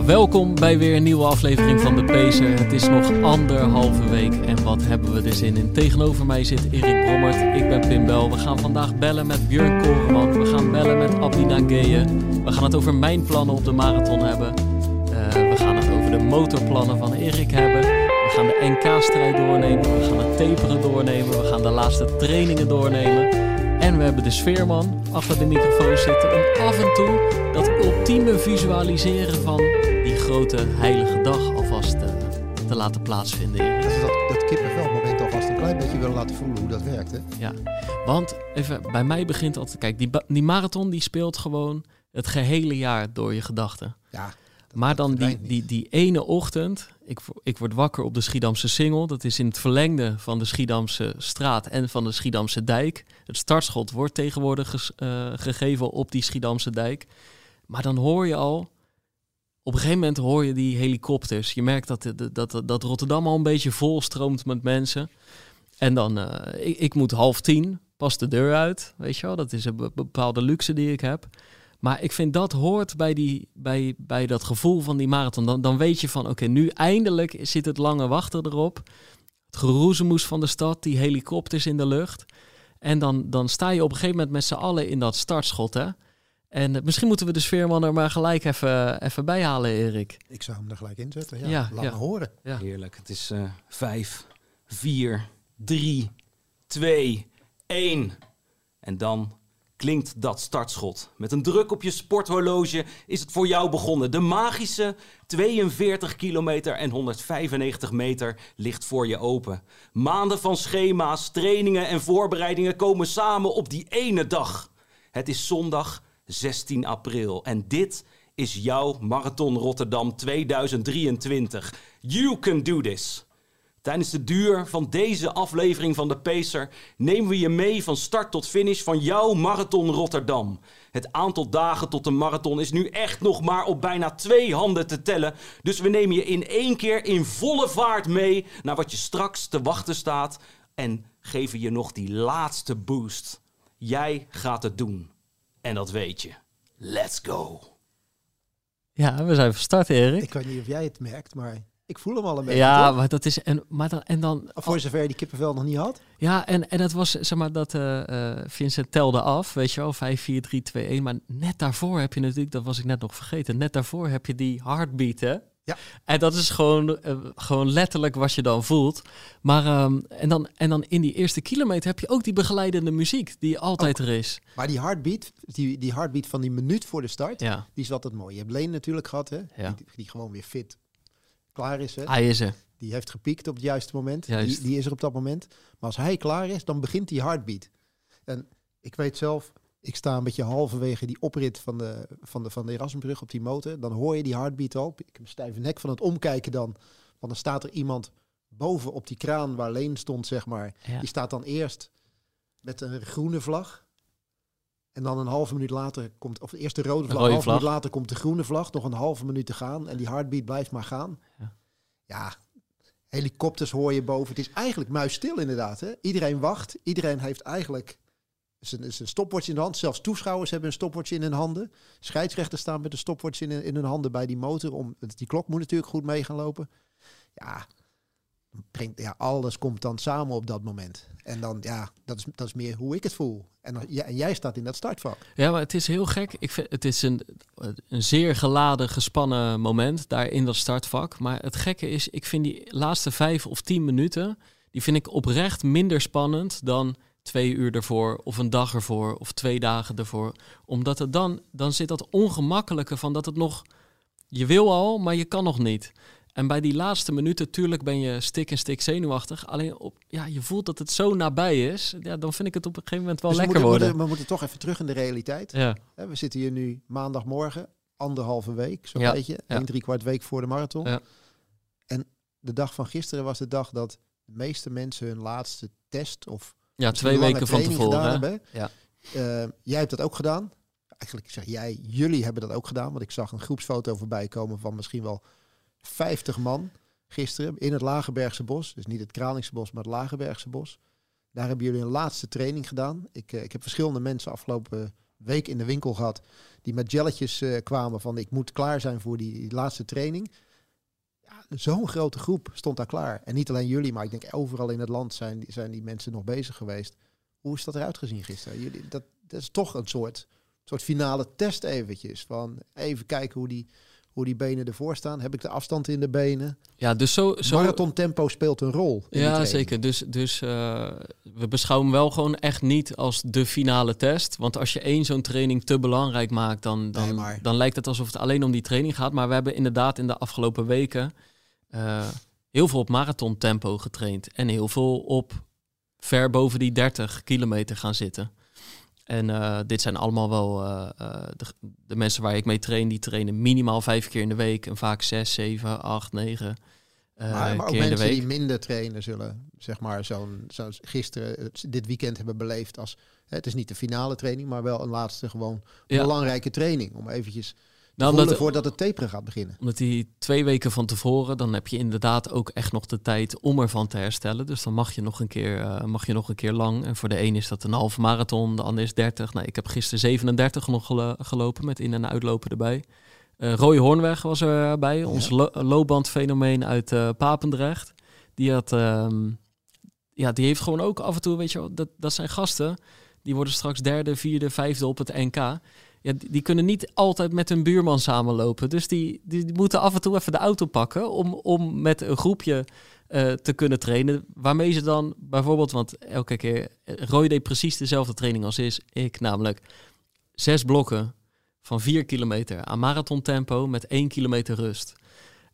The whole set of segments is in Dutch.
Ja, welkom bij weer een nieuwe aflevering van de Pacer. Het is nog anderhalve week en wat hebben we er zin in. Tegenover mij zit Erik Brommert, ik ben Pim Bel. We gaan vandaag bellen met Björn Koreman, we gaan bellen met Abdina Geeën. We gaan het over mijn plannen op de marathon hebben. Uh, we gaan het over de motorplannen van Erik hebben. We gaan de NK-strijd doornemen, we gaan het taperen doornemen, we gaan de laatste trainingen doornemen. En we hebben de sfeerman achter de microfoon zitten om af en toe dat ultieme visualiseren van grote heilige dag alvast te, eh, te laten plaatsvinden. Dat, dat, dat kippenvelmoment alvast een klein beetje willen laten voelen hoe dat werkt. Hè? Ja, want even, bij mij begint altijd, kijk, die, die marathon die speelt gewoon het gehele jaar door je gedachten. Ja. Maar dan die, die, die ene ochtend, ik, ik word wakker op de Schiedamse Singel. Dat is in het verlengde van de Schiedamse straat en van de Schiedamse dijk. Het startschot wordt tegenwoordig uh, gegeven op die Schiedamse dijk. Maar dan hoor je al, op een gegeven moment hoor je die helikopters. Je merkt dat, dat, dat Rotterdam al een beetje vol stroomt met mensen. En dan, uh, ik, ik moet half tien pas de deur uit, weet je wel. Dat is een bepaalde luxe die ik heb. Maar ik vind dat hoort bij, die, bij, bij dat gevoel van die marathon. Dan, dan weet je van, oké, nu eindelijk zit het lange wachten erop. Het geroezemoes van de stad, die helikopters in de lucht. En dan, dan sta je op een gegeven moment met z'n allen in dat startschot, hè. En uh, misschien moeten we de sfeerman er maar gelijk even, even bij halen, Erik. Ik zou hem er gelijk inzetten, ja. ja Laat ja. horen. Ja. Heerlijk. Het is uh, vijf, vier, drie, twee, één. En dan klinkt dat startschot. Met een druk op je sporthorloge is het voor jou begonnen. De magische 42 kilometer en 195 meter ligt voor je open. Maanden van schema's, trainingen en voorbereidingen komen samen op die ene dag. Het is zondag 16 april en dit is jouw Marathon Rotterdam 2023. You can do this. Tijdens de duur van deze aflevering van de Pacer nemen we je mee van start tot finish van jouw Marathon Rotterdam. Het aantal dagen tot de marathon is nu echt nog maar op bijna twee handen te tellen. Dus we nemen je in één keer in volle vaart mee naar wat je straks te wachten staat. En geven je nog die laatste boost. Jij gaat het doen. En dat weet je. Let's go. Ja, we zijn van start, Erik. Ik weet niet of jij het merkt, maar ik voel hem al een beetje. Ja, maar dat is. En, maar dan, en dan. Voor zover je die kippenvel nog niet had. Ja, en, en het was zeg maar dat uh, Vincent telde af, weet je wel, 5, 4, 3, 2, 1. Maar net daarvoor heb je natuurlijk, dat was ik net nog vergeten, net daarvoor heb je die heartbeat, hè? Ja. En dat is gewoon, uh, gewoon letterlijk wat je dan voelt. Maar um, en, dan, en dan in die eerste kilometer heb je ook die begeleidende muziek die altijd ook. er is. Maar die heartbeat, die, die heartbeat van die minuut voor de start, ja. die is altijd mooi. Je hebt Leen natuurlijk gehad, hè? Ja. Die, die gewoon weer fit klaar is. Hè? Hij is er. Die heeft gepiekt op het juiste moment. Die, die, is er op dat moment. Maar als hij klaar is, dan begint die heartbeat. En ik weet zelf, ik sta een beetje halverwege die oprit van de, van de, van de Erasmusbrug op die motor. Dan hoor je die heartbeat al. Ik heb een stijve nek van het omkijken dan. Want dan staat er iemand boven op die kraan waar Leen stond, zeg maar. Die staat dan eerst met een groene vlag. En dan een halve minuut later komt, of de eerste rode vlag, een halve minuut later komt de groene vlag. Nog een halve minuut te gaan en die heartbeat blijft maar gaan. Ja, ja helikopters hoor je boven. Het is eigenlijk muisstil inderdaad. Hè? Iedereen wacht. Iedereen heeft eigenlijk zijn, zijn stopwatch in de hand. Zelfs toeschouwers hebben een stopwatch in hun handen. Scheidsrechters staan met een stopwatch in, in hun handen bij die motor. Om, die klok moet natuurlijk goed mee gaan lopen. Ja, brengt, ja, alles komt dan samen op dat moment. En dan, ja, dat is, dat is meer hoe ik het voel. En, en jij staat in dat startvak. Ja, maar het is heel gek. Ik vind, het is een, een zeer geladen, gespannen moment daar in dat startvak. Maar het gekke is, ik vind die laatste vijf of tien minuten, die vind ik oprecht minder spannend dan twee uur ervoor, of een dag ervoor, of twee dagen ervoor. Omdat het dan, dan zit dat ongemakkelijke van dat het nog, je wil al, maar je kan nog niet. En bij die laatste minuten, tuurlijk ben je stik en stik zenuwachtig. Alleen op, ja, je voelt dat het zo nabij is. Ja, dan vind ik het op een gegeven moment wel dus lekker we moeten, worden. We moeten toch even terug in de realiteit. Ja. We zitten hier nu maandagmorgen, anderhalve week, zo'n ja. beetje. Ja. Een drie kwart week voor de marathon. Ja. En de dag van gisteren was de dag dat de meeste mensen hun laatste test of ja, twee weken van tevoren. Hebben. Ja. Uh, jij hebt dat ook gedaan. Eigenlijk zeg jij, jullie hebben dat ook gedaan. Want ik zag een groepsfoto voorbij komen van misschien wel 50 man gisteren in het Lagerbergse bos. Dus niet het Kralingse bos, maar het Lagerbergse bos. Daar hebben jullie een laatste training gedaan. Ik, uh, ik heb verschillende mensen afgelopen week in de winkel gehad die met jelletjes kwamen van ik moet klaar zijn voor die laatste training zo'n grote groep stond daar klaar. En niet alleen jullie, maar ik denk overal in het land zijn, zijn die mensen nog bezig geweest. Hoe is dat eruit gezien gisteren? Jullie, dat, dat is toch een soort, soort finale test eventjes. Van even kijken hoe die, hoe die benen ervoor staan. Heb ik de afstand in de benen? Ja, dus zo... zo... Marathon tempo speelt een rol. Ja, zeker. Dus, dus uh, we beschouwen wel gewoon echt niet als de finale test. Want als je één zo'n training te belangrijk maakt, dan, dan, dan lijkt het alsof het alleen om die training gaat. Maar we hebben inderdaad in de afgelopen weken uh, heel veel op marathon tempo getraind. En heel veel op ver boven die 30 kilometer gaan zitten. En uh, dit zijn allemaal wel uh, de, de, mensen waar ik mee train. Die trainen minimaal vijf keer in de week. En vaak zes, zeven, acht, negen uh, maar, maar ook mensen die minder trainen zullen, zeg maar, zo'n zo gisteren, dit weekend hebben beleefd als... Het is niet de finale training, maar wel een laatste gewoon belangrijke training. Om eventjes nou, omdat, voordat het taperen gaat beginnen. Omdat die twee weken van tevoren, dan heb je inderdaad ook echt nog de tijd om ervan te herstellen. Dus dan mag je nog een keer, uh, mag je nog een keer lang. En voor de een is dat een halve marathon, de ander is 30. Nou, ik heb gisteren 37 nog gelopen met in- en uitlopen erbij. Uh, Roy Hoornweg was erbij, ja. ons lo loopbandfenomeen uit uh, Papendrecht. Die had, um, ja, die heeft gewoon ook af en toe, weet je wel, dat, dat zijn gasten. Die worden straks derde, vierde, vijfde op het NK ja, die, kunnen niet altijd met hun buurman samenlopen. Dus die, die, moeten af en toe even de auto pakken om, om met een groepje uh, te kunnen trainen. Waarmee ze dan bijvoorbeeld, want elke keer, Roy deed precies dezelfde training als is ik, namelijk zes blokken van vier kilometer aan marathon tempo met één kilometer rust.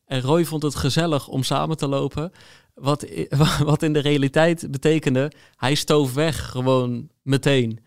En Roy vond het gezellig om samen te lopen. Wat, wat in de realiteit betekende, hij stoof weg gewoon meteen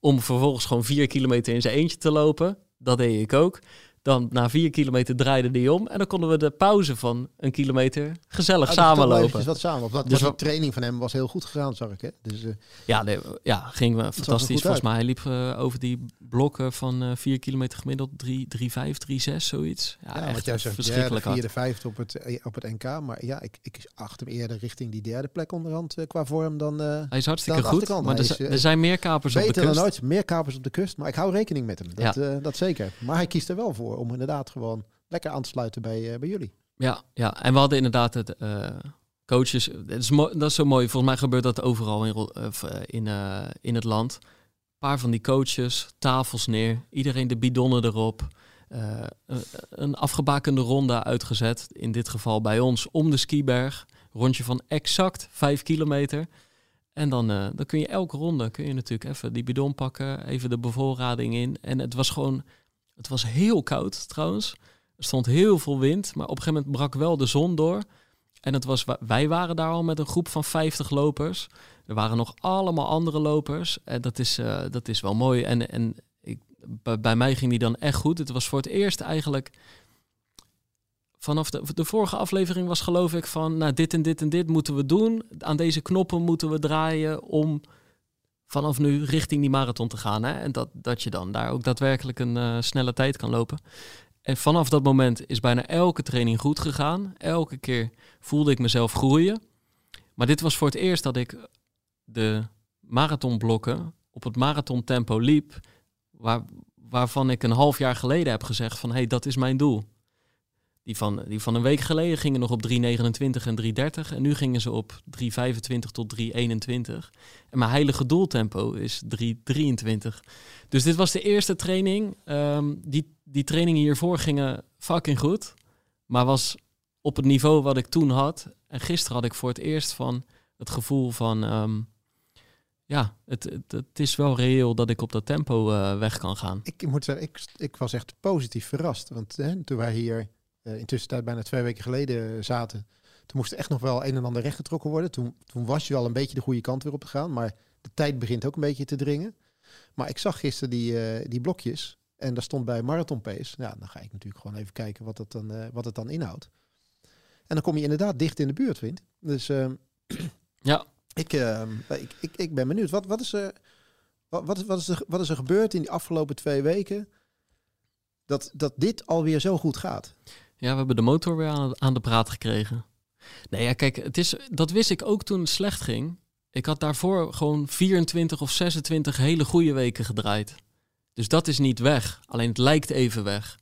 om vervolgens gewoon vier kilometer in zijn eentje te lopen. Dat deed ik ook. Dan na vier kilometer draaide die om. En dan konden we de pauze van een kilometer gezellig oh, samenlopen. wat samen. Wat, dus de training van hem was heel goed gegaan, zag ik. Hè? Dus, uh, ja, nee, ja, ging we fantastisch. Volgens mij hij liep uh, over die blokken van uh, vier kilometer gemiddeld 3, 3, 5, 3, 6, zoiets. Ja, ja echt wat jij zegt, verschrikkelijk de vierde, vijfde op het, op het NK. Maar ja, ik, ik acht hem eerder richting die derde plek onderhand qua vorm dan Hij is hartstikke goed, maar er, er, zijn meer kapers op de kust. Beter dan nooit, meer kapers op de kust. Maar ik hou rekening met hem, dat, ja. dat zeker. Maar hij kiest er wel voor om inderdaad gewoon lekker aan te sluiten bij, uh, bij jullie. Ja, ja, en we hadden inderdaad het uh, coaches. Dat is, dat is zo mooi. Volgens mij gebeurt dat overal in, uh, in, in het land. Een paar van die coaches, tafels neer, iedereen de bidonnen erop. een afgebakende ronde uitgezet, in dit geval bij ons, om de skiberg. Rondje van exact 5 kilometer. En dan, dan kun je elke ronde kun je natuurlijk even die bidon pakken, even de bevoorrading in. En het was gewoon het was heel koud trouwens. Er stond heel veel wind, maar op een gegeven moment brak wel de zon door. En het was, wij waren daar al met een groep van 50 lopers. Er waren nog allemaal andere lopers. En dat is, uh, dat is wel mooi. En, en ik, bij, mij ging die dan echt goed. Het was voor het eerst eigenlijk. Vanaf de, de vorige aflevering was geloof ik van, nou dit en dit en dit moeten we doen. Aan deze knoppen moeten we draaien om vanaf nu richting die marathon te gaan. Hè? En dat, dat je dan daar ook daadwerkelijk een uh, snelle tijd kan lopen. En vanaf dat moment is bijna elke training goed gegaan. Elke keer voelde ik mezelf groeien. Maar dit was voor het eerst dat ik de marathonblokken op het marathontempo liep. Waar, waarvan ik een half jaar geleden heb gezegd van hé, hey, dat is mijn doel. Die van, die van een week geleden gingen nog op 3,29 en 3,30. En nu gingen ze op 3,25 tot 3,21. En mijn heilige doeltempo is 3,23. Dus dit was de eerste training. Um, die, die trainingen hiervoor gingen fucking goed. Maar was op het niveau wat ik toen had. En gisteren had ik voor het eerst van het gevoel van... Um, ja, het, het, is wel reëel dat ik op dat tempo uh, weg kan gaan. Ik moet zeggen, ik, ik was echt positief verrast. Want hè, toen wij hier intussen tijd bijna twee weken geleden zaten. Toen moest er echt nog wel een en ander rechtgetrokken worden. Toen, toen was je wel een beetje de goede kant weer op gegaan. Maar de tijd begint ook een beetje te dringen. Maar ik zag gisteren die, uh, die blokjes. En daar stond bij Marathon Pace. Ja, dan ga ik natuurlijk gewoon even kijken wat het dan, uh, wat het dan inhoudt. En dan kom je inderdaad dicht in de buurt, vind Dus uh, ja. ik, ehm, ik, ik, ik ben benieuwd. Wat, wat, is er, wat, wat, is, wat, is er, wat is er gebeurd in die afgelopen twee weken? Dat, dat dit alweer zo goed gaat. Ja, we hebben de motor weer aan, aan de praat gekregen. Nee, ja, kijk, het is, dat wist ik ook toen het slecht ging. Ik had daarvoor gewoon 24 of 26 hele goede weken gedraaid. Dus dat is niet weg. Alleen het lijkt even weg.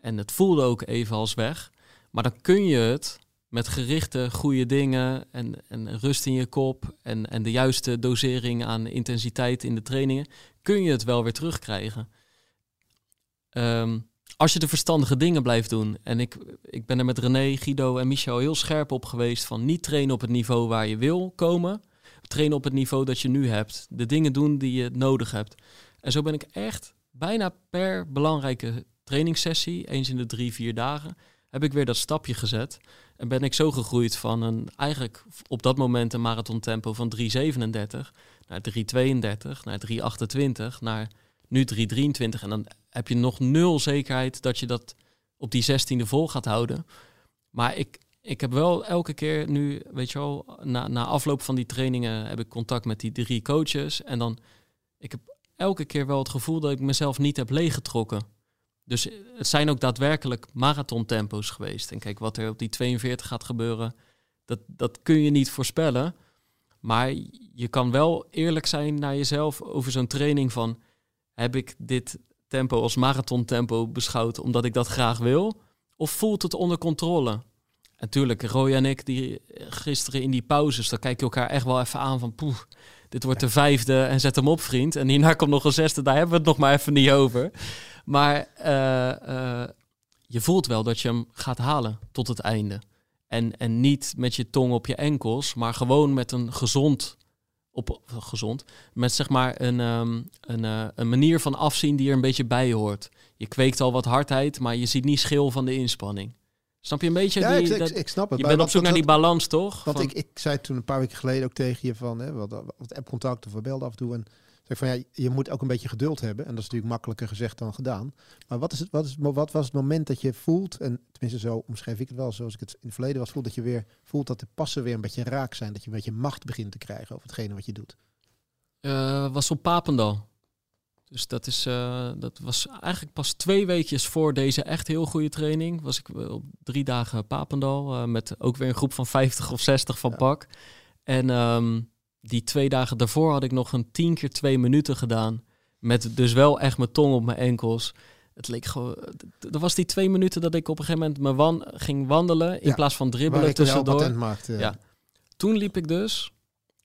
En het voelde ook even als weg. Maar dan kun je het met gerichte goede dingen en, en rust in je kop en, en de juiste dosering aan intensiteit in de trainingen, kun je het wel weer terugkrijgen. Ehm, als je de verstandige dingen blijft doen. En ik, ik ben er met René, Guido en Michel heel scherp op geweest van niet trainen op het niveau waar je wil komen. Trainen op het niveau dat je nu hebt. De dingen doen die je nodig hebt. En zo ben ik echt bijna per belangrijke trainingssessie, eens in de drie, vier dagen, heb ik weer dat stapje gezet. En ben ik zo gegroeid van een eigenlijk op dat moment een marathon tempo van 3,37 naar 3,32 naar 3,28 naar nu 3,23. En dan heb je nog nul zekerheid dat je dat op die 16e vol gaat houden. Maar ik, ik heb wel elke keer nu, weet je wel, na, na afloop van die trainingen heb ik contact met die drie coaches. En dan, ik heb elke keer wel het gevoel dat ik mezelf niet heb leeggetrokken. Dus het zijn ook daadwerkelijk marathontempo's geweest. En kijk, wat er op die 42 gaat gebeuren, dat, dat kun je niet voorspellen. Maar je kan wel eerlijk zijn naar jezelf over zo'n training van... heb ik dit tempo als marathontempo beschouwd omdat ik dat graag wil? Of voelt het onder controle? Natuurlijk, Roy en ik, die gisteren in die pauzes, dan kijk je elkaar echt wel even aan van... poeh, dit wordt de vijfde en zet hem op, vriend. En hierna komt nog een zesde, daar hebben we het nog maar even niet over. Maar uh, je voelt wel dat je hem gaat halen tot het einde. En, en niet met je tong op je enkels, maar gewoon met een gezond, op, gezond, met zeg maar een, um, een, uh, een manier van afzien die er een beetje bij hoort. Je kweekt al wat hardheid, maar je ziet niet schil van de inspanning. Snap je een beetje? Ja, die, ik, dat, ik, snap het. Je bent op zoek naar die balans, toch? Want ik, ik zei toen een paar weken geleden ook tegen je van, hè, wat, wat app-contact of we belden af en toe. En zeg van ja, je moet ook een beetje geduld hebben. En dat is natuurlijk makkelijker gezegd dan gedaan. Maar wat, is het, wat, is, wat was het moment dat je voelt, en tenminste zo omschreef ik het wel zoals ik het in het verleden was, voelt dat je weer voelt dat de passen weer een beetje raak zijn. Dat je een beetje macht begint te krijgen over hetgene wat je doet. Uh, was op Papendal. Dus dat, is, uh, dat was eigenlijk pas twee weekjes voor deze echt heel goede training. Was ik op drie dagen Papendal. Uh, met ook weer een groep van 50 of 60 van pak. En um, die twee dagen daarvoor had ik nog een tien keer twee minuten gedaan. Met dus wel echt mijn tong op mijn enkels. Het leek gewoon. Dat was die twee minuten dat ik op een gegeven moment me wan ging wandelen. In plaats van dribbelen tussendoor. Maakte, ja. Toen liep ik dus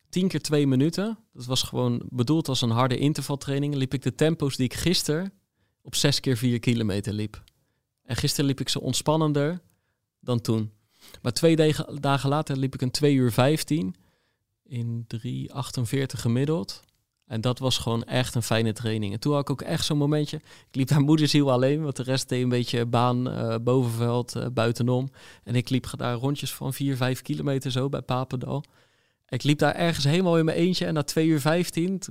tien keer twee minuten. Dat was gewoon bedoeld als een harde intervaltraining. Liep ik de tempo's die ik gisteren op zes keer vier kilometer liep. En gisteren liep ik ze ontspannender dan toen. Maar twee dagen later liep ik een 2 uur 15 in 3,48 gemiddeld. En dat was gewoon echt een fijne training. En toen had ik ook echt zo'n momentje. Ik liep daar moedershiel alleen, want de rest deed een beetje baan, uh, bovenveld, uh, buitenom. En ik liep daar rondjes van 4, 5 kilometer zo bij Papendal. Ik liep daar ergens helemaal in mijn eentje en na 2 uur 15,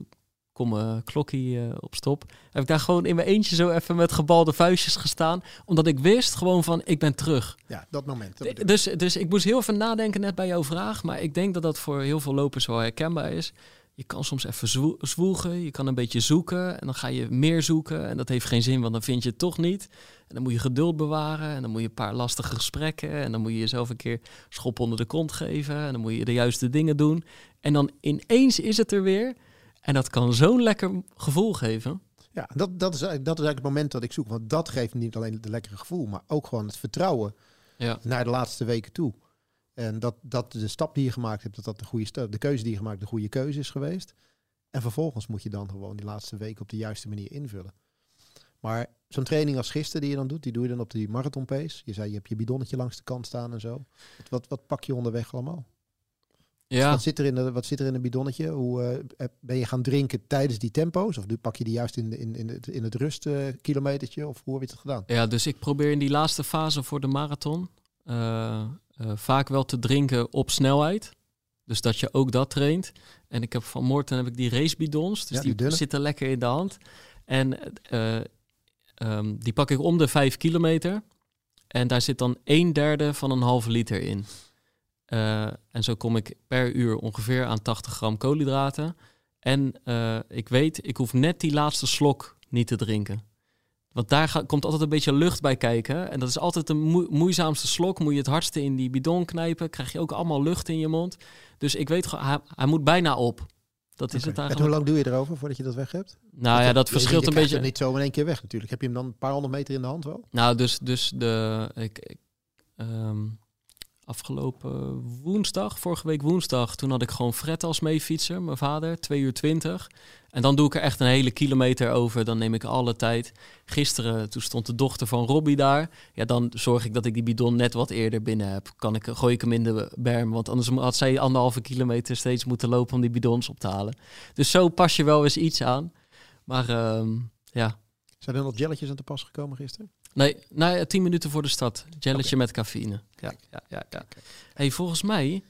kom mijn klokkie uh, op stop. Heb ik daar gewoon in mijn eentje zo even met gebalde vuistjes gestaan. Omdat ik wist gewoon van, ik ben terug. Ja, dat moment. dus, dus ik moest heel even nadenken net bij jouw vraag. Maar ik denk dat dat voor heel veel lopers wel herkenbaar is. Je kan soms even zwoegen, je kan een beetje zoeken en dan ga je meer zoeken. En dat heeft geen zin, want dan vind je het toch niet. En dan moet je geduld bewaren en dan moet je een paar lastige gesprekken. En dan moet je jezelf een keer schop onder de kont geven. En dan moet je de juiste dingen doen. En dan ineens is het er weer. En dat kan zo'n lekker gevoel geven. Ja, dat, dat, is, dat is eigenlijk het moment dat ik zoek. Want dat geeft niet alleen het lekkere gevoel, maar ook gewoon het vertrouwen ja. naar de laatste weken toe. En dat, dat de stap die je gemaakt hebt, dat dat de goede stap, de keuze die je gemaakt de goede keuze is geweest. En vervolgens moet je dan gewoon die laatste weken op de juiste manier invullen. Maar zo'n training als gisteren die je dan doet, die doe je dan op die marathon pace. Je zei je hebt je bidonnetje langs de kant staan en zo. Wat, wat, wat pak je onderweg allemaal? Ja. Wat zit er in, de, wat zit er in een bidonnetje? Hoe uh, ben je gaan drinken tijdens die tempo's? Of pak je die juist in, in, in, het, in het rustkilometertje? Of hoe heb je het gedaan? Ja, dus ik probeer in die laatste fase voor de marathon uh, vaak wel te drinken op snelheid. Dus dat je ook dat traint. En ik heb van Morten heb ik die racebidons. Dus die, die zitten lekker in de hand. En um, die pak ik om de 5 kilometer. En daar zit dan een derde van een halve liter in. Uh, en zo kom ik per uur ongeveer aan 80 gram koolhydraten. En uh, ik weet, ik hoef net die laatste slok niet te drinken. Want daar gaat, komt altijd een beetje lucht bij kijken. En dat is altijd de moeizaamste slok. Moet je het hardste in die bidon knijpen. Krijg je ook allemaal lucht in je mond. Dus ik weet gewoon, hij, hij moet bijna op. Dat is het eigenlijk. En hoe lang doe je erover voordat je dat weg hebt? Nou ja, dat verschilt een beetje. niet zo in één keer weg natuurlijk. Heb je hem dan een paar honderd meter in de hand wel? Nou, dus, dus de. Ik, ik ehm, afgelopen woensdag, vorige week woensdag, toen had ik gewoon Fred als meefietser, mijn vader, 2 uur 20. En dan doe ik er echt een hele kilometer over, dan neem ik alle tijd. Gisteren, toen stond de dochter van Robbie daar. Ja, dan zorg ik dat ik die bidon net wat eerder binnen heb. Kan ik, gooi ik hem in de berm, want anders had zij anderhalve kilometer steeds moeten lopen om die bidons op te halen. Dus zo pas je wel eens iets aan. Maar uh, ja. Zijn er nog jelletjes aan te pas gekomen gisteren? Nee, nou, tien minuten voor de stad. Jelletje met cafeïne. Ja, ja, ja, ja. Hey, volgens mij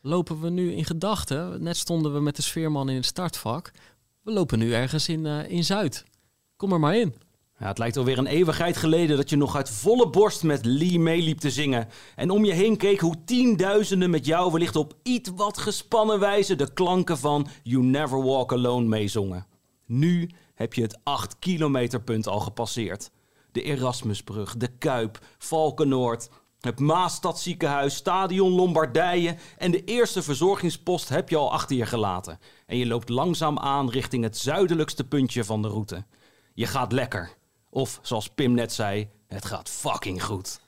lopen we nu in gedachten. Net stonden we met de sfeerman in het startvak. We lopen nu ergens in, uh, in Zuid. Kom er maar in. Ja, het lijkt alweer een eeuwigheid geleden dat je nog uit volle borst met Lee meeliep te zingen. En om je heen keek hoe tienduizenden met jou wellicht op iets wat gespannen wijze de klanken van You Never Walk Alone meezongen. Nu heb je het 8 kilometer punt al gepasseerd de Erasmusbrug, de Kuip, Valkenoord, het Maasstadziekenhuis, Stadion Lombardije en de eerste verzorgingspost heb je al achter je gelaten. En je loopt langzaam aan richting het zuidelijkste puntje van de route. Je gaat lekker. Of zoals Pim net zei, het gaat fucking goed.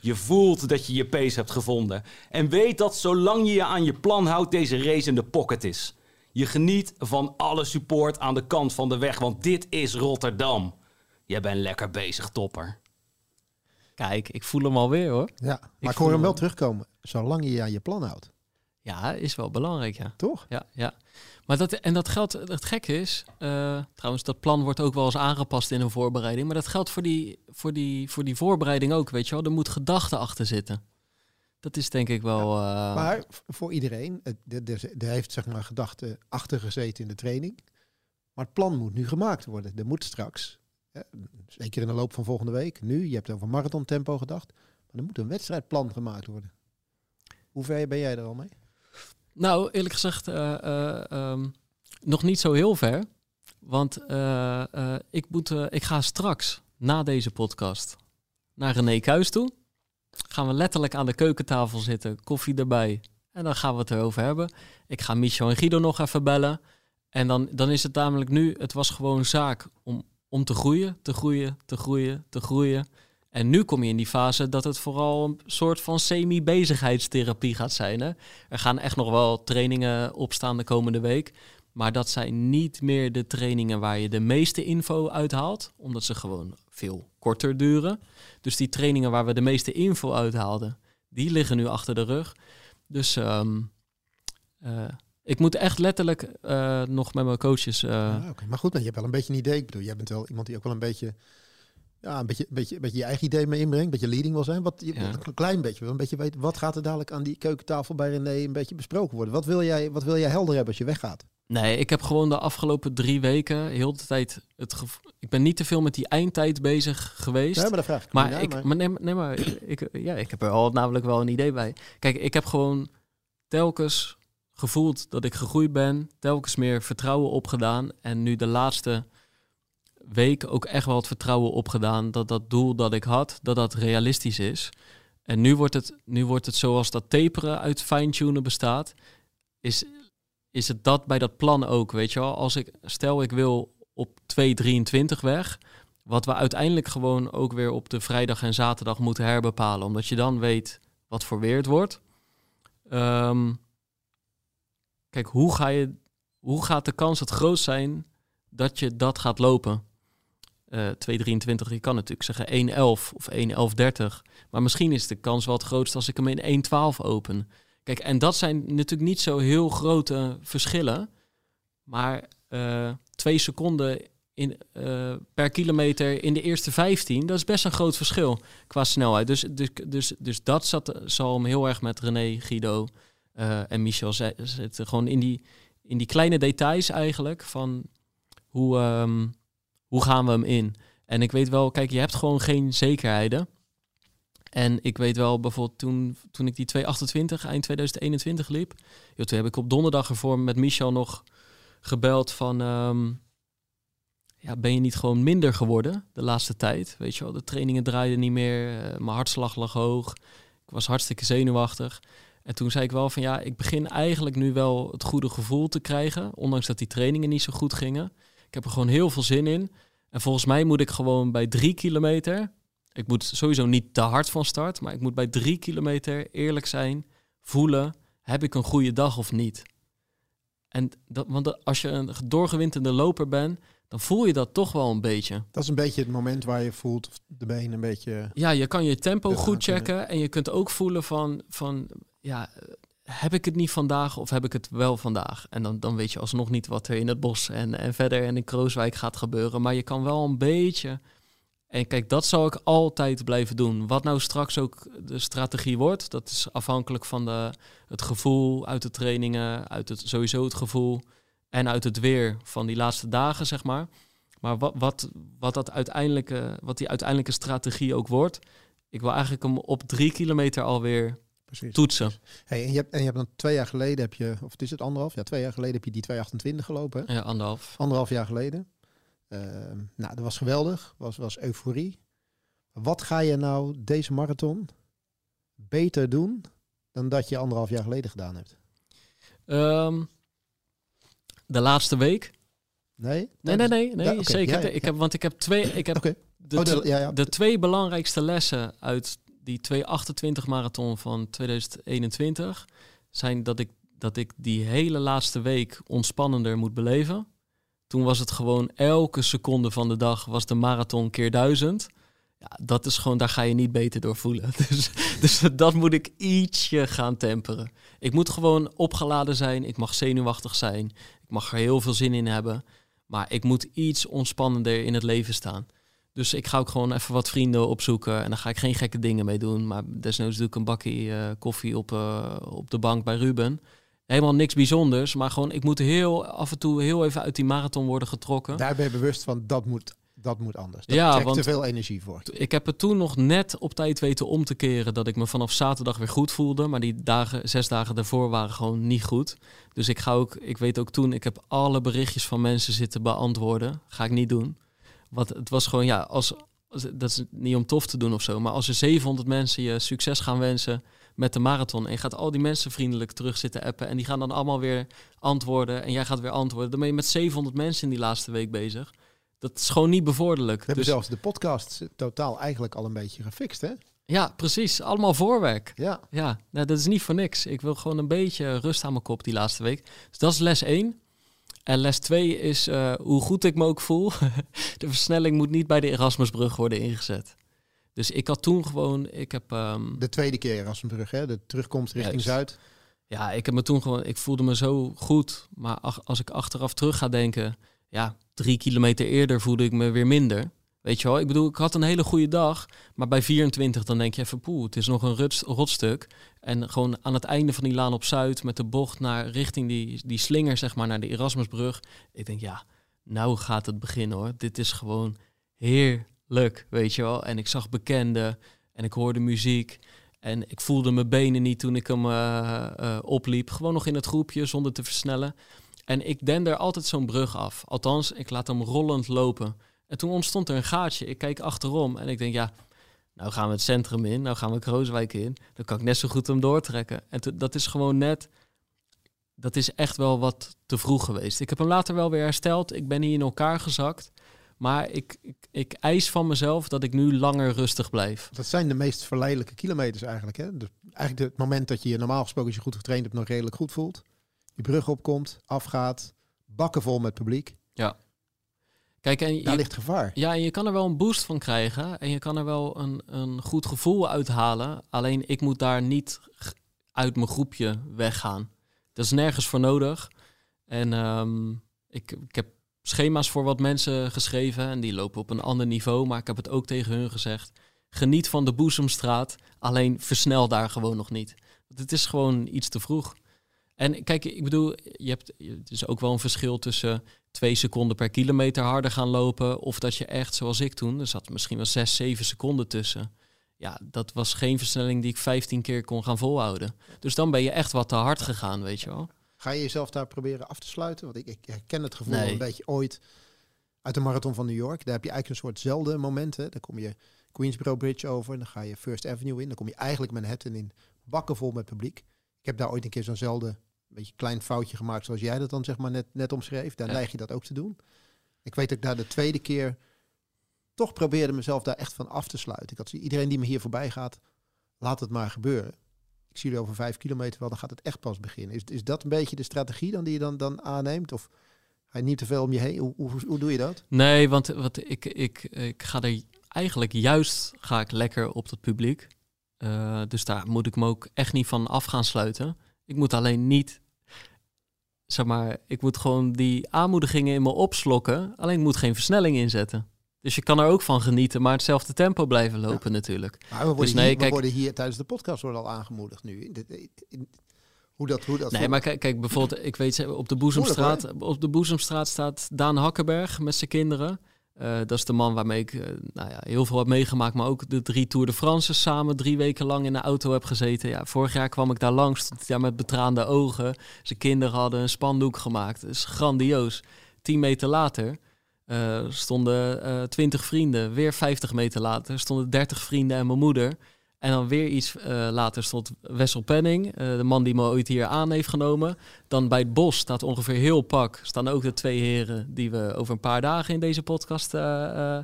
Je voelt dat je je pace hebt gevonden. En weet dat zolang je je aan je plan houdt, deze race in de pocket is. Je geniet van alle support aan de kant van de weg, want dit is Rotterdam. Jij bent lekker bezig, topper. Kijk, ik voel hem alweer hoor. Ja, maar ik, hoor hem wel terugkomen. Zolang je je aan je plan houdt. Ja, is wel belangrijk, ja. Toch? Ja, ja. Maar dat, en dat geldt, het gekke is, uh, trouwens, dat plan wordt ook wel eens aangepast in een voorbereiding. Maar dat geldt voor die, voor die, voor die voorbereiding ook, weet je wel. Er moet gedachte achter zitten. Dat is denk ik wel... Ja, uh... maar voor iedereen, er heeft zeg maar gedachte achter gezeten in de training. Maar het plan moet nu gemaakt worden. Er moet straks zeker in de loop van volgende week. Nu, je hebt over marathon tempo gedacht. Maar er moet een wedstrijdplan gemaakt worden. Hoe ver ben jij er al mee? Nou, eerlijk gezegd, uh, uh, um, nog niet zo heel ver. Want uh, ik, moet, ik ga straks, na deze podcast, naar René Kuis toe. Gaan we letterlijk aan de keukentafel zitten, koffie erbij. En dan gaan we het erover hebben. Ik ga Michel en Guido nog even bellen. En dan, dan is het namelijk nu, het was gewoon zaak om om te groeien, te groeien, te groeien, te groeien. En nu kom je in die fase dat het vooral een soort van semi-bezigheidstherapie gaat zijn. Hè? Er gaan echt nog wel trainingen opstaan de komende week. Maar dat zijn niet meer de trainingen waar je de meeste info uithaalt, omdat ze gewoon veel korter duren. Dus die trainingen waar we de meeste info uithaalden, die liggen nu achter de rug. Dus um, ik moet echt letterlijk uh, nog met mijn coaches. Uh... Ja, Maar goed, maar je hebt wel een beetje een idee. Ik bedoel, jij bent wel iemand die ook wel een beetje. Ja, een beetje, een beetje, een beetje je eigen idee mee inbrengt. Een beetje leading wil zijn. Wat, je, ja. Een klein beetje. Een beetje weet, wat gaat er dadelijk aan die keukentafel bij René een beetje besproken worden? Wat wil jij, wat wil jij helder hebben als je weggaat? Nee, ik heb gewoon de afgelopen drie weken heel de tijd het gevoel. Ik ben niet te veel met die eindtijd bezig geweest. Nee, maar dat vraag ik. Maar, ik, maar... nee, nee, maar ik, ja, ik heb er al namelijk wel een idee bij. Kijk, ik heb gewoon telkens gevoeld dat ik gegroeid ben, telkens meer vertrouwen opgedaan en nu de laatste week ook echt wel het vertrouwen opgedaan dat dat doel dat ik had, dat dat realistisch is. En nu wordt het, nu wordt het zoals dat taperen uit fine-tunen bestaat, is, is het dat bij dat plan ook, weet je wel. Als ik, stel ik wil op 2.23 weg, wat we uiteindelijk gewoon ook weer op de vrijdag en zaterdag moeten herbepalen, omdat je dan weet wat voor weer het wordt. Um, Kijk, hoe, ga je, hoe gaat de kans het groot zijn dat je dat gaat lopen? Uh, 2,23, je kan natuurlijk zeggen 1,11 of 1,11,30. Maar misschien is de kans wel het grootst als ik hem in 1,12 open. Kijk, en dat zijn natuurlijk niet zo heel grote verschillen. Maar uh, twee seconden in, uh, per kilometer in de eerste 15, dat is best een groot verschil qua snelheid. Dus, dus, dus, dus dat zat, zal hem heel erg met René, Guido uh, en Michel zitten gewoon in die, in die kleine details eigenlijk van hoe, um, hoe gaan we hem in. En ik weet wel, kijk, je hebt gewoon geen zekerheden. En ik weet wel bijvoorbeeld toen, toen ik die 228 eind 2021 liep, joh, toen heb ik op donderdag ervoor met Michel nog gebeld van, um, ja, ben je niet gewoon minder geworden de laatste tijd? Weet je wel, de trainingen draaiden niet meer, uh, mijn hartslag lag hoog, ik was hartstikke zenuwachtig. En toen zei ik wel van ja, ik begin eigenlijk nu wel het goede gevoel te krijgen. Ondanks dat die trainingen niet zo goed gingen. Ik heb er gewoon heel veel zin in. En volgens mij moet ik gewoon bij drie kilometer. Ik moet sowieso niet te hard van start. Maar ik moet bij drie kilometer eerlijk zijn. Voelen, heb ik een goede dag of niet? En dat, want als je een doorgewinterde loper bent, dan voel je dat toch wel een beetje. Dat is een beetje het moment waar je voelt of de benen een beetje. Ja, je kan je tempo goed checken. En je kunt ook voelen van, van ja, heb ik het niet vandaag of heb ik het wel vandaag? En dan, dan weet je alsnog niet wat er in het bos en, en verder en in Krooswijk gaat gebeuren. Maar je kan wel een beetje. En kijk, dat zal ik altijd blijven doen. Wat nou straks ook de strategie wordt, dat is afhankelijk van de, het gevoel uit de trainingen, uit het sowieso het gevoel en uit het weer van die laatste dagen, zeg maar. Maar wat, wat, wat, dat uiteindelijke, wat die uiteindelijke strategie ook wordt, ik wil eigenlijk hem op drie kilometer alweer Precies. toetsen. Hey, en, je hebt, en je hebt dan twee jaar geleden heb je, of het is het anderhalf? Ja, twee jaar geleden heb je die 228 gelopen. Hè? Ja, anderhalf. Anderhalf jaar geleden. Uh, nou, dat was geweldig. Was, was euforie. Wat ga je nou deze marathon beter doen dan dat je anderhalf jaar geleden gedaan hebt? Um, de laatste week. Nee? Nee, nee, nee, nee zeker. ik heb, want ik heb twee. Ik heb de, oh, de, de, twee belangrijkste lessen uit die 228 marathon van 2021 zijn dat ik, dat ik die hele laatste week ontspannender moet beleven. Toen was het gewoon elke seconde van de dag was de marathon keer duizend. Ja, dat is gewoon, daar ga je niet beter door voelen. Dus, dus dat moet ik ietsje gaan temperen. Ik moet gewoon opgeladen zijn. Ik mag zenuwachtig zijn. Ik mag er heel veel zin in hebben. Maar ik moet iets ontspannender in het leven staan. Dus ik ga ook gewoon even wat vrienden opzoeken. En dan ga ik geen gekke dingen mee doen. Maar desnoods doe ik een bakje uh, koffie op, uh, op de bank bij Ruben. Helemaal niks bijzonders. Maar gewoon, ik moet heel af en toe heel even uit die marathon worden getrokken. Daar ben je bewust van, dat moet dat moet anders. Dat ja, want te veel energie voor. Ik heb het toen nog net op tijd weten om te keren dat ik me vanaf zaterdag weer goed voelde. Maar die dagen, zes dagen daarvoor waren gewoon niet goed. Dus ik ga ook, ik weet ook toen, ik heb alle berichtjes van mensen zitten beantwoorden. Ga ik niet doen. Want het was gewoon, ja, als, dat is niet om tof te doen of zo. Maar als er 700 mensen je succes gaan wensen met de marathon. En je gaat al die mensen vriendelijk terug zitten appen. En die gaan dan allemaal weer antwoorden. En jij gaat weer antwoorden. Dan ben je met 700 mensen in die laatste week bezig. Dat is gewoon niet bevorderlijk. We hebben dus... zelfs de podcast totaal eigenlijk al een beetje gefixt, hè? Ja, precies. Allemaal voorwerk. Ja. Ja, nou, dat is niet voor niks. Ik wil gewoon een beetje rust aan mijn kop die laatste week. Dus dat is les 1. En les 2 is uh, hoe goed ik me ook voel. de versnelling moet niet bij de Erasmusbrug worden ingezet. Dus ik had toen gewoon, ik heb... Um... De tweede keer Erasmusbrug, hè? De terugkomst richting Zuid. Ja, ik heb me toen gewoon, ik voelde me zo goed. Maar als ik achteraf terug ga denken, ja, drie kilometer eerder voelde ik me weer minder. Weet je wel, ik bedoel, ik had een hele goede dag, maar bij 24 dan denk je even, poeh, het is nog een rot, rotstuk. En gewoon aan het einde van die laan op Zuid met de bocht naar richting die, die slinger, zeg maar, naar de Erasmusbrug. Ik denk, ja, nou gaat het beginnen hoor. Dit is gewoon heerlijk, weet je wel. En ik zag bekenden en ik hoorde muziek. En ik voelde mijn benen niet toen ik hem uh, uh, opliep. Gewoon nog in het groepje zonder te versnellen. En ik er altijd zo'n brug af. Althans, ik laat hem rollend lopen. En toen ontstond er een gaatje. Ik kijk achterom en ik denk, ja, nou gaan we het centrum in, nou gaan we Krooswijk in. Dan kan ik net zo goed hem doortrekken. En dat is gewoon net, dat is echt wel wat te vroeg geweest. Ik heb hem later wel weer hersteld. Ik ben hier in elkaar gezakt. Maar ik, ik, ik eis van mezelf dat ik nu langer rustig blijf. Dat zijn de meest verleidelijke kilometers eigenlijk. Hè? Dus eigenlijk het moment dat je je normaal gesproken, als je goed getraind hebt, nog redelijk goed voelt die brug opkomt, afgaat, bakken vol met publiek. Ja. Kijk, en Daar ligt gevaar. Ja, en je kan er wel een boost van krijgen. En je kan er wel een, een goed gevoel uithalen. Alleen ik moet daar niet uit mijn groepje weggaan. Dat is nergens voor nodig. En um, ik, ik heb schema's voor wat mensen geschreven. En die lopen op een ander niveau. Maar ik heb het ook tegen hun gezegd. Geniet van de Boezemstraat. Alleen versnel daar gewoon nog niet. Want het is gewoon iets te vroeg. En kijk, ik bedoel, je hebt, het is ook wel een verschil tussen twee seconden per kilometer harder gaan lopen. Of dat je echt, zoals ik toen, er zat misschien wel zes, zeven seconden tussen. Ja, dat was geen versnelling die ik 15 keer kon gaan volhouden. Dus dan ben je echt wat te hard gegaan, weet je wel. Ga je jezelf daar proberen af te sluiten? Want ik, ik herken het gevoel een beetje ooit uit de marathon van New York. Daar heb je eigenlijk een soortzelfde momenten. Dan kom je Queensboro Bridge over, dan ga je First Avenue in. Dan kom je eigenlijk Manhattan in, bakken vol met publiek heb daar ooit een keer zo'nzelfde beetje klein foutje gemaakt zoals jij dat dan zeg maar net, net omschreef. Daar neig je dat ook te doen. Ik weet dat ik daar de tweede keer toch probeerde mezelf daar echt van af te sluiten. Ik had iedereen die me hier voorbij gaat, laat het maar gebeuren. Ik zie jullie over vijf kilometer wel, dan gaat het echt pas beginnen. Is, is dat een beetje de strategie dan die je dan, dan aanneemt? Of hij niet te veel om je heen? Hoe, hoe, hoe doe je dat? Nee, want wat ik, ik, ik ga er eigenlijk juist ga ik lekker op het publiek. Uh, dus daar moet ik me ook echt niet van af gaan sluiten. Ik moet alleen niet, zeg maar, ik moet gewoon die aanmoedigingen in me opslokken. Alleen ik moet geen versnelling inzetten. Dus je kan er ook van genieten, maar hetzelfde tempo blijven lopen natuurlijk. Maar we worden, dus nee, hier, we worden hier tijdens de podcast worden al aangemoederd nu. hoe dat, hoe dat nee, maar kijk, kijk, bijvoorbeeld, ik weet op de Boezemstraat, op de Boezemstraat staat Daan Hakkenberg met zijn kinderen. Uh, dat is de man waarmee ik uh, nou ja, heel veel heb meegemaakt, maar ook de drie Tour de France samen drie weken lang in de auto heb gezeten. Ja, vorig jaar kwam ik daar langs, hij met betraande ogen. Zijn kinderen hadden een spandoek gemaakt. Dat is grandioos. Tien meter later uh, stonden twintig vrienden. Weer 50 meter later stonden 30 vrienden en mijn moeder. En dan weer iets uh, later stond Wessel Penning, uh, de man die me ooit hier aan heeft genomen. Dan bij het bos staat ongeveer heel pak. Staan ook de twee heren die we over een paar dagen in deze podcast uh,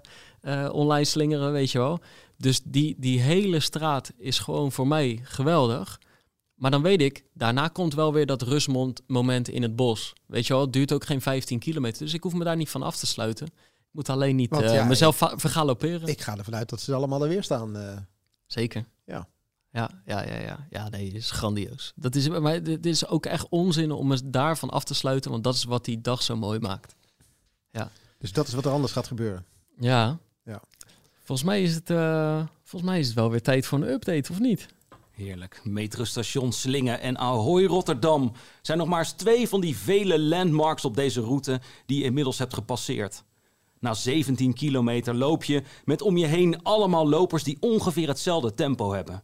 online slingeren, weet je wel. Dus die, die hele straat is gewoon voor mij geweldig. Maar dan weet ik, daarna komt wel weer dat rustmoment in het bos. Weet je wel, het duurt ook geen 15 kilometer. Dus ik hoef me daar niet van af te sluiten. Ik moet alleen niet ja, mezelf vergaloperen. Ik ga ervan uit dat ze allemaal er weer staan. Zeker. Ja. Ja, ja, ja, ja. Ja, nee, het is grandioos. Dat is, maar dit is ook echt onzin om me daarvan af te sluiten, want dat is wat die dag zo mooi maakt. Ja. Dus dat is wat er anders gaat gebeuren. Ja. Ja. Volgens mij is het, uh, volgens mij is het wel weer tijd voor een update, of niet? Heerlijk. Metrostation Slingen en Ahoy Rotterdam zijn nog maar eens twee van die vele landmarks op deze route die je inmiddels hebt gepasseerd. Na 17 kilometer loop je met om je heen allemaal lopers die ongeveer hetzelfde tempo hebben.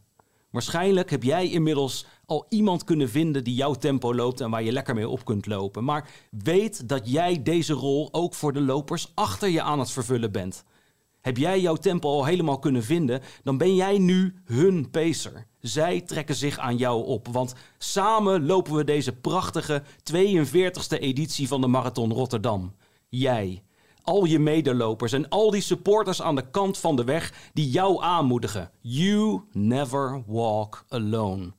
Waarschijnlijk heb jij inmiddels al iemand kunnen vinden die jouw tempo loopt en waar je lekker mee op kunt lopen. Maar weet dat jij deze rol ook voor de lopers achter je aan het vervullen bent. Heb jij jouw tempo al helemaal kunnen vinden, dan ben jij nu hun pacer. Zij trekken zich aan jou op, want samen lopen we deze prachtige 42e editie van de Marathon Rotterdam. Jij, al je medelopers en al die supporters aan de kant van de weg die jou aanmoedigen. You never walk alone.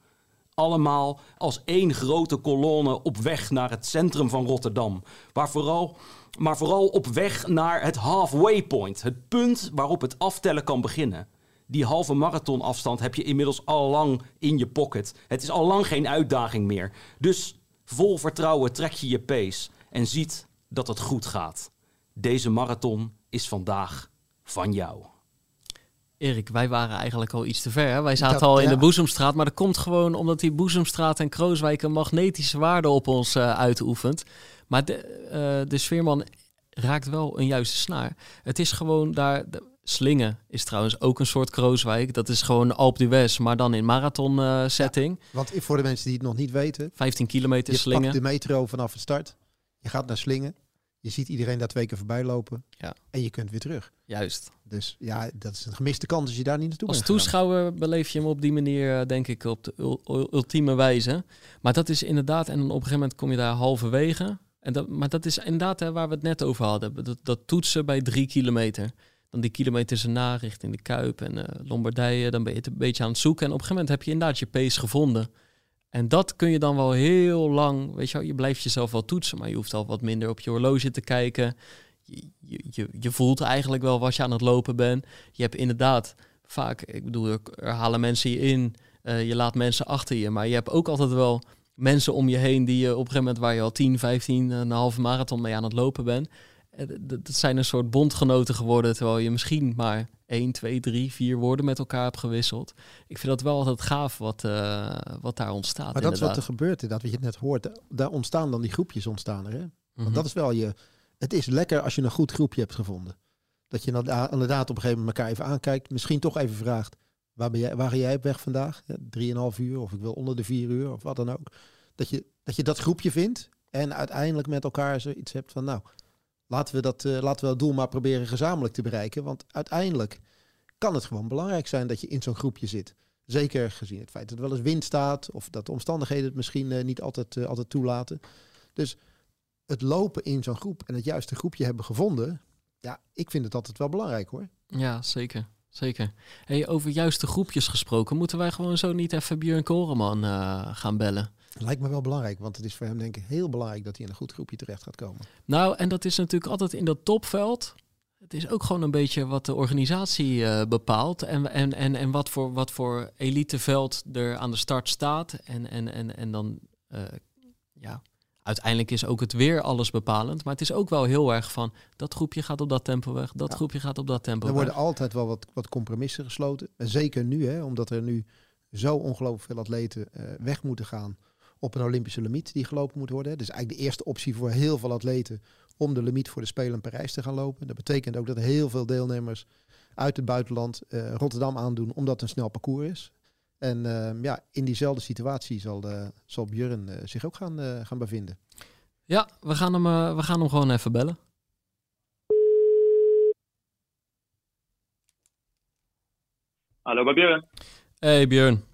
Allemaal als één grote kolonne op weg naar het centrum van Rotterdam. Waar vooral, maar vooral op weg naar het halfway point. Het punt waarop het aftellen kan beginnen. Die halve marathonafstand heb je inmiddels al lang in je pocket. Het is al lang geen uitdaging meer. Dus vol vertrouwen trek je je pace en ziet dat het goed gaat. Deze marathon is vandaag van jou. Erik, wij waren eigenlijk al iets te ver. Wij zaten al in de Boezemstraat, maar dat komt gewoon omdat die Boezemstraat en Krooswijk een magnetische waarde op ons uh, uitoefent. Maar de, uh, de sfeerman raakt wel een juiste snaar. Het is gewoon daar. De, Slingen is trouwens ook een soort Krooswijk. Dat is gewoon Alp d'Huez, maar dan in marathon uh, setting. Ja, want voor de mensen die het nog niet weten. 15 kilometer je Slingen. Je de metro vanaf het start. Je gaat naar Slingen. Je ziet iedereen daar twee keer voorbij lopen. Ja. En je kunt weer terug. Juist. Dus ja, dat is een gemiste kans als je daar niet naartoe Als toeschouwer beleef je hem op die manier, eh, denk ik, op de ultieme wijze. Maar dat is inderdaad, en dan op een gegeven moment kom je daar halverwege. En dat, maar dat is inderdaad hè, waar we het net over hadden. Dat, dat toetsen bij drie kilometer. Dan die kilometers erna richting de Kuip en uh, Lombardije. Dan ben je het een beetje aan het zoeken. En op een gegeven moment heb je inderdaad je pace gevonden. En dat kun je dan wel heel lang, weet je wel, je blijft jezelf wel toetsen, maar je hoeft al wat minder op je horloge te kijken. Je, je, voelt eigenlijk wel wat je aan het lopen bent. Je hebt inderdaad vaak, ik bedoel, er halen mensen je in, uh, je laat mensen achter je, maar je hebt ook altijd wel mensen om je heen die je op een gegeven moment waar je al 10, 15, een halve marathon mee aan het lopen bent. Eh, dat zijn een soort bondgenoten geworden, terwijl je misschien maar 1, 2, 3, 4 woorden met elkaar hebt gewisseld. Ik vind dat wel altijd gaaf wat, uh, wat daar ontstaat. Maar dat is wat er gebeurt, dat wat je net hoort. Daar ontstaan dan die groepjes ontstaan er. Hè? Want mhm. dat is wel je. Het is lekker als je een goed groepje hebt gevonden. Dat je inderdaad op een gegeven moment elkaar even aankijkt. Misschien toch even vraagt. Waar, ben jij, waar ga jij op weg vandaag? Ja, drieënhalf uur of ik wil onder de vier uur of wat dan ook. Dat je dat, je dat groepje vindt en uiteindelijk met elkaar zoiets hebt van nou, laten we, dat, uh, laten we dat doel maar proberen gezamenlijk te bereiken. Want uiteindelijk kan het gewoon belangrijk zijn dat je in zo'n groepje zit. Zeker gezien het feit dat er wel eens wind staat of dat de omstandigheden het misschien niet altijd, altijd toelaten. Dus het lopen in zo'n groep en het juiste groepje hebben gevonden, ja, ik vind het altijd wel belangrijk hoor. Ja, zeker. Zeker. Hey, over juiste groepjes gesproken, moeten wij gewoon zo niet even Björn Koreman gaan bellen? Lijkt me wel belangrijk, want het is voor hem denk ik heel belangrijk dat hij in een goed groepje terecht gaat komen. Nou, en dat is natuurlijk altijd in dat topveld. Het is ook gewoon een beetje wat de organisatie uh, bepaalt en, en, en, en wat, voor, wat voor eliteveld er aan de start staat. En, en, en, en dan uh, ja, uiteindelijk is ook het weer alles bepalend. Maar het is ook wel heel erg van dat groepje gaat op dat tempo weg, dat groepje gaat op dat tempo er weg. Er worden altijd wel wat, wat compromissen gesloten. En zeker nu, hè, omdat er nu zo ongelooflijk veel atleten uh, weg moeten gaan op een Olympische limiet die gelopen moet worden. Dus eigenlijk de eerste optie voor heel veel atleten om de limiet voor de Spelen in Parijs te gaan lopen. Dat betekent ook dat heel veel deelnemers uit het buitenland uh, Rotterdam aandoen, omdat het een snel parcours is. En ehm, ja, in diezelfde situatie zal, uh, zal Björn uh, zich ook gaan, uh, gaan bevinden. Ja, we gaan, hem, we gaan hem gewoon even bellen. Hallo, bij Björn. Hey Björn.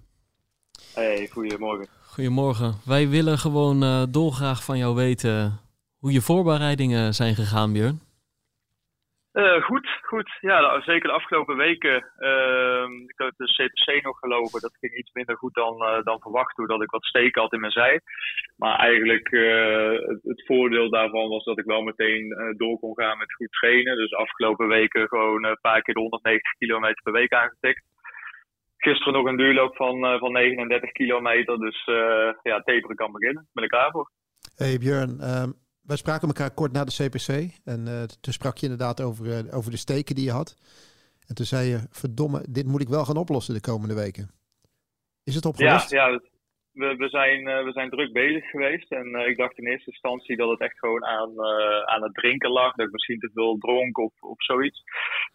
Hey, goedemorgen. Goedemorgen. Wij willen gewoon dolgraag van jou weten hoe je voorbereidingen zijn gegaan, Björn. Uh, goed, goed. Ja, nou, zeker de afgelopen weken. Uh, ik heb de CPC nog gelopen. Dat ging iets minder goed dan, uh, dan verwacht, doordat ik wat steken had in mijn zij. Maar eigenlijk uh, het, het, voordeel daarvan was dat ik wel meteen door kon gaan met goed trainen. Dus afgelopen weken gewoon een paar keer de 190 kilometer per week aangetikt. Gisteren nog een duurloop van, van 39 kilometer. Dus ja, taperen kan beginnen. Ben ik klaar voor. Hey Björn, ehm, wij spraken elkaar kort na de CPC. En uh, toen sprak je inderdaad over, over de steken die je had. En toen zei je, verdomme, dit moet ik wel gaan oplossen de komende weken. Is het opgelost? Ja, ja we, we, zijn, uh, we zijn druk bezig geweest. En ik dacht in eerste instantie dat het echt gewoon aan, aan het drinken lag. Dat ik misschien te veel dronk of, of zoiets.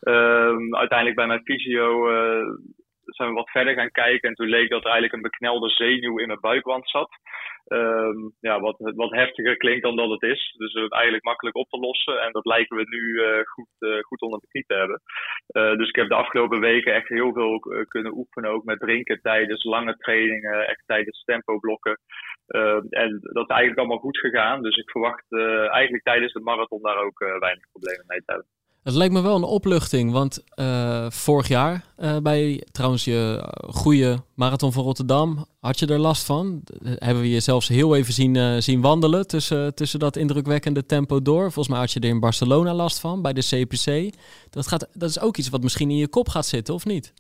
Ehm, uiteindelijk bij mijn fysio zijn we wat verder gaan kijken. En toen leek dat er eigenlijk een beknelde zenuw in mijn buikwand zat. Um, ja, wat, wat heftiger klinkt dan dat het is. Dus eigenlijk makkelijk op te lossen. En dat lijken we nu uh, goed, uh, goed onder de knie te hebben. dus ik heb de afgelopen weken echt heel veel kunnen oefenen. Ook met drinken tijdens lange trainingen. Echt tijdens tempoblokken. Ehm, en dat is eigenlijk allemaal goed gegaan. Dus ik verwacht eigenlijk tijdens de marathon daar ook weinig problemen mee te hebben. Het lijkt me wel een opluchting, want uh, vorig jaar uh, bij trouwens je goede marathon van Rotterdam had je er last van. Hebben we je zelfs heel even zien, zien wandelen tussen, tussen dat indrukwekkende tempo door. Volgens mij had je er in Barcelona last van bij de CPC. Dat, gaat, dat is ook iets wat misschien in je kop gaat zitten, of niet?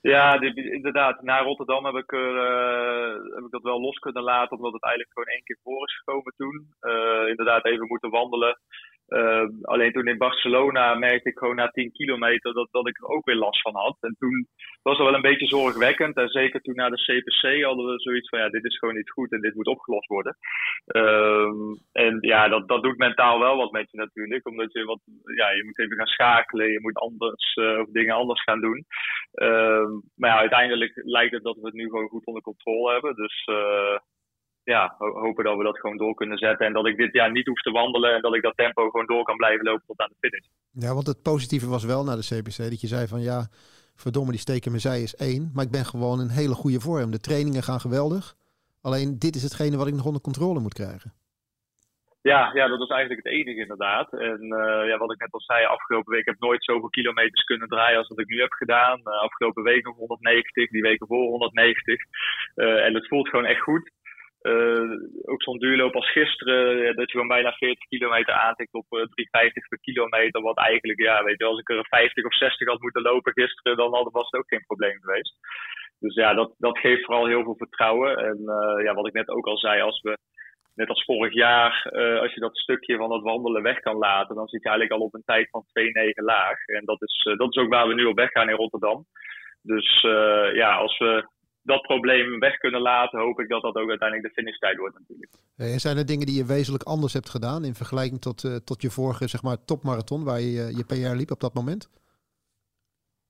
Ja, inderdaad. Na Rotterdam heb ik, heb ik dat wel los kunnen laten, omdat het eigenlijk gewoon één keer voor is gekomen toen. inderdaad, even moeten wandelen. Uh, alleen toen in Barcelona merkte ik gewoon na 10 kilometer dat, dat ik er ook weer last van had. En toen was het wel een beetje zorgwekkend. En zeker toen na de CPC hadden we zoiets van ja, dit is gewoon niet goed en dit moet opgelost worden. Uh, en ja, dat, dat doet mentaal wel wat met je natuurlijk. Omdat je wat, ja, je moet even gaan schakelen, je moet anders, uh, dingen anders gaan doen. Ehm, maar ja, uiteindelijk lijkt het dat we het nu gewoon goed onder controle hebben. Dus uh, ja, hopen dat we dat gewoon door kunnen zetten. En dat ik dit jaar niet hoef te wandelen en dat ik dat tempo gewoon door kan blijven lopen tot aan de finish. Ja, want het positieve was wel na de CPC dat je zei van ja, verdomme die steken mijn zij is één. Maar ik ben gewoon in hele goede vorm. De trainingen gaan geweldig. Alleen dit is hetgene wat ik nog onder controle moet krijgen. Ja, ja, dat is eigenlijk het enige inderdaad. En uh, ja, wat ik net al zei, afgelopen week heb ik nooit zoveel kilometers kunnen draaien als wat ik nu heb gedaan. Uh, afgelopen week nog 190, die weken voor 190. Uh, en het voelt gewoon echt goed. Uh, ook zo'n duurloop als gisteren, dat je gewoon bijna 40 kilometer aantikt op uh, eh, 3,50 per kilometer. Wat eigenlijk, ja, weet je, als ik er 50 of 60 had moeten lopen gisteren, dan had, was het ook geen probleem geweest. Dus ja, dat, dat geeft vooral heel veel vertrouwen. En ja, wat ik net ook al zei, als we net als vorig jaar, als je dat stukje van het wandelen weg kan laten, dan zit je eigenlijk al op een tijd van 2,9 laag. En dat is, dat is ook waar we nu op weg gaan in Rotterdam. Dus ja, als we dat probleem weg kunnen laten, hoop ik dat dat ook uiteindelijk de finishtijd wordt natuurlijk. En zijn er dingen die je wezenlijk anders hebt gedaan in vergelijking tot, uh, tot je vorige zeg maar, topmarathon waar je je PR liep op dat moment?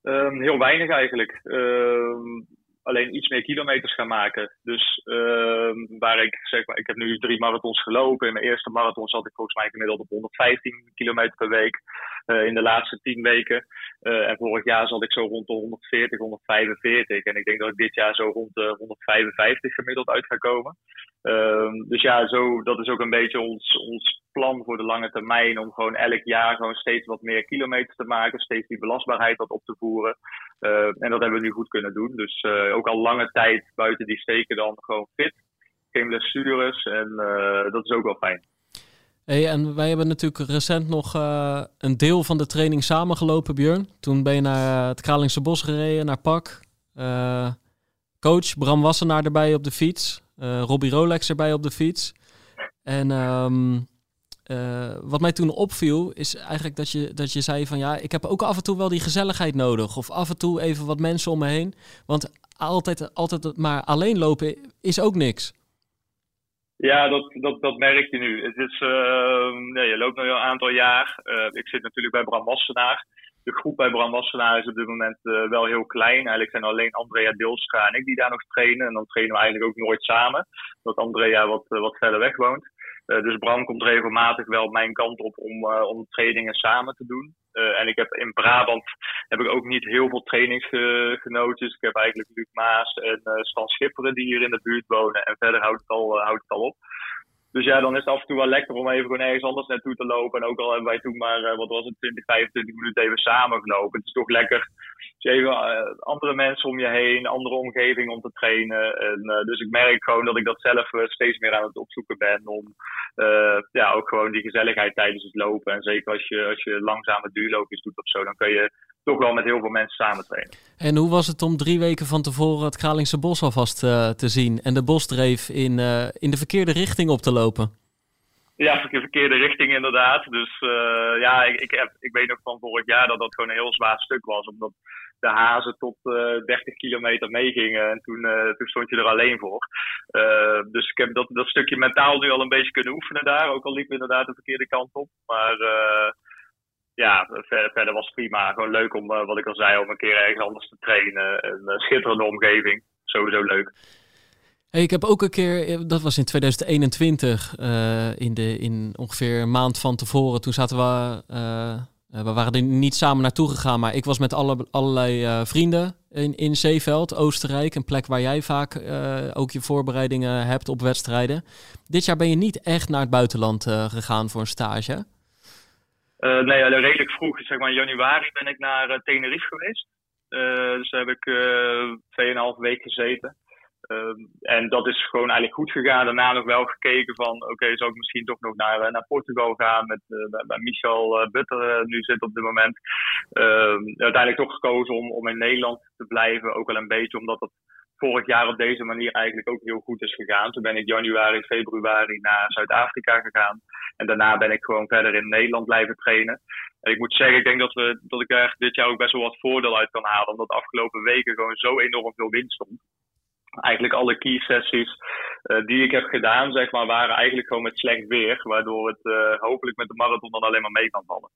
Um, heel weinig eigenlijk. Um, alleen iets meer kilometers gaan maken. Dus um, waar ik zeg maar, ik heb nu drie marathons gelopen. In mijn eerste marathon zat ik volgens mij gemiddeld op 115 kilometer per week. In de laatste tien weken. en vorig jaar zat ik zo rond de 140, 145. En ik denk dat ik dit jaar zo rond de 155 gemiddeld uit ga komen. Ehm, dus ja, zo, dat is ook een beetje ons, ons plan voor de lange termijn. Om gewoon elk jaar gewoon steeds wat meer kilometers te maken. Steeds die belastbaarheid wat op te voeren. en dat hebben we nu goed kunnen doen. Dus ook al lange tijd buiten die steken dan gewoon fit geen blessures en eh, dat is ook wel fijn. En wij hebben natuurlijk recent nog uh, een deel van de training samengelopen, Björn. Toen ben je naar het Kralingse Bos gereden, naar PAK. Uh, coach Bram Wassenaar erbij op de fiets. Uh, Robbie Rolex erbij op de fiets. En um, wat mij toen opviel, is eigenlijk dat je, dat je zei van ja, ik heb ook af en toe wel die gezelligheid nodig. Of af en toe even wat mensen om me heen. Want altijd, altijd maar alleen lopen is ook niks. Ja, dat, dat, dat merk je nu. Het is, nee, je loopt nu al een aantal jaar. Uh, ik zit natuurlijk bij Bram Wassenaar. De groep bij Bram Wassenaar is op dit moment uh, wel heel klein. Eigenlijk zijn alleen Andrea Deelstra en ik die daar nog trainen. En dan trainen we eigenlijk ook nooit samen. Omdat Andrea wat, wat verder weg woont. dus Bram komt regelmatig wel mijn kant op om, om trainingen samen te doen. Uh, en ik heb in Brabant heb ik ook niet heel veel trainingsgenoten. Dus ik heb eigenlijk Luc Maas en uh, Stan Schipperen die hier in de buurt wonen. En verder houdt het al, houdt het al op. Dus ja, dan is het af en toe wel lekker om even gewoon ergens anders naartoe te lopen. En ook al hebben wij toen maar, uh, wat was het, 20, 25 minuten even samen gelopen. Het is toch lekker. Dus even uh, andere mensen om je heen, andere omgeving om te trainen. En, uh, dus ik merk gewoon dat ik dat zelf steeds meer aan het opzoeken ben. Om ja, ook gewoon die gezelligheid tijdens het lopen. En zeker als je, als je langzame duurloopjes doet of zo, dan kun je toch wel met heel veel mensen samen trainen. En hoe was het om drie weken van tevoren het Kralingse Bos alvast uh, te zien en de bosdreef in, uh, in de verkeerde richting op te lopen? Ja, de verkeerde richting inderdaad. Dus uh, ja, ik, ik, heb, ik weet nog van vorig jaar dat dat gewoon een heel zwaar stuk was. Omdat de hazen tot 30 kilometer meegingen en toen, toen stond je er alleen voor. dus ik heb dat, dat stukje mentaal nu al een beetje kunnen oefenen daar. Ook al liep inderdaad de verkeerde kant op. Maar ja, verder, was het prima. Gewoon leuk om, uh, wat ik al zei, om een keer ergens anders te trainen. Een uh, schitterende omgeving. Sowieso leuk. Hey, ik heb ook een keer, eh, dat was in 2021, uh, in, de, in ongeveer een maand van tevoren. Toen zaten we, we waren er niet samen naartoe gegaan, maar ik was met alle, allerlei vrienden in, in Zeeveld, Oostenrijk. Een plek waar jij vaak ook je voorbereidingen hebt op wedstrijden. Dit jaar ben je niet echt naar het buitenland gegaan voor een stage. Uh, nee, redelijk vroeg, zeg maar in januari ben ik naar uh, Tenerife geweest. Uh, dus daar heb ik uh, 2,5 weken gezeten. Ehm, en dat is gewoon eigenlijk goed gegaan. Daarna nog wel gekeken van, oké, okay, zou ik misschien toch nog naar, naar Portugal gaan met bij Michel Butter nu zit op dit moment. Ehm, uiteindelijk toch gekozen om, om in Nederland te blijven. Ook wel een beetje omdat het vorig jaar op deze manier eigenlijk ook heel goed is gegaan. Toen ben ik januari, februari naar Zuid-Afrika gegaan. En daarna ben ik gewoon verder in Nederland blijven trainen. En ik moet zeggen, ik denk dat, we, dat ik daar dit jaar ook best wel wat voordeel uit kan halen. Omdat de afgelopen weken gewoon zo enorm veel wind stond. Eigenlijk alle key sessies uh, die ik heb gedaan, zeg maar, waren eigenlijk gewoon met slecht weer. Waardoor het uh, hopelijk met de marathon dan alleen maar mee kan vallen.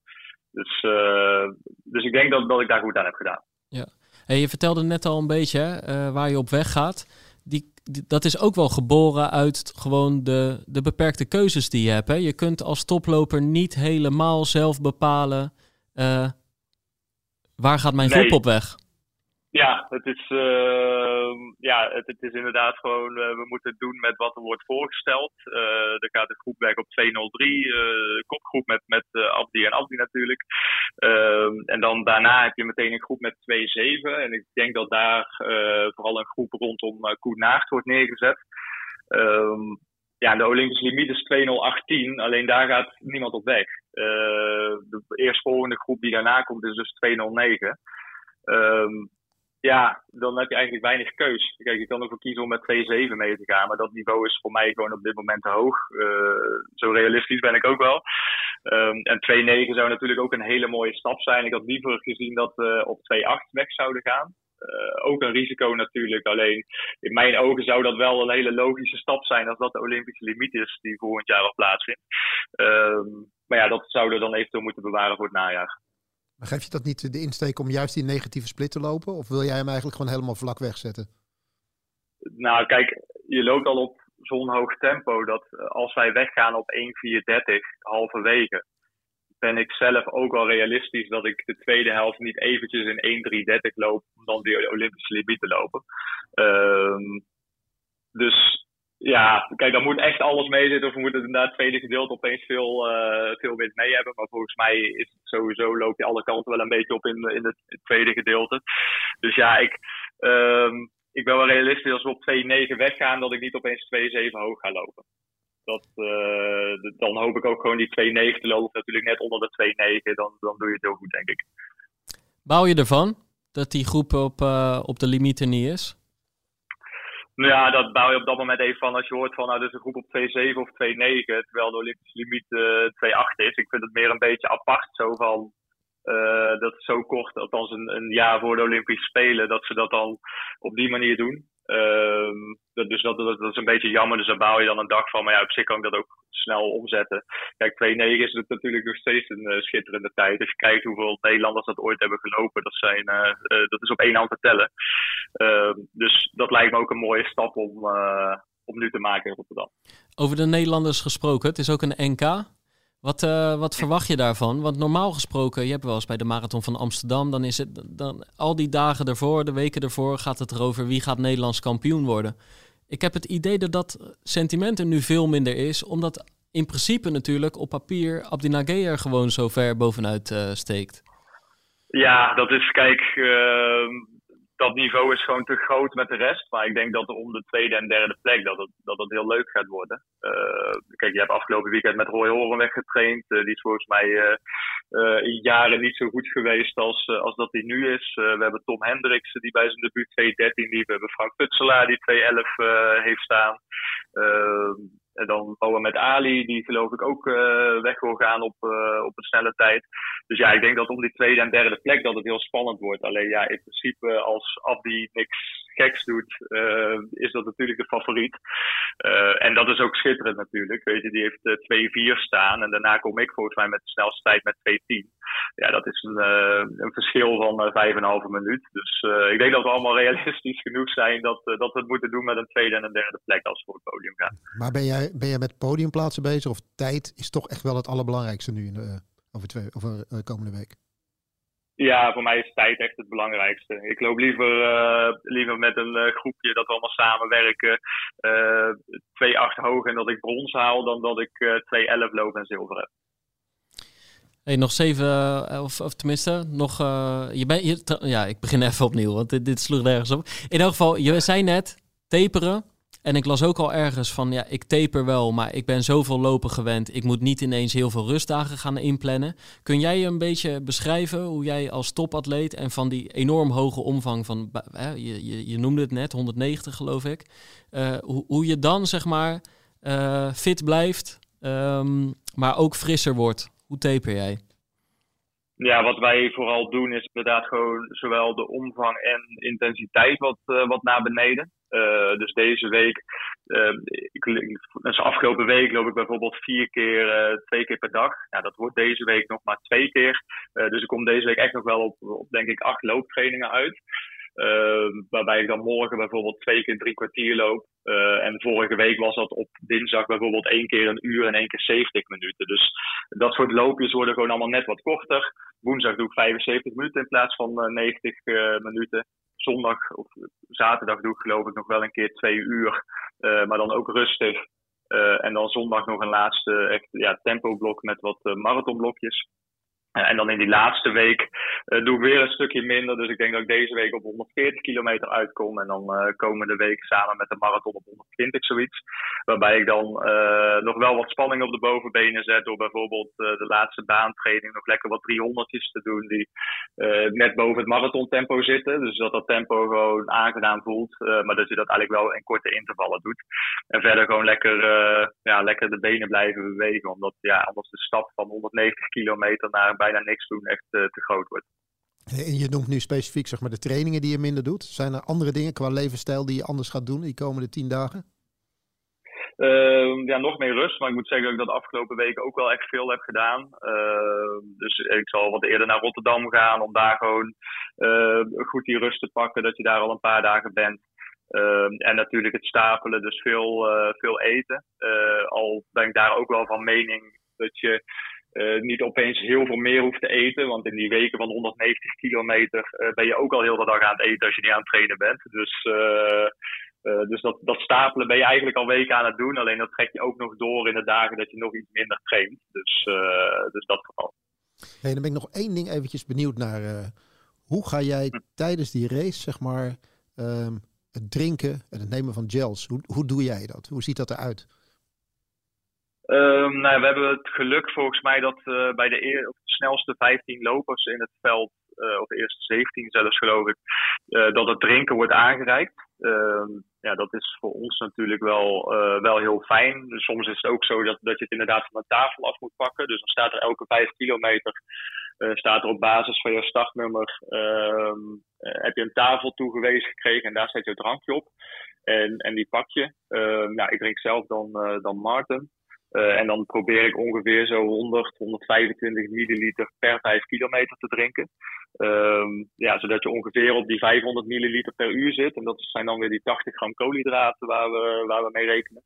Dus, uh, dus ik denk dat, dat ik daar goed aan heb gedaan. Ja. Hey, je vertelde net al een beetje hè, waar je op weg gaat. Die dat is ook wel geboren uit gewoon de, de beperkte keuzes die je hebt. Hè? Je kunt als toploper niet helemaal zelf bepalen uh, waar gaat mijn groep op weg. Ja, het is, uh, ja, het, is inderdaad gewoon, uh, we moeten het doen met wat er wordt voorgesteld. Uh, er gaat de groep weg op 203, kopgroep met, met Abdi en Abdi natuurlijk. Ehm, en dan daarna heb je meteen een groep met 2-7. En ik denk dat daar vooral een groep rondom Koen Naagt wordt neergezet. Um, ja, de Olympische limiet is 2.018, alleen daar gaat niemand op weg. de eerstvolgende groep die daarna komt is dus 2.09. Um, ja, dan heb je eigenlijk weinig keus. Kijk, je kan ervoor kiezen om met 2-7 mee te gaan, maar dat niveau is voor mij gewoon op dit moment te hoog. Uh, zo realistisch ben ik ook wel. Um, en 2-9 zou natuurlijk ook een hele mooie stap zijn. Ik had liever gezien dat we op 2-8 weg zouden gaan. Uh, ook een risico natuurlijk. Alleen in mijn ogen zou dat wel een hele logische stap zijn als dat de Olympische limiet is die volgend jaar al plaatsvindt. Um, maar ja, dat zouden we dan eventueel moeten bewaren voor het najaar. Maar geef je dat niet de insteek om juist die negatieve split te lopen? Of wil jij hem eigenlijk gewoon helemaal vlak wegzetten? Nou, kijk, je loopt al op zo'n hoog tempo dat als wij weggaan op 1,430 halverwege, ben ik zelf ook wel realistisch dat ik de tweede helft niet eventjes in 1.3.30 loop om dan die Olympische limiet te lopen. Ehm, dus ja, kijk, dan moet echt alles meezitten. Of we moeten inderdaad het tweede gedeelte opeens veel, uh, veel wind mee hebben. Maar volgens mij is het sowieso, loop je alle kanten wel een beetje op in, in het, tweede gedeelte. Dus ja, ik, um, ik ben wel realistisch als we op 2-9 weggaan, dat ik niet opeens 2-7 hoog ga lopen. Dat, uh, dan hoop ik ook gewoon die 2-9 te lopen. Natuurlijk net onder de 2-9, dan, dan doe je het heel goed, denk ik. Bouw je ervan dat die groep op, uh, op de limieten niet is? Nou ja, dat bouw je op dat moment even van als je hoort van nou, dus een groep op 2-7 of 2-9, terwijl de Olympische limiet uh, eh, 2-8 is. Ik vind het meer een beetje apart zo van uh, dat zo kort, althans een, een jaar voor de Olympische Spelen, dat ze dat dan op die manier doen. Um, dat, dus dat, dat, is een beetje jammer, dus daar bouw je dan een dag van. Maar ja, op zich kan ik dat ook snel omzetten. Kijk, 2-9 is het natuurlijk nog steeds een uh, schitterende tijd. Als je kijkt hoeveel Nederlanders dat ooit hebben gelopen, dat, zijn, uh, dat is op één hand te tellen. Ehm, dus dat lijkt me ook een mooie stap om, om nu te maken in Rotterdam. Over de Nederlanders gesproken, het is ook een NK. Wat, uh, wat verwacht je daarvan? Want normaal gesproken, je hebt wel eens bij de Marathon van Amsterdam, dan is het dan, al die dagen ervoor, de weken ervoor, gaat het erover wie gaat Nederlands kampioen worden. Ik heb het idee dat dat sentiment er nu veel minder is, omdat in principe natuurlijk op papier Abdinagé er gewoon zo ver bovenuit uh, steekt. Ja, dat is, kijk, uh, dat niveau is gewoon te groot met de rest. Maar ik denk dat om de tweede en derde plek dat het, dat heel leuk gaat worden. Uh, kijk, je hebt afgelopen weekend met Roy Horenweg getraind. Uh, die is volgens mij uh, in jaren niet zo goed geweest als, als dat hij nu is. we hebben Tom Hendriksen die bij zijn debuut 2.13 liep. We hebben Frank Putselaar die 2.11 heeft staan. En dan met Ali, die geloof ik ook uh, weg wil gaan op, uh, op een snelle tijd. Dus ja, ik denk dat om die tweede en derde plek dat het heel spannend wordt. Alleen ja, in principe als Abdi niks geks doet, uh, is dat natuurlijk de favoriet. en dat is ook schitterend natuurlijk. Weet je, die heeft 2-4 staan. En daarna kom ik volgens mij met de snelste tijd met 2-10. Ja, dat is een, een verschil van 5,5 minuut. Dus ik denk dat we allemaal realistisch genoeg zijn dat, dat we het moeten doen met een tweede en een derde plek als we voor het podium gaan. Maar ben jij ben je met podiumplaatsen bezig? Of tijd is toch echt wel het allerbelangrijkste nu over, twee, over de komende week? Ja, voor mij is tijd echt het belangrijkste. Ik loop liever, uh, liever met een uh, groepje dat we allemaal samenwerken. Uh, 2-8 hoog en dat ik brons haal, dan dat ik 2-11 loop en zilver heb. Hey, nog zeven, of, of tenminste, nog. je bent, je, ja, ik begin even opnieuw, want dit, dit sloeg nergens op. In elk geval, je zei net taperen. En ik las ook al ergens van, ja, ik taper wel, maar ik ben zoveel lopen gewend. Ik moet niet ineens heel veel rustdagen gaan inplannen. Kun jij een beetje beschrijven hoe jij als topatleet en van die enorm hoge omvang van, je, je, je noemde het net, 190 geloof ik, uh, hoe, hoe je dan zeg maar uh, fit blijft, um, maar ook frisser wordt? Hoe taper jij? Ja, wat wij vooral doen is inderdaad gewoon zowel de omvang en intensiteit wat, uh, wat naar beneden. Uh, dus deze week, uh, ik, dus afgelopen week loop ik bijvoorbeeld vier keer, twee keer per dag. Ja, dat wordt deze week nog maar twee keer. dus ik kom deze week echt nog wel op, op denk ik, acht looptrainingen uit. Waarbij ik dan morgen bijvoorbeeld twee keer drie kwartier loop. en vorige week was dat op dinsdag bijvoorbeeld één keer een uur en één keer 70 minuten. Dus dat soort loopjes worden gewoon allemaal net wat korter. Woensdag doe ik 75 minuten in plaats van 90 minuten zondag of zaterdag doe ik geloof ik nog wel een keer twee uur. Maar dan ook rustig. En dan zondag nog een laatste echt ja, tempoblok met wat marathonblokjes. Eh, en dan in die laatste week uh, doe ik weer een stukje minder. Dus ik denk dat ik deze week op 140 kilometer uitkom. En dan uh, komende week samen met de marathon op 120 zoiets. Waarbij ik dan nog wel wat spanning op de bovenbenen zet. Door bijvoorbeeld de laatste baantraining nog lekker wat 300's te doen. Die net boven het marathontempo zitten. Dus dat dat tempo gewoon aangenaam voelt. maar dat je dat eigenlijk wel in korte intervallen doet. En verder gewoon lekker, ja, lekker de benen blijven bewegen. Omdat ja, anders de stap van 190 kilometer naar bijna niks doen echt uh, te groot wordt. En je noemt nu specifiek zeg maar, de trainingen die je minder doet. Zijn er andere dingen qua levensstijl die je anders gaat doen die komende tien dagen? Uh, ja, nog meer rust. Maar ik moet zeggen dat ik dat afgelopen weken ook wel echt veel heb gedaan. Uh, dus ik zal wat eerder naar Rotterdam gaan om daar gewoon uh, goed die rust te pakken. Dat je daar al een paar dagen bent. Ehm, en natuurlijk het stapelen, dus veel, veel eten. al ben ik daar ook wel van mening dat je niet opeens heel veel meer hoeft te eten. Want in die weken van 190 kilometer ben je ook al heel de dag aan het eten als je niet aan het trainen bent. Dus, dus dat, dat stapelen ben je eigenlijk al weken aan het doen. Alleen dat trek je ook nog door in de dagen dat je nog iets minder traint. Dus, dus dat geval. Hey, dan ben ik nog één ding eventjes benieuwd naar. hoe ga jij hm. tijdens die race, zeg maar, ehm, het drinken en het nemen van gels, hoe, hoe doe jij dat? Hoe ziet dat eruit? Um, nou, we hebben het geluk volgens mij dat uh, bij de, de snelste 15 lopers in het veld, uh, of de eerste 17 zelfs geloof ik, uh, dat het drinken wordt aangereikt. Um, ja, dat is voor ons natuurlijk wel, wel heel fijn. Soms is het ook zo dat, dat je het inderdaad van de tafel af moet pakken. Dus dan staat er elke 5 kilometer staat er op basis van je startnummer um, heb je een tafel toegewezen gekregen en daar zet je het drankje op. En, en die pak je. nou, ik drink zelf dan, dan Martin. Uh, en dan probeer ik ongeveer zo 100, 125 milliliter per 5 kilometer te drinken. Um, ja, zodat je ongeveer op die 500 milliliter per uur zit. En dat zijn dan weer die 80 gram koolhydraten waar we, waar we mee rekenen.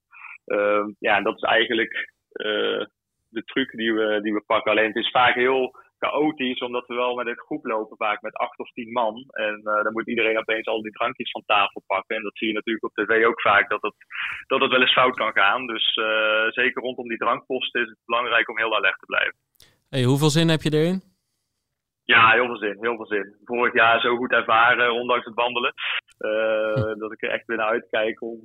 Um, ja, en dat is eigenlijk uh, de truc die we, die we pakken. Alleen het is vaak heel chaotisch, omdat we wel met een groep lopen, vaak met acht of tien man. En uh, dan moet iedereen opeens al die drankjes van tafel pakken. En dat zie je natuurlijk op tv ook vaak, dat het, dat het wel eens fout kan gaan. Dus uh, zeker rondom die drankposten is het belangrijk om heel alert te blijven. Hey, hoeveel zin heb je erin? Ja, heel veel zin, heel veel zin. Vorig jaar zo goed ervaren, ondanks het wandelen, uh, dat ik er echt weer naar uitkijk om,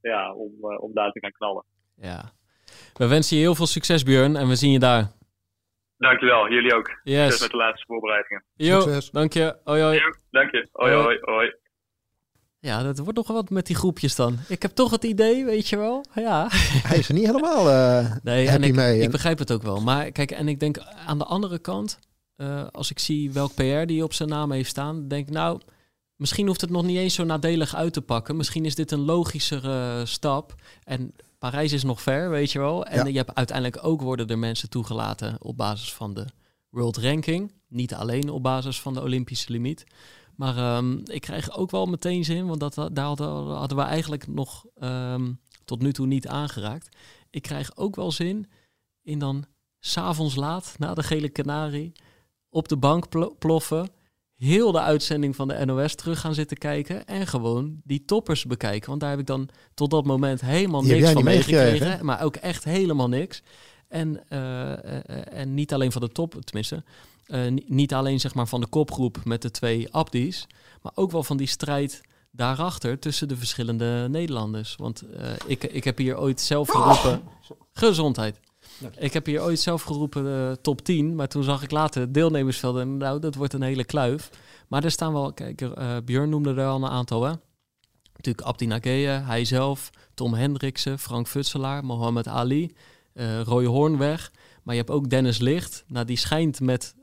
ja, om, om daar te gaan knallen. Ja, we wensen je heel veel succes Björn en we zien je daar. Dankjewel, jullie ook. Yes. Succes met de laatste voorbereidingen. Jo, Succes. dank je. Hoi, hoi. dank je. Hoi, hoi, hoi. Ja, dat wordt nog wat met die groepjes dan. Ik heb toch het idee, weet je wel. Ja. Hij is er niet helemaal uh, nee, happy ik, mee. Ik begrijp het ook wel. Maar kijk, en ik denk aan de andere kant, uh, als ik zie welk PR die op zijn naam heeft staan, denk ik nou, misschien hoeft het nog niet eens zo nadelig uit te pakken. Misschien is dit een logischere stap. En Parijs is nog ver, weet je wel. En je hebt uiteindelijk ook worden er mensen toegelaten op basis van de World Ranking. Niet alleen op basis van de Olympische limiet. Maar ehm, ik krijg ook wel meteen zin, want dat, daar hadden, hadden we eigenlijk nog um, tot nu toe niet aangeraakt. Ik krijg ook wel zin in dan s'avonds laat, na de gele kanarie, op de bank ploffen heel de uitzending van de NOS terug gaan zitten kijken en gewoon die toppers bekijken. Want daar heb ik dan tot dat moment helemaal niks van meegekregen, maar ook echt helemaal niks. En, uh, uh, en niet alleen van de top, tenminste, uh, niet alleen zeg maar van de kopgroep met de twee Abdi's, maar ook wel van die strijd daarachter tussen de verschillende Nederlanders. Want ik, ik heb hier ooit zelf geroepen, gezondheid. Ik heb hier ooit zelf geroepen uh, top 10, maar toen zag ik later het deelnemersveld en nou, dat wordt een hele kluif. Maar er staan wel, kijk, uh, Björn noemde er al een aantal, hè. Natuurlijk Abdi Nageye, hij zelf, Tom Hendriksen, Frank Futselaar, Mohammed Ali, uh, Roy Hoornweg. Maar je hebt ook Dennis Licht. Nou, die schijnt met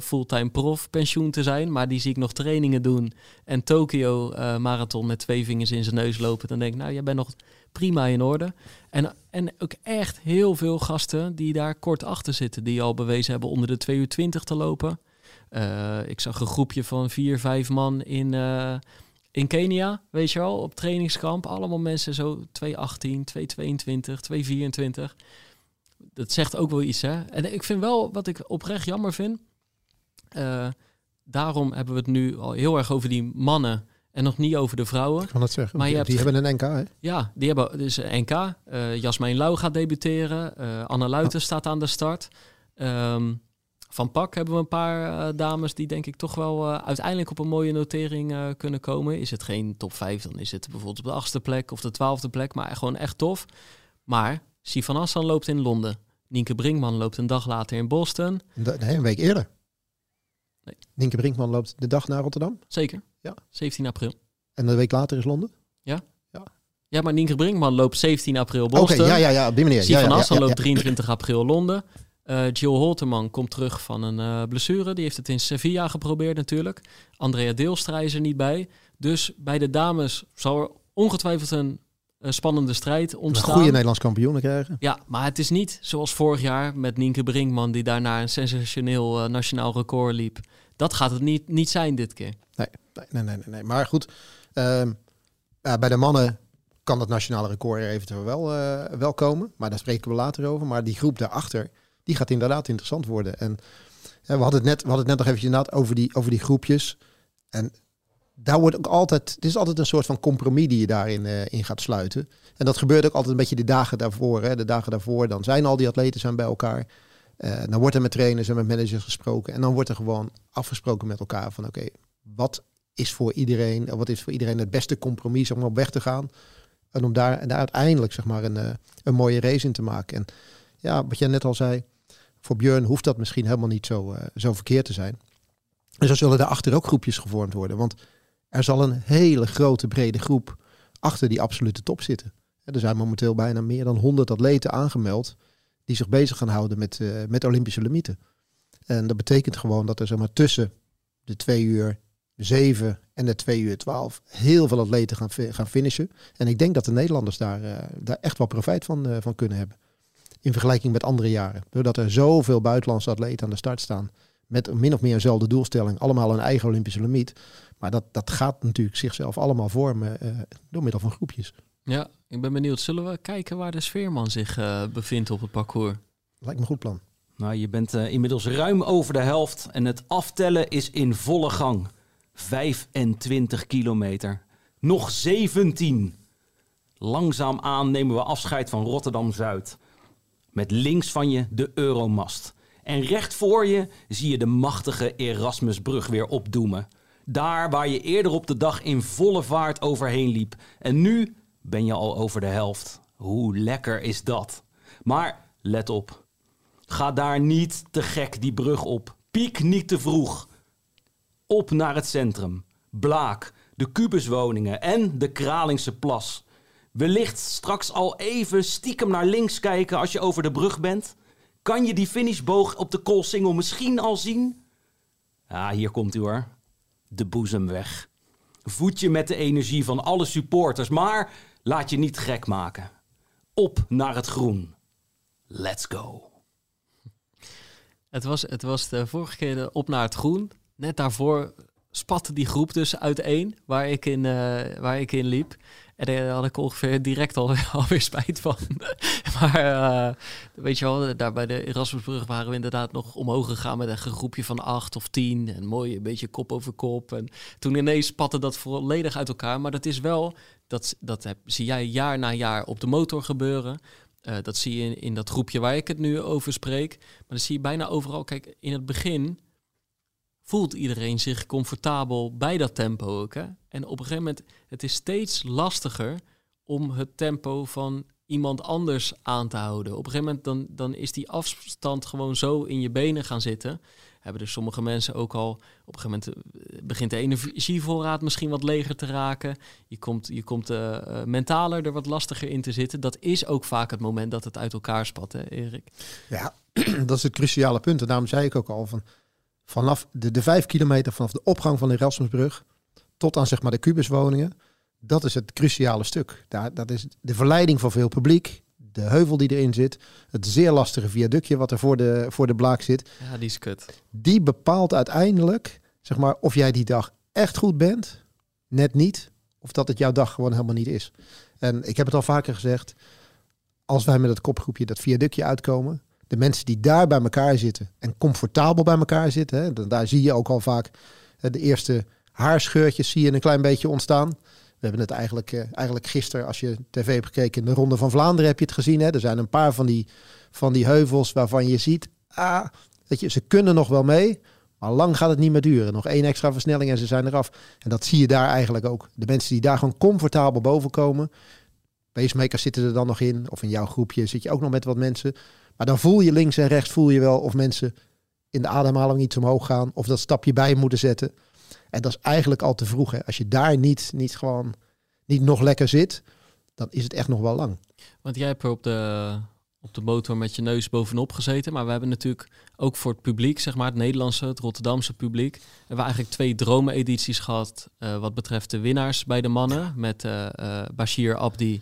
fulltime prof pensioen te zijn. Maar die zie ik nog trainingen doen. En Tokio marathon met twee vingers in zijn neus lopen. Dan denk ik, nou, jij bent nog prima in orde. En, en ook echt heel veel gasten die daar kort achter zitten. Die al bewezen hebben onder de 2 uur 20 te lopen. Uh, ik zag een groepje van vier, vijf man in, uh, in Kenia, weet je wel, op trainingskamp. Allemaal mensen zo 218, 222, 224. Dat zegt ook wel iets, hè. En ik vind wel, wat ik oprecht jammer vind... Uh, daarom hebben we het nu al heel erg over die mannen en nog niet over de vrouwen. Ik kan het zeggen. Maar die, die hebben een NK, hè? Ja, die hebben dus een NK. Uh, Jasmijn Lau gaat debuteren. Uh, Anne Luiten staat aan de start. Um, van Pak hebben we een paar uh, dames die denk ik toch wel uiteindelijk op een mooie notering kunnen komen. Is het geen top 5, dan is het bijvoorbeeld op de achtste plek of de twaalfde plek. Maar gewoon echt tof. Maar Sifan Assan loopt in Londen. Nienke Brinkman loopt een dag later in Boston. Nee, een week eerder. Nee. Nienke Brinkman loopt de dag naar Rotterdam? Zeker. Ja. 17 april. En een week later is Londen? Ja. Ja, ja maar Nienke Brinkman loopt 17 april Boston. Oké, ja, ja, ja, op die manier. Sivan ja, ja, Assen loopt 23 april Londen. Uh, Jill Holterman komt terug van een uh, blessure. Die heeft het in Sevilla geprobeerd natuurlijk. Andrea Deelstra is er niet bij. Dus bij de dames zal er ongetwijfeld een uh, spannende strijd ontstaan. Een goede Nederlands kampioenen krijgen. Ja, maar het is niet zoals vorig jaar met Nienke Brinkman... die daarna een sensationeel nationaal record liep. Dat gaat het niet, niet zijn dit keer. Nee, nee, nee, nee. nee. Maar goed, uh, bij de mannen kan dat nationale record er eventueel wel, uh, wel komen. Maar daar spreken we later over. Maar die groep daarachter, die gaat inderdaad interessant worden. En we, hadden het net, we hadden het net nog eventjes inderdaad over die, over die groepjes. En daar wordt ook altijd, het is altijd een soort van compromis die je daarin uh, in gaat sluiten. En dat gebeurt ook altijd een beetje de dagen daarvoor. Hè. De dagen daarvoor, dan zijn al die atleten zijn bij elkaar. Uh, dan wordt er met trainers en met managers gesproken. En dan wordt er gewoon afgesproken met elkaar van oké, wat is voor iedereen, wat is voor iedereen het beste compromis om op weg te gaan. En om daar, en daar uiteindelijk zeg maar een, uh, een mooie race in te maken. En ja, wat jij net al zei, voor Björn hoeft dat misschien helemaal niet zo, uh, zo verkeerd te zijn. En zo zullen daarachter ook groepjes gevormd worden. Want er zal een hele grote, brede groep achter die absolute top zitten. Er zijn momenteel bijna meer dan 100 atleten aangemeld die zich bezig gaan houden met, uh, met Olympische limieten. En dat betekent gewoon dat er zeg maar, tussen de 2 uur 7 en de 2 uur 12 heel veel atleten gaan, gaan finishen. En ik denk dat de Nederlanders daar, uh, daar echt wel profijt van, uh, van kunnen hebben. In vergelijking met andere jaren. Doordat er zoveel buitenlandse atleten aan de start staan. Met min of meer eenzelfde doelstelling. Allemaal een eigen Olympische limiet. Maar dat, dat gaat natuurlijk zichzelf allemaal vormen uh, door middel van groepjes. Ja, ik ben benieuwd. Zullen we kijken waar de sfeerman zich uh, bevindt op het parcours? Lijkt me een goed plan. Nou, je bent uh, inmiddels ruim over de helft en het aftellen is in volle gang. 25 kilometer. Nog 17. Langzaam aan nemen we afscheid van Rotterdam-Zuid. Met links van je de Euromast. En recht voor je zie je de machtige Erasmusbrug weer opdoemen. Daar waar je eerder op de dag in volle vaart overheen liep. En nu ben je al over de helft. Hoe lekker is dat? Maar let op. Ga daar niet te gek die brug op. Piek niet te vroeg. Op naar het centrum. Blaak, de kubuswoningen en de Kralingse plas. Wellicht straks al even stiekem naar links kijken als je over de brug bent. Kan je die finishboog op de Koolsingel misschien al zien? Ja, hier komt u hoor. De boezem weg. Voed je met de energie van alle supporters, maar laat je niet gek maken. Op naar het groen. Let's go. Het was, het was de vorige keer op naar het groen. Net daarvoor spatte die groep dus uiteen waar ik in, uh, waar ik in liep. En daar had ik ongeveer direct al, alweer spijt van. maar uh, weet je wel, daar bij de Erasmusbrug waren we inderdaad nog omhoog gegaan met een groepje van acht of tien. En mooi, een beetje kop over kop. En toen ineens spatte dat volledig uit elkaar. Maar dat is wel, dat, dat zie jij jaar na jaar op de motor gebeuren. Dat zie je in, in dat groepje waar ik het nu over spreek. Maar dat zie je bijna overal. Kijk, in het begin voelt iedereen zich comfortabel bij dat tempo ook. Hè? En op een gegeven moment, het is steeds lastiger om het tempo van iemand anders aan te houden. Op een gegeven moment dan, dan is die afstand gewoon zo in je benen gaan zitten. Hebben er sommige mensen ook al op een gegeven moment eh, begint de energievoorraad misschien wat leger te raken. Je komt, je komt uh, mentaler er wat lastiger in te zitten. Dat is ook vaak het moment dat het uit elkaar spat, hè, Erik? Ja, dat is het cruciale punt. En daarom zei ik ook al van vanaf de, de vijf kilometer vanaf de opgang van de Erasmusbrug tot aan zeg maar de kubuswoningen. Dat is het cruciale stuk. Daar, dat is de verleiding van veel publiek. De heuvel die erin zit. Het zeer lastige viaductje wat er voor de, voor de blaak zit. Ja, die is kut. Die bepaalt uiteindelijk zeg maar, of jij die dag echt goed bent. Net niet. Of dat het jouw dag gewoon helemaal niet is. En ik heb het al vaker gezegd. Als wij met het kopgroepje dat viaductje uitkomen de mensen die daar bij elkaar zitten en comfortabel bij elkaar zitten, hè, daar zie je ook al vaak de eerste haarscheurtjes zie je een klein beetje ontstaan. We hebben het eigenlijk, uh, eigenlijk gisteren, als je tv hebt gekeken, in de Ronde van Vlaanderen heb je het gezien. Hè? Er zijn een paar van die, van die heuvels waarvan je ziet, ah, dat je, ze kunnen nog wel mee, maar lang gaat het niet meer duren. Nog één extra versnelling en ze zijn eraf. En dat zie je daar eigenlijk ook. De mensen die daar gewoon comfortabel boven komen. Pacemakers zitten er dan nog in. Of in jouw groepje zit je ook nog met wat mensen. Maar dan voel je links en rechts, voel je wel of mensen in de ademhaling iets omhoog gaan. Of dat stapje bij moeten zetten. En dat is eigenlijk al te vroeg. Hè. Als je daar niet, niet gewoon niet nog lekker zit, dan is het echt nog wel lang. Want jij hebt er op de, op de motor met je neus bovenop gezeten. Maar we hebben natuurlijk ook voor het publiek, zeg maar, het Nederlandse, het Rotterdamse publiek, hebben we eigenlijk twee dromenedities gehad uh, wat betreft de winnaars bij de mannen. Met uh, Bashir Abdi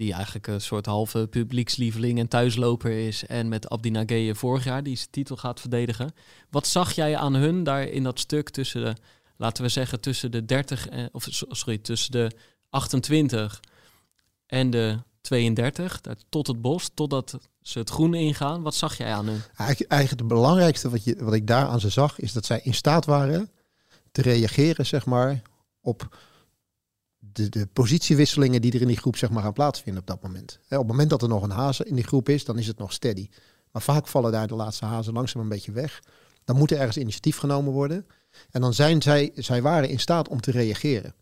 die eigenlijk een soort halve publiekslieveling en thuisloper is. En met Abdi Nageye vorig jaar, die zijn titel gaat verdedigen. Wat zag jij aan hun daar in dat stuk tussen de, laten we zeggen, tussen de 30, en, of sorry, tussen de 28 en de 32, tot het bos, totdat ze het groen ingaan. Wat zag jij aan hun? Eigenlijk het belangrijkste wat, je, wat ik daar aan ze zag, is dat zij in staat waren te reageren, zeg maar, op de, de positiewisselingen die er in die groep zeg maar, gaan plaatsvinden op dat moment. op het moment dat er nog een hazen in die groep is, dan is het nog steady. Maar vaak vallen daar de laatste hazen langzaam een beetje weg. Dan moet er ergens initiatief genomen worden. En dan zijn zij, zij waren in staat om te reageren.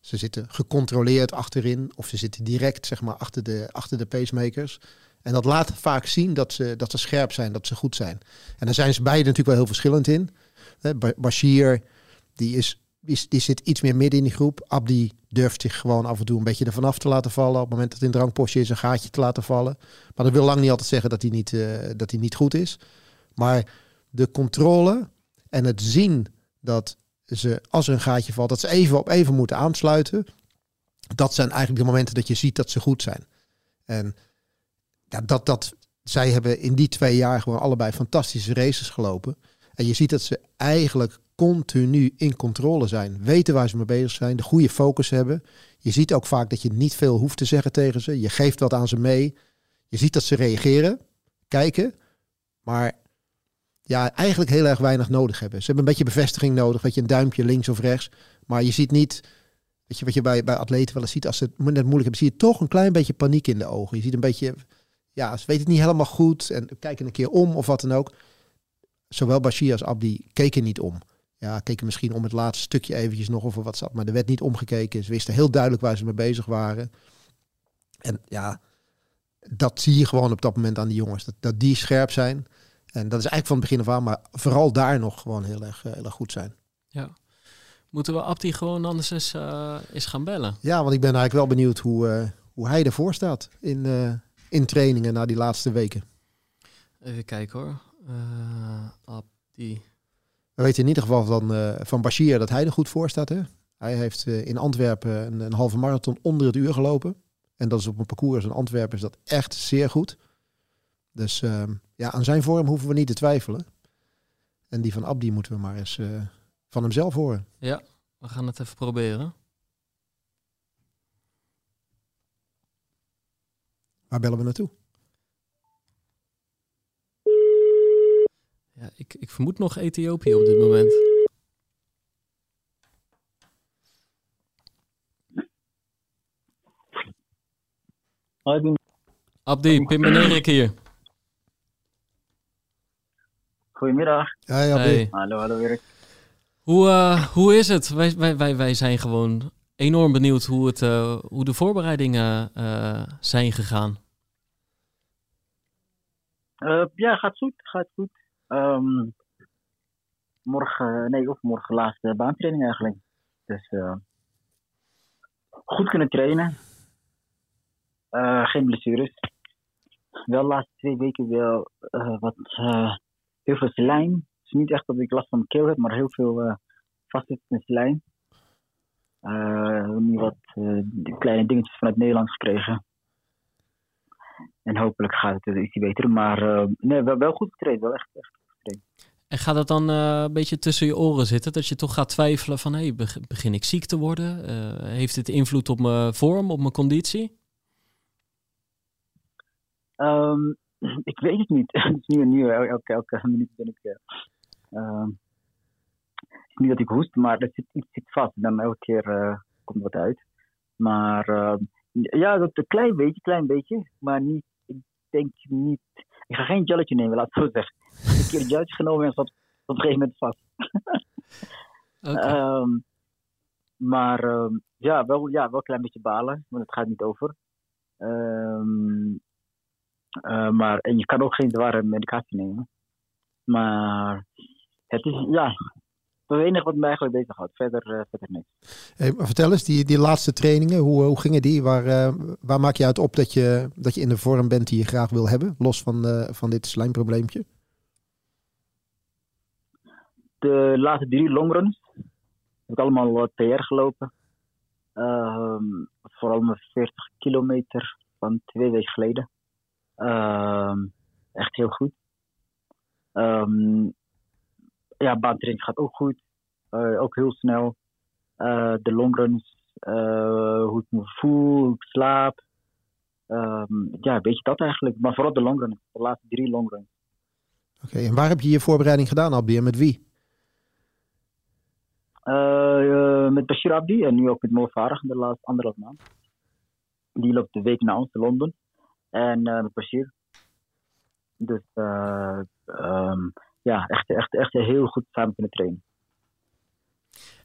Ze zitten gecontroleerd achterin of ze zitten direct zeg maar, achter, de, achter de pacemakers. En dat laat vaak zien dat ze, dat ze scherp zijn, dat ze goed zijn. En daar zijn ze beide natuurlijk wel heel verschillend in. Bashir, die, is, die, die zit iets meer midden in die groep. Abdi durft zich gewoon af en toe een beetje ervan af te laten vallen. Op het moment dat een drankpostje is, een gaatje te laten vallen. Maar dat wil lang niet altijd zeggen dat hij niet, uh, dat hij niet goed is. Maar de controle en het zien dat ze, als er een gaatje valt, dat ze even op even moeten aansluiten. Dat zijn eigenlijk de momenten dat je ziet dat ze goed zijn. En ja, dat, dat, zij hebben in die twee jaar gewoon allebei fantastische races gelopen. En je ziet dat ze eigenlijk continu in controle zijn. Weten waar ze mee bezig zijn. De goede focus hebben. Je ziet ook vaak dat je niet veel hoeft te zeggen tegen ze. Je geeft wat aan ze mee. Je ziet dat ze reageren. Kijken. Maar ja, eigenlijk heel erg weinig nodig hebben. Ze hebben een beetje bevestiging nodig. Weet je, een duimpje links of rechts. Maar je ziet niet... Je, wat je bij, bij atleten wel eens ziet, als ze het net moeilijk hebben, zie je toch een klein beetje paniek in de ogen. Je ziet een beetje, ja, ze weten het niet helemaal goed en kijken een keer om of wat dan ook. Zowel Bashir als Abdi keken niet om. Ja, keken misschien om het laatste stukje eventjes nog of er wat zat, maar er werd niet omgekeken. Ze wisten heel duidelijk waar ze mee bezig waren. En ja, dat zie je gewoon op dat moment aan die jongens, dat, dat die scherp zijn. En dat is eigenlijk van het begin af aan, maar vooral daar nog gewoon heel erg, heel erg goed zijn. Ja. Moeten we Abdi gewoon anders eens, uh, eens gaan bellen? Ja, want ik ben eigenlijk wel benieuwd hoe, uh, hoe hij ervoor staat in, uh, in trainingen na die laatste weken. Even kijken hoor. Abdi. We weten in ieder geval van, uh, van Bashir dat hij er goed voor staat. Hè? Hij heeft uh, in Antwerpen een, een, halve marathon onder het uur gelopen. En dat is op een parcours in Antwerpen is dat echt zeer goed. Dus uh, ja, aan zijn vorm hoeven we niet te twijfelen. En die van Abdi moeten we maar eens uh, van hemzelf horen. Ja, we gaan het even proberen. Waar bellen we naartoe? Ja, ik, ik vermoed nog Ethiopië op dit moment. Abdi. Abdi, Pim en Erik hier. Goedemiddag. Hey, Abdi. Hey. Hallo, hallo Erik. Hoe, uh, hoe is het? Wij, wij, wij, wij zijn gewoon enorm benieuwd hoe, het, uh, hoe de voorbereidingen uh, zijn gegaan. ja, gaat goed. Gaat goed. Um, morgen, nee, of morgen laatste baantraining eigenlijk. Dus uh, goed kunnen trainen. Uh, geen blessures. Wel de laatste twee weken wel uh, wat, heel veel slijm. Het is niet echt dat ik last van mijn keel heb, maar heel veel uh, vastzittende slijm. nu wat kleine dingetjes vanuit Nederland gekregen. En hopelijk gaat het iets beter. Maar nee, wel, wel goed getraind. Wel echt, echt en gaat dat dan uh, een beetje tussen je oren zitten? Dat je toch gaat twijfelen van, hey, begin ik ziek te worden? Uh, heeft dit invloed op mijn vorm, op mijn conditie? Um, ik weet het niet. het is nu en nu, elke, elke minuut ben ik... Uh, het is niet dat ik hoest, maar er zit iets zit vast. Dan elke keer komt wat uit. Maar ehm, ja, dat een klein beetje, klein beetje. Maar niet, ik denk niet... Ik ga geen jelletje nemen, laat het zo zeggen een keer een juist genomen en zat op een gegeven moment vast. okay. um, maar um, ja, wel, ja, wel een klein beetje balen, want het gaat niet over. Um, uh, maar, en je kan ook geen zware medicatie nemen. Maar het is, ja, het enige wat mij eigenlijk bezighoudt. Verder, uh, verder niks. Hey, maar vertel eens, die, die laatste trainingen, hoe, hoe gingen die? Waar, uh, waar maak je uit op dat je, dat je in de vorm bent die je graag wil hebben? Los van, uh, van dit slijmprobleempje? de laatste drie longruns heb ik allemaal PR gelopen. Uh, vooral mijn 40 kilometer van twee weken geleden. Uh, echt heel goed. Um, ja, baantraining gaat ook goed. Uh, ook heel snel. Uh, de longruns, uh, hoe ik me voel, hoe ik slaap. Um, ja, weet je dat eigenlijk. Maar vooral de longrun, de laatste drie longruns. Oké, en waar heb je je voorbereiding gedaan, Abdi, en met wie? Uh, met Bashir Abdi en nu ook met Mo Farah de laatste anderhalf maand. Die loopt de week naar ons, in Londen. En uh, met Bashir. Dus um, ja, echt, echt, echt heel goed samen kunnen trainen.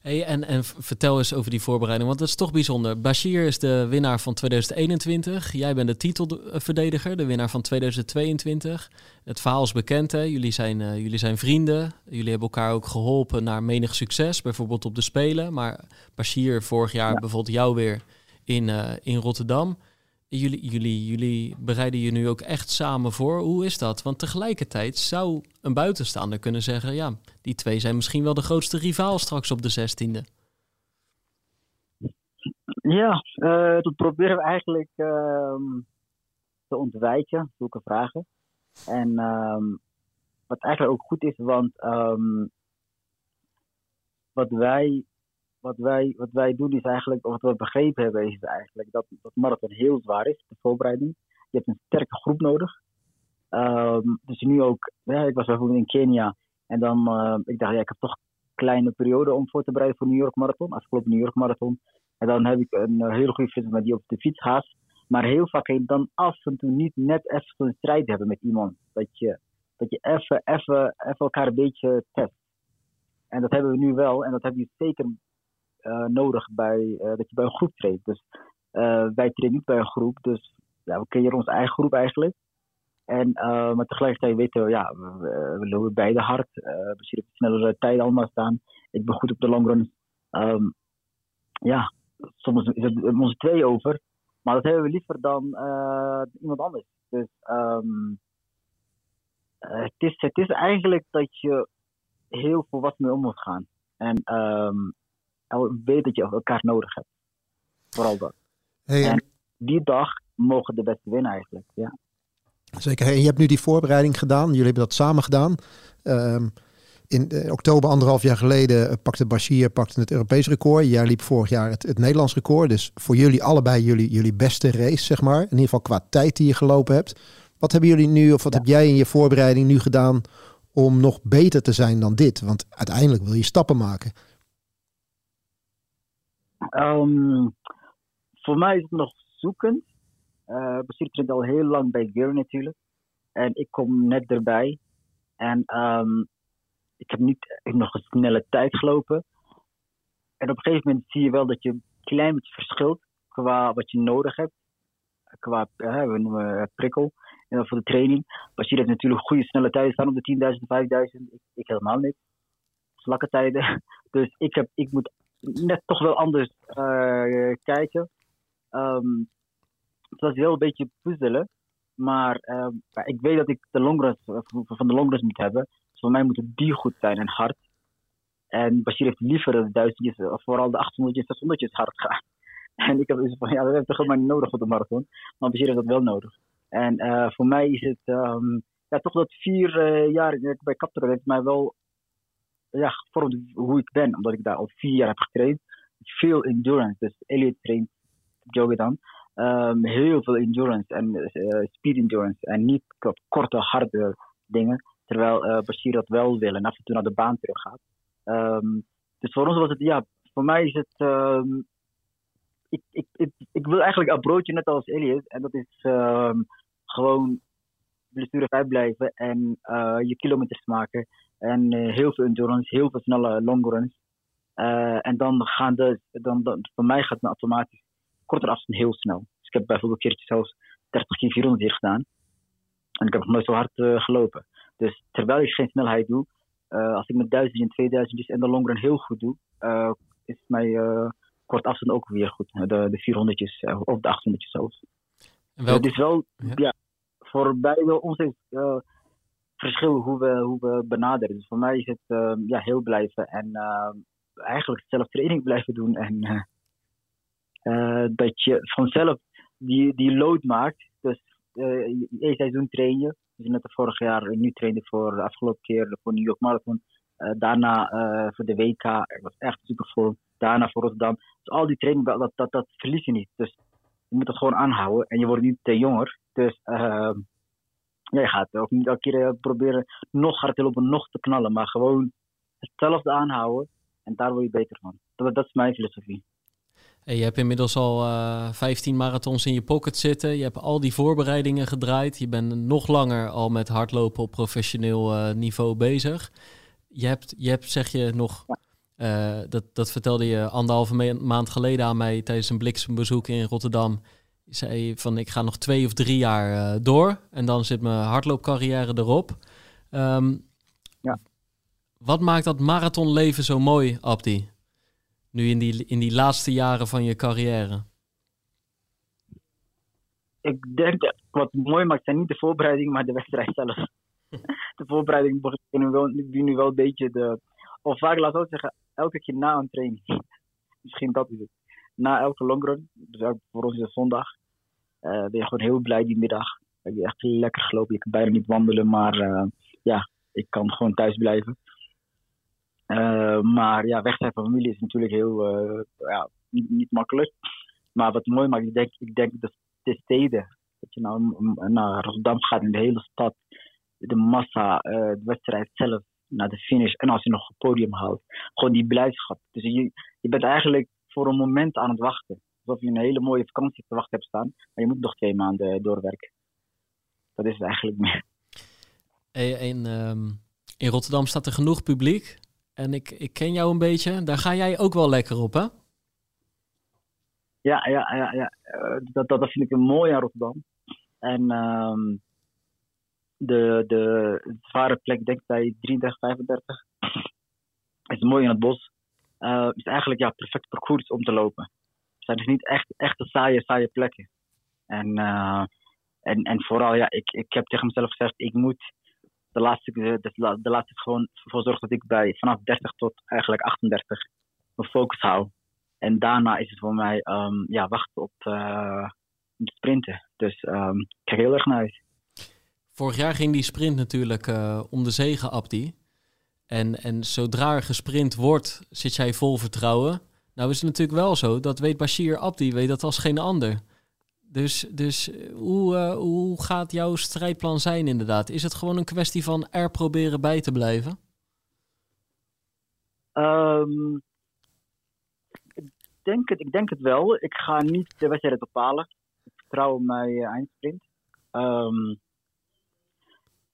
Hey, en, en vertel eens over die voorbereiding, want dat is toch bijzonder. Bashir is de winnaar van 2021. Jij bent de titelverdediger, de winnaar van 2022. Het verhaal is bekend, hè? Jullie, zijn, uh, jullie zijn vrienden. Jullie hebben elkaar ook geholpen naar menig succes, bijvoorbeeld op de Spelen. Maar Bashir vorig jaar ja. bijvoorbeeld jou weer in, uh, in Rotterdam. Jullie, jullie, jullie bereiden je nu ook echt samen voor. Hoe is dat? Want tegelijkertijd zou een buitenstaander kunnen zeggen: ja, die twee zijn misschien wel de grootste rivaal straks op de zestiende. Ja, uh, dat proberen we eigenlijk uh, te ontwijken, zulke vragen. En um, wat eigenlijk ook goed is, want um, wat wij wat wij, wat wij doen is eigenlijk, wat we begrepen hebben, is eigenlijk dat, dat marathon heel zwaar is, de voorbereiding. Je hebt een sterke groep nodig. Um, dus nu ook, ja, ik was bijvoorbeeld in Kenia en dan, uh, ik dacht, ja, ik heb toch een kleine periode om voor te bereiden voor New York Marathon, afgelopen New York Marathon. En dan heb ik een uh, hele goede vriend met die op de fiets gaat. Maar heel vaak kan je dan af en toe niet net even een strijd hebben met iemand. Dat je, dat je even, even, even elkaar een beetje test. En dat hebben we nu wel. En dat heb je zeker nodig bij, uh, dat je bij een groep treedt. Dus uh, wij treden niet bij een groep, dus ja, we creëren onze eigen groep eigenlijk. En, maar tegelijkertijd weten we, ja, we, we lopen beide hard. we zien op snellere tijden allemaal staan. Ik ben goed op de longrun. Um, ja, soms is het onze twee over. Maar dat hebben we liever dan iemand anders. Dus um, het, is, het is eigenlijk dat je heel volwassen mee om moet gaan. En um, weet dat je elkaar nodig hebt. Vooral dat. Hey, en die dag mogen de beste winnen eigenlijk, ja. Zeker. Hey, je hebt nu die voorbereiding gedaan. Jullie hebben dat samen gedaan. Um, in uh, oktober, anderhalf jaar geleden, uh, pakte Bashir pakte het Europees record. Jij liep vorig jaar het, het Nederlands record. Dus voor jullie allebei jullie, jullie beste race, zeg maar. In ieder geval qua tijd die je gelopen hebt. Wat hebben jullie nu, of wat ja. heb jij in je voorbereiding nu gedaan om nog beter te zijn dan dit? Want uiteindelijk wil je stappen maken. Um, voor mij is het nog zoekend. Uh, Basir traint al heel lang bij Gear natuurlijk. En ik kom net erbij. En um, ik heb niet nog een snelle tijd gelopen. En op een gegeven moment zie je wel dat je een klein beetje verschilt qua wat je nodig hebt. Qua, uh, we noemen prikkel. En voor de training. Basir heeft natuurlijk goede snelle tijden staan op de 10.000, 5.000. Ik, ik helemaal niet. Slakke tijden. Dus ik, heb, ik moet net toch wel anders uh, kijken. Um, het was heel een beetje puzzelen. Maar uh, ik weet dat ik de longruns, van de longruns moet hebben. Dus voor mij moeten die goed zijn en hard. En Bashir heeft liever de duizendjes, of vooral de 800 600 hard gaan. En ik heb dus van, ja, dat heb ik helemaal niet nodig voor de marathon. Maar Bashir heeft dat wel nodig. En voor mij is het, um, ja, toch dat vier jaar bij Captor heeft mij wel ja, gevormd hoe ik ben, omdat ik daar al vier jaar heb getraind. Veel endurance, dus Elliot traint Joey dan. Um, heel veel endurance en uh, speed endurance en niet korte, harde dingen. Terwijl uh, Bashir dat wel wil en af en toe naar de baan terug gaat. Um, dus voor ons was het, ja, voor mij is het. Um, ik, ik, ik, wil eigenlijk een broodje net als Elliot. En dat is gewoon blessurevrij blijven en uh, je kilometers maken. En uh, heel veel endurance, heel veel snelle longruns. Uh, en dan gaan de, dan, dan, voor mij gaat het automatisch korter afstand heel snel. Dus ik heb bijvoorbeeld een keertje zelfs 30 keer 400 hier gedaan. En ik heb nog nooit zo hard gelopen. Dus terwijl ik geen snelheid doe, als ik met 1000 en 2000 en de longrun heel goed doe, is mijn kort afstand ook weer goed. De, de 400 of de 800 zelfs. Welk... Het is wel, ja. ja voor beide ons is uh, verschil hoe we, hoe we benaderen. Dus voor mij is het uh, ja, heel blijven en uh, eigenlijk zelf training blijven doen. En dat je vanzelf die, die load maakt. Dus één seizoen train je. Dus net vorig jaar, nu trainde voor de afgelopen keer voor New York Marathon. daarna voor de WK, ik was echt super vol. Daarna voor Rotterdam. Dus al die training, dat, dat, dat verlies je niet. Dus je moet het gewoon aanhouden. En je wordt niet te jonger. Dus uh, je gaat ook niet elke keer proberen nog harder te lopen, nog te knallen. Maar gewoon hetzelfde aanhouden. En daar word je beter van. Dat, dat is mijn filosofie. Hey, je hebt inmiddels al uh, 15 marathons in je pocket zitten. Je hebt al die voorbereidingen gedraaid. Je bent nog langer al met hardlopen op professioneel uh, niveau bezig. Je hebt, je hebt, zeg je nog, uh, dat, dat vertelde je anderhalve maand geleden aan mij tijdens een bliksembezoek in Rotterdam. Zei van ik ga nog twee of drie jaar door en dan zit mijn hardloopcarrière erop. Um, ja. Wat maakt dat marathonleven zo mooi, Abdi? Nu in die, in die laatste jaren van je carrière? Ik denk dat wat mooi maakt zijn niet de voorbereiding, maar de wedstrijd zelf. de voorbereiding begint wel, nu wel een beetje de. Of vaak laat ik zeggen, elke keer na een training. Misschien dat is het. Na elke longrun, dus voor ons is het zondag, uh, ben je gewoon heel blij die middag. Heb je echt lekker gelopen. Je kan bijna niet wandelen, maar uh, ja, ik kan gewoon thuis blijven. Uh, maar ja, weg zijn van familie is natuurlijk heel ja, niet, makkelijk. Maar wat mooi maakt, ik denk, ik denk dat de steden, dat je nou naar Rotterdam gaat in de hele stad, de massa, de wedstrijd zelf, naar de finish en als je nog een podium houdt, gewoon die blijdschap. Dus je, je bent eigenlijk voor een moment aan het wachten. Alsof je een hele mooie vakantie te wachten hebt staan, maar je moet nog twee maanden doorwerken. Dat is het eigenlijk meer. Hey, in, um, in Rotterdam staat er genoeg publiek en ik, ik ken jou een beetje. Daar ga jij ook wel lekker op, hè? Ja, ja, ja. ja. Uh, dat, dat, vind ik een mooi aan Rotterdam. En um, de, de zware plek, denk ik bij 33, 35, is mooi in het bos. Uh, is eigenlijk ja, perfect parcours om te lopen. Het zijn dus niet echt, echte saaie, saaie plekken. En, uh, en, en vooral, ja, ik, ik heb tegen mezelf gezegd, ik moet de laatste, de, de laatste gewoon ervoor zorgen dat ik bij vanaf 30 tot eigenlijk 38 mijn focus hou. En daarna is het voor mij um, ja, wachten op uh, sprinten. Dus um, ik kijk heel erg naar uit. Vorig jaar ging die sprint natuurlijk om de zegen, Abdi. En, en zodra er gesprint wordt, zit jij vol vertrouwen. Nou is het natuurlijk wel zo, dat weet Bashir Abdi, weet dat als geen ander. Dus, dus hoe, uh, hoe gaat jouw strijdplan zijn inderdaad? Is het gewoon een kwestie van er proberen bij te blijven? Um, ik, denk het, ik denk het wel. Ik ga niet de wedstrijd bepalen. Ik vertrouw op mijn uh, eindsprint. Um,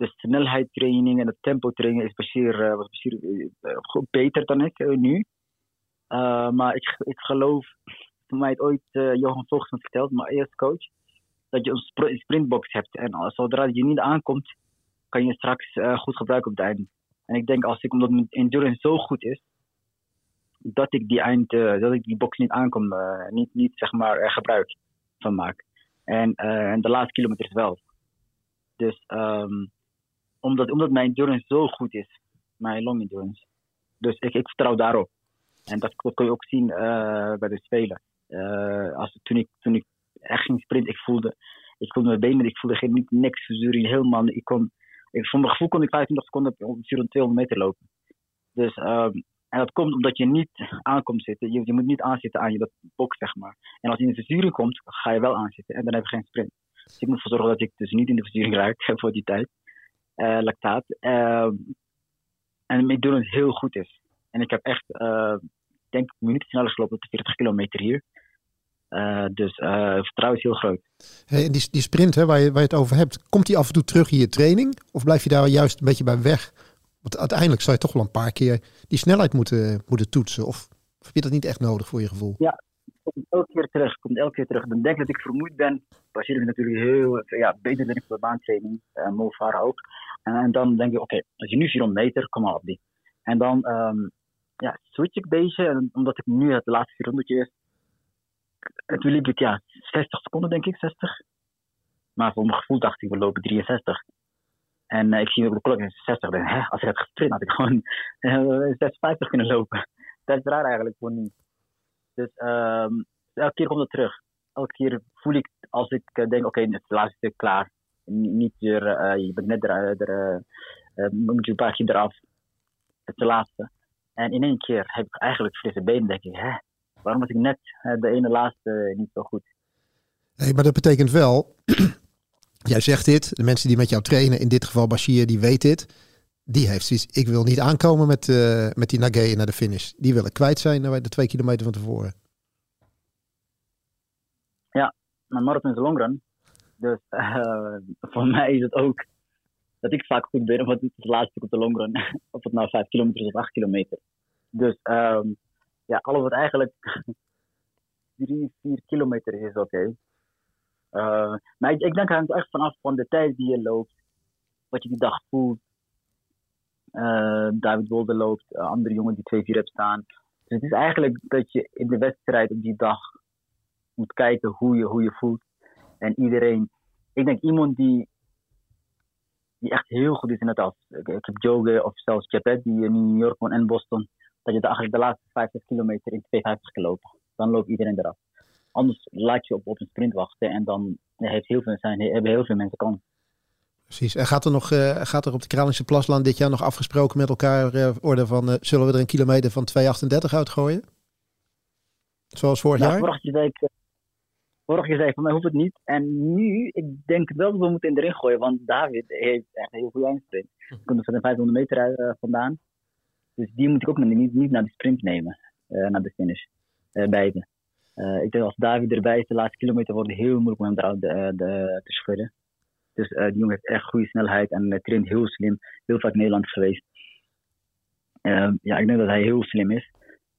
de snelheidtraining en de tempotraining is Bashir, uh, was Bashir beter dan ik nu. maar ik, ik geloof toen mij het ooit uh, Johan Voogtman verteld, mijn eerste coach, dat je een sprintbox hebt. En zodra je niet aankomt, kan je straks uh, goed gebruiken op het einde. En ik denk als ik, omdat mijn endurance zo goed is, dat ik die eind, uh, dat ik die box niet aankom, niet, niet zeg maar er gebruik van maak. En, en de laatste kilometers wel. Dus um, omdat, omdat mijn endurance zo goed is, mijn long endurance. Dus ik, ik vertrouw daarop. En dat, kun je ook zien bij de Spelen. Uh, als, toen, ik, toen ik echt ging sprinten, ik voelde, ik voelde mijn benen, ik voelde geen, niet, niks verzuring, helemaal. Ik kon, ik, voor mijn gevoel kon ik 25 seconden op 200 meter lopen. Dus, um, en dat komt omdat je niet aankomt zitten. Je, je moet niet aanzitten aan je dat box, zeg maar. En als je in de verzuring komt, ga je wel aanzitten. En dan heb je geen sprint. Dus ik moet ervoor zorgen dat ik dus niet in de verzuring raak voor die tijd. Uh, lactaat. Uh, en mijn doen het heel goed is. En ik heb echt, uh, denk minuten sneller gelopen op de 40 kilometer hier. Uh, dus uh, vertrouwen is heel groot. Hey, die, die sprint hè, waar, je, waar je het over hebt, komt die af en toe terug in je training? Of blijf je daar juist een beetje bij weg? Want uiteindelijk zou je toch wel een paar keer die snelheid moeten, moeten toetsen. Of, of heb je dat niet echt nodig voor je gevoel? Ja, komt elke keer terug. Komt elke keer terug. Dan denk ik dat ik vermoeid ben. Basier is natuurlijk heel ja, beter dan ik voor baantraining. Uh, eh, Mofara ook. En, dan denk ik, oké, als je nu 400 meter, kom maar op die. En dan um, ja, switch ik beetje. En omdat ik nu het laatste 400 is, en toen liep ik ja, 60 seconden, denk ik, 60. Maar voor mijn gevoel dacht ik, we lopen 63. En uh, ik zie op de klok 60. Denk, hè, als ik had gesprint, had ik gewoon uh, 56 kunnen lopen. Dat is raar eigenlijk voor nu. Dus um, elke keer komt het terug. Elke keer voel ik, als ik uh, denk, oké, het laatste stuk klaar. Niet weer, uh, je bent net er, er moet je een paar keer eraf. Het de laatste. En in één keer heb ik eigenlijk frisse benen, denk ik, hè, waarom was ik net de ene laatste niet zo goed? Nee, maar dat betekent wel, jij zegt dit, de mensen die met jou trainen, in dit geval Bashir, die weet dit. Die heeft zoiets, ik wil niet aankomen met, uh, met die Nagé naar de finish. Die willen kwijt zijn naar de twee kilometer van tevoren. Ja, maar marathon is een longrun. Dus uh, voor mij is het ook dat ik vaak goed ben, want het is het laatste op de longrun. of het nou 5 kilometer is of 8 kilometer. Dus um, ja, alles wat eigenlijk 3, 4 kilometer is, oké. Uh, maar ik, denk hangt echt vanaf van de tijd die je loopt, wat je die dag voelt. Uh, David Wolde loopt, uh, andere jongen die 2-4 hebt staan. Dus het is eigenlijk dat je in de wedstrijd op die dag moet kijken hoe je, hoe je voelt. En iedereen, ik denk iemand die, die echt heel goed is in het af. Ik, heb Joge of zelfs Chapet die in New York en Boston. Dat je eigenlijk de laatste 50 kilometer in 2,50 gelopen. Dan loopt iedereen eraf. Anders laat je op, op een sprint wachten en dan heeft heel veel, zijn, hebben heel veel mensen kans. Precies. En gaat er, nog, uh, gaat er op de Kralingse Plasland dit jaar nog afgesproken met elkaar uh, orde van... Uh, zullen we er een kilometer van 2,38 uitgooien? Zoals vorig ja, jaar? Vorig jaar, zei ik, ik van mij hoeft het niet. En nu, ik denk wel dat we moeten erin gooien. Want David heeft echt heel veel eindsprint. Hm. Hij komt er van de 500 meter vandaan. Dus die moet ik ook niet, niet naar de sprint nemen. naar de finish. beide. Ik denk als David erbij is, de laatste kilometer wordt heel moeilijk om hem eruit te schudden. Dus uh, die jongen heeft echt goede snelheid en uh, traint heel slim. Heel vaak Nederland geweest. ja, ik denk dat hij heel slim is.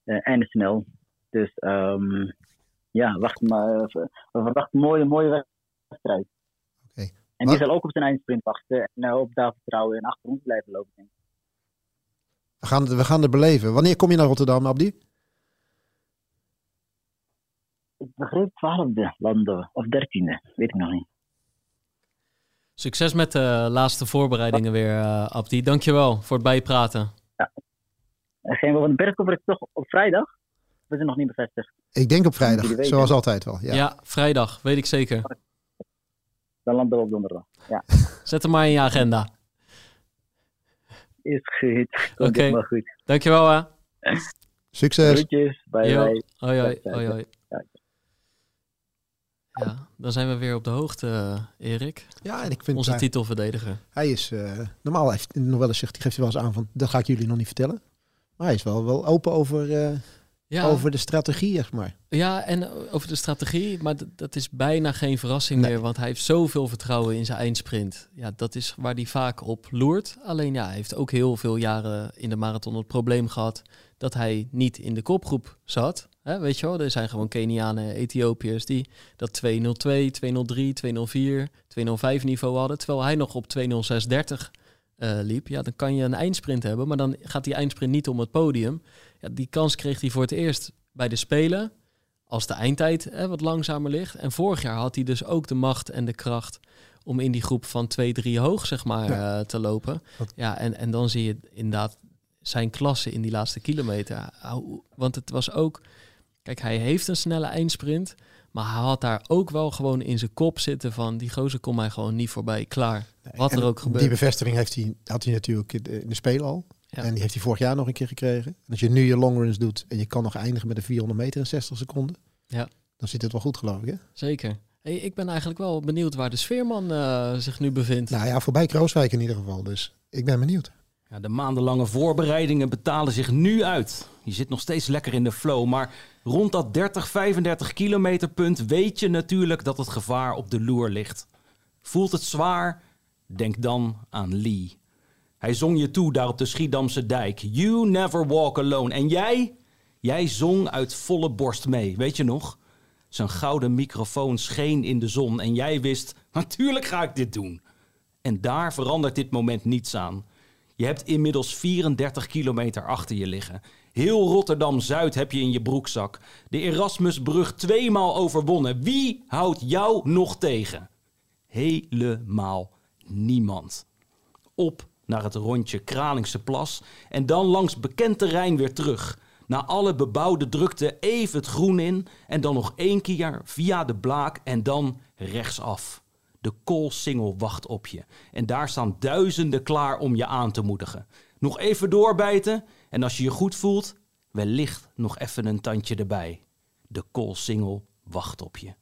en snel. Dus um, ja, wacht maar. we verwachten een mooie, mooie wedstrijd. Okay. En die zal ook op zijn eindsprint wachten. En op daar vertrouwen en achter ons blijven lopen. We gaan, we gaan er beleven. Wanneer kom je naar Rotterdam, Abdi? ik begreep twaalfde landen of dertiende, weet ik nog niet. Succes met de laatste voorbereidingen weer, uh, Abdi. Dankjewel voor het bijpraten. Ja. Geen van de bergkoffer is toch op vrijdag? We zijn nog niet bevestigd. Ik denk op vrijdag, zoals altijd wel. Ja. ja, vrijdag, weet ik zeker. Dan landen we op donderdag. Ja. Zet hem maar in je agenda. Is goed. Oké, okay. goed. dankjewel hè. Succes. Groetjes, bye bye. Hoi hoi, hoi hoi. Ja, dan zijn we weer op de hoogte, uh, Erik. Ja, en ik vind onze hij, titelverdediger. Hij is uh, normaal heeft nog wel eens zegt, geeft hij wel eens aan van dat ga ik jullie nog niet vertellen. Maar hij is wel, wel open over, uh, ja. over de strategie, zeg maar. Ja, en over de strategie, maar dat is bijna geen verrassing nee. meer, want hij heeft zoveel vertrouwen in zijn eindsprint. Ja, dat is waar hij vaak op loert. Alleen ja, hij heeft ook heel veel jaren in de marathon het probleem gehad dat hij niet in de kopgroep zat. Hè, weet je wel, er zijn gewoon Kenianen, Ethiopiërs die dat 202, 203, 204, 205 niveau hadden. Terwijl hij nog op 20630 uh, liep. Ja, dan kan je een eindsprint hebben, maar dan gaat die eindsprint niet om het podium. Ja, die kans kreeg hij voor het eerst bij de Spelen, als de eindtijd hè, wat langzamer ligt. En vorig jaar had hij dus ook de macht en de kracht om in die groep van 2-3 hoog, zeg maar, ja. uh, te lopen. Wat? Ja, en, en dan zie je inderdaad zijn klasse in die laatste kilometer. Want het was ook Kijk, hij heeft een snelle eindsprint. Maar hij had daar ook wel gewoon in zijn kop zitten van... die gozer kon mij gewoon niet voorbij. Klaar. Wat er ook gebeurt. Die bevestiging heeft hij, had hij natuurlijk in de, Spelen al. Ja. En die heeft hij vorig jaar nog een keer gekregen. En als je nu je longruns doet en je kan nog eindigen met een 400 meter in 60 seconden... Ja. dan zit het wel goed geloof ik, hè? Zeker. Hey, ik ben eigenlijk wel benieuwd waar de sfeerman uh, zich nu bevindt. Nou ja, voorbij Krooswijk in ieder geval. Dus ik ben benieuwd. Ja, de maandenlange voorbereidingen betalen zich nu uit. Je zit nog steeds lekker in de flow, maar rond dat 30, 35 kilometer punt weet je natuurlijk dat het gevaar op de loer ligt. Voelt het zwaar? Denk dan aan Lee. Hij zong je toe daar op de Schiedamse dijk. You never walk alone. En jij? Jij zong uit volle borst mee, weet je nog? Zijn gouden microfoon scheen in de zon en jij wist, natuurlijk ga ik dit doen. En daar verandert dit moment niets aan. Je hebt inmiddels 34 kilometer achter je liggen. Heel Rotterdam-Zuid heb je in je broekzak. De Erasmusbrug tweemaal overwonnen. Wie houdt jou nog tegen? Helemaal niemand. Op naar het rondje Kralingse Plas en dan langs bekend terrein weer terug. Na alle bebouwde drukte even het groen in en dan nog één keer via de Blaak en dan rechtsaf. De koolsingel wacht op je. En daar staan duizenden klaar om je aan te moedigen. Nog even doorbijten en als je je goed voelt, wellicht nog even een tandje erbij. De koolsingel wacht op je.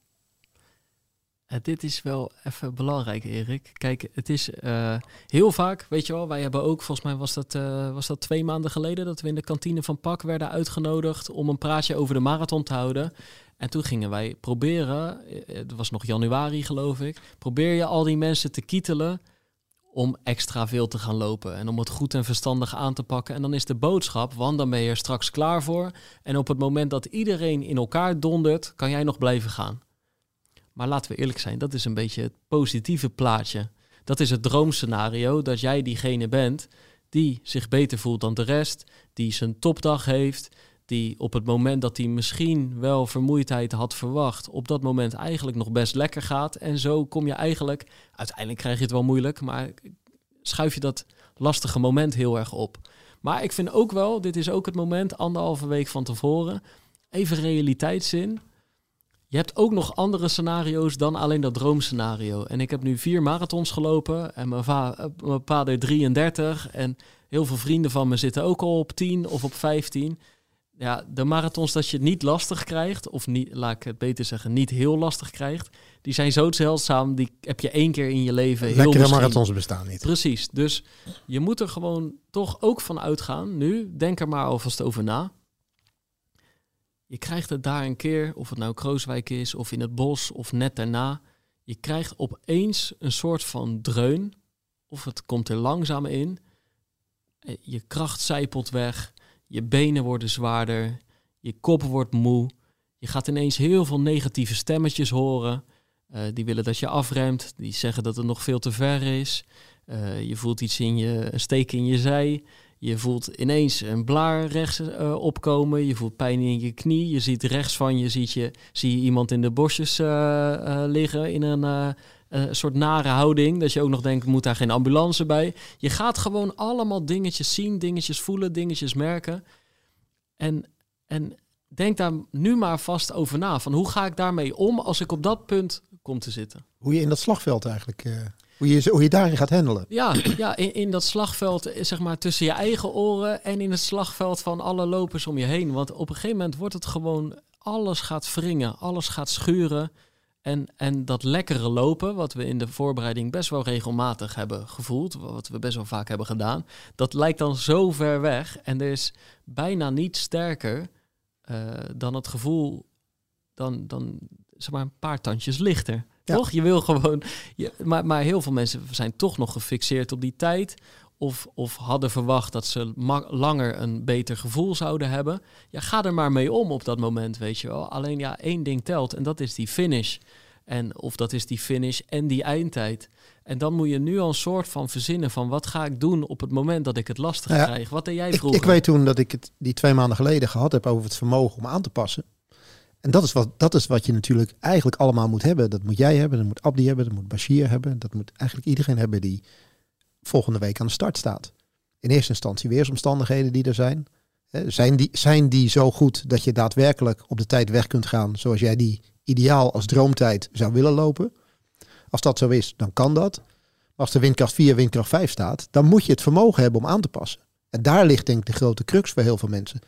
Uh, dit is wel even belangrijk, Erik. Kijk, het is uh, heel vaak, weet je wel, wij hebben ook, volgens mij was dat, uh, was dat twee maanden geleden, dat we in de kantine van Pak werden uitgenodigd om een praatje over de marathon te houden. En toen gingen wij proberen, het was nog januari geloof ik, probeer je al die mensen te kietelen om extra veel te gaan lopen en om het goed en verstandig aan te pakken. En dan is de boodschap, want dan ben je er straks klaar voor. En op het moment dat iedereen in elkaar dondert, kan jij nog blijven gaan. Maar laten we eerlijk zijn, dat is een beetje het positieve plaatje. Dat is het droomscenario dat jij diegene bent die zich beter voelt dan de rest, die zijn topdag heeft, die op het moment dat hij misschien wel vermoeidheid had verwacht, op dat moment eigenlijk nog best lekker gaat. En zo kom je eigenlijk, uiteindelijk krijg je het wel moeilijk, maar schuif je dat lastige moment heel erg op. Maar ik vind ook wel, dit is ook het moment, anderhalve week van tevoren, even realiteitszin. Je hebt ook nog andere scenario's dan alleen dat droomscenario. En ik heb nu vier marathons gelopen en mijn, va mijn vader 33 en heel veel vrienden van me zitten ook al op 10 of op 15 ja, de marathons dat je het niet lastig krijgt, of niet, laat ik het beter zeggen, niet heel lastig krijgt, die zijn zo zeldzaam, die heb je één keer in je leven. Lekkere heel Lekkere marathons bestaan niet. Precies, dus je moet er gewoon toch ook van uitgaan. Nu, denk er maar alvast over na. Je krijgt het daar een keer, of het nou Krooswijk is, of in het bos, of net daarna. Je krijgt opeens een soort van dreun, of het komt er langzaam in. Eh, je kracht zijpelt weg je benen worden zwaarder, je kop wordt moe. Je gaat ineens heel veel negatieve stemmetjes horen. Uh, die willen dat je afremt, die zeggen dat het nog veel te ver is. Uh, je voelt iets in je, steek in je zij. Je voelt ineens een blaar rechts uh, opkomen. Je voelt pijn in je knie. Je ziet rechts van je, ziet je zie je iemand in de bosjes liggen in een soort nare houding. Dat je ook nog denkt, moet daar geen ambulance bij? Je gaat gewoon allemaal dingetjes zien, dingetjes voelen, dingetjes merken. En, en denk daar nu maar vast over na. Van hoe ga ik daarmee om als ik op dat punt kom te zitten? Hoe je in dat slagveld eigenlijk... Uh... Hoe je, hoe je daarin gaat handelen. Ja, ja in, in dat slagveld, eh, zeg maar, tussen je eigen oren en in het slagveld van alle lopers om je heen. Want op een gegeven moment wordt het gewoon, alles gaat wringen, alles gaat schuren. En, en dat lekkere lopen, wat we in de voorbereiding best wel regelmatig hebben gevoeld, wat we best wel vaak hebben gedaan, dat lijkt dan zo ver weg. En er is bijna niet sterker uh, dan het gevoel, dan, dan zeg maar een paar tandjes lichter. Toch? Je wil gewoon. Je, maar, maar heel veel mensen zijn toch nog gefixeerd op die tijd. Of, of hadden verwacht dat ze langer een beter gevoel zouden hebben. Ja, ga er maar mee om op dat moment, weet je wel. Alleen ja, één ding telt en dat is die finish. En of dat is die finish en die eindtijd. En dan moet je nu al een soort van verzinnen van wat ga ik doen op het moment dat ik het lastig krijg. Wat deed jij vroeger? Ik, ik, weet toen dat ik het die twee maanden geleden gehad heb over het vermogen om aan te passen. En dat is, wat, dat is wat je natuurlijk eigenlijk allemaal moet hebben. Dat moet jij hebben, dat moet Abdi hebben, dat moet Bashir hebben. Dat moet eigenlijk iedereen hebben die volgende week aan de start staat. In eerste instantie weersomstandigheden die er zijn. Zijn die, zijn die zo goed dat je daadwerkelijk op de tijd weg kunt gaan zoals jij die ideaal als droomtijd zou willen lopen? Als dat zo is, dan kan dat. Als de windkracht 4, windkracht 5 staat, dan moet je het vermogen hebben om aan te passen. En daar ligt denk ik de grote crux voor heel veel mensen.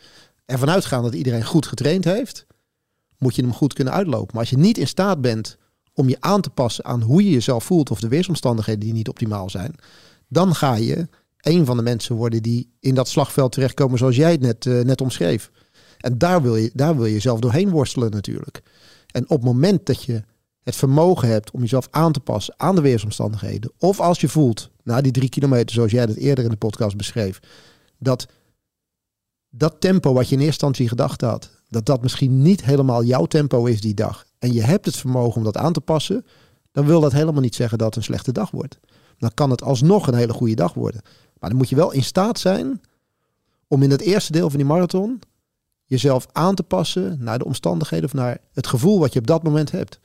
Ervan uitgaan dat iedereen goed getraind heeft, moet je hem goed kunnen uitlopen. Maar als je niet in staat bent om je aan te passen aan hoe je jezelf voelt of de weersomstandigheden die niet optimaal zijn, dan ga je een van de mensen worden die in dat slagveld terechtkomen zoals jij het net, uh, net omschreef. En daar wil, je, daar wil je zelf doorheen worstelen natuurlijk. En op het moment dat je het vermogen hebt om jezelf aan te passen aan de weersomstandigheden, of als je voelt, na die drie kilometer zoals jij dat eerder in de podcast beschreef, dat dat tempo wat je in eerste instantie gedacht had, dat dat misschien niet helemaal jouw tempo is die dag, en je hebt het vermogen om dat aan te passen, dan wil dat helemaal niet zeggen dat het een slechte dag wordt dan kan het alsnog een hele goede dag worden. Maar dan moet je wel in staat zijn om in het eerste deel van die marathon jezelf aan te passen naar de omstandigheden of naar het gevoel wat je op dat moment hebt.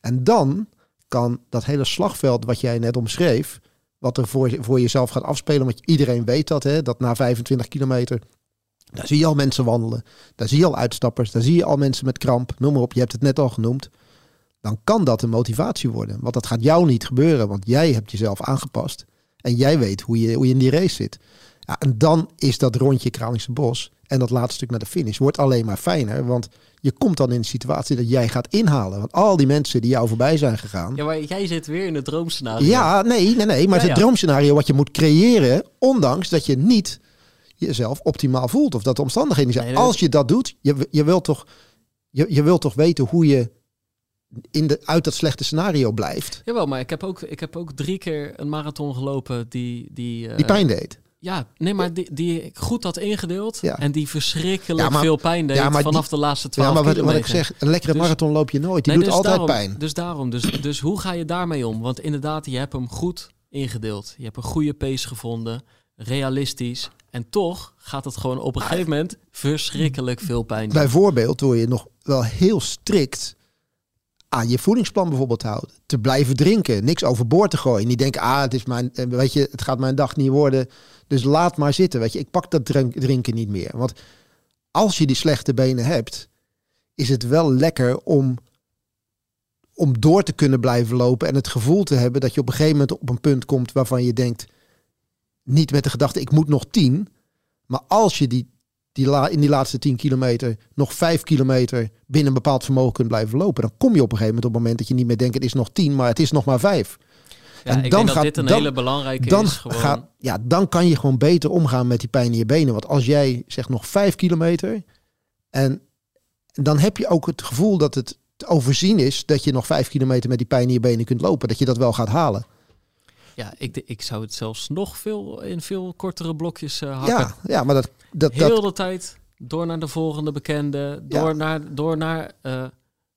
En dan kan dat hele slagveld wat jij net omschreef, wat er voor, voor jezelf gaat afspelen, want iedereen weet dat, hè, dat na 25 kilometer, daar zie je al mensen wandelen, daar zie je al uitstappers, daar zie je al mensen met kramp, noem maar op, je hebt het net al genoemd dan kan dat een motivatie worden. Want dat gaat jou niet gebeuren, want jij hebt jezelf aangepast. En jij weet hoe je, hoe je in die race zit. Ja, en dan is dat rondje Kralingse Bos en dat laatste stuk naar de finish wordt alleen maar fijner. Want je komt dan in de situatie dat jij gaat inhalen. Want al die mensen die jou voorbij zijn gegaan. Ja, maar jij zit weer in het droomscenario. Ja, nee, nee, nee. Maar het droomscenario wat je moet creëren, ondanks dat je niet jezelf optimaal voelt. Of dat de omstandigheden zijn. Als je dat doet, je, je wilt toch, je, je wilt toch weten hoe je in de, uit dat slechte scenario blijft. Jawel, maar ik heb ook, ik heb ook drie keer een marathon gelopen die... Die, uh, die pijn deed. Ja, nee, maar die, die goed had ingedeeld ja. en die verschrikkelijk veel pijn deed ja, vanaf de laatste twaalf Ja, maar wat, wat, ik zeg, een lekkere dus- marathon loop je nooit. Die doet dus altijd pijn. Dus daarom, dus, dus hoe ga je daarmee om? Want inderdaad, je hebt hem goed ingedeeld. Je hebt een goede pace gevonden, realistisch. En toch gaat het gewoon op een gegeven moment verschrikkelijk veel pijn doen. Bijvoorbeeld door je nog wel heel strikt aan je voedingsplan bijvoorbeeld houden. Te blijven drinken, niks overboord te gooien. Niet denken, ah, het, is mijn, eh, weet je, het gaat mijn dag niet worden. Dus laat maar zitten. Weet je, ik pak dat drinken niet meer. Want als je die slechte benen hebt, is het wel lekker om, om door te kunnen blijven lopen. En het gevoel te hebben dat je op een gegeven moment op een punt komt waarvan je denkt, niet met de gedachte, ik moet nog tien. Maar als je die die la, in die laatste 10 kilometer nog 5 kilometer binnen een bepaald vermogen kunt blijven lopen, dan kom je op een gegeven moment op het moment dat je niet meer denkt het is nog 10, maar het is nog maar 5. Ja, en ik dan denk gaat, dat dit een dan, hele belangrijke dan is. Gewoon... Gaat, ja, dan kan je gewoon beter omgaan met die pijn in je benen. Want als jij zegt nog 5 kilometer en dan heb je ook het gevoel dat het te overzien is dat je nog 5 kilometer met die pijn in je benen kunt lopen, dat je dat wel gaat halen. Ja, ik, ik zou het zelfs nog veel in veel kortere blokjes uh, hakken. Ja, ja, maar dat... dat Heel de tijd door naar de volgende bekende. Door naar, door naar uh,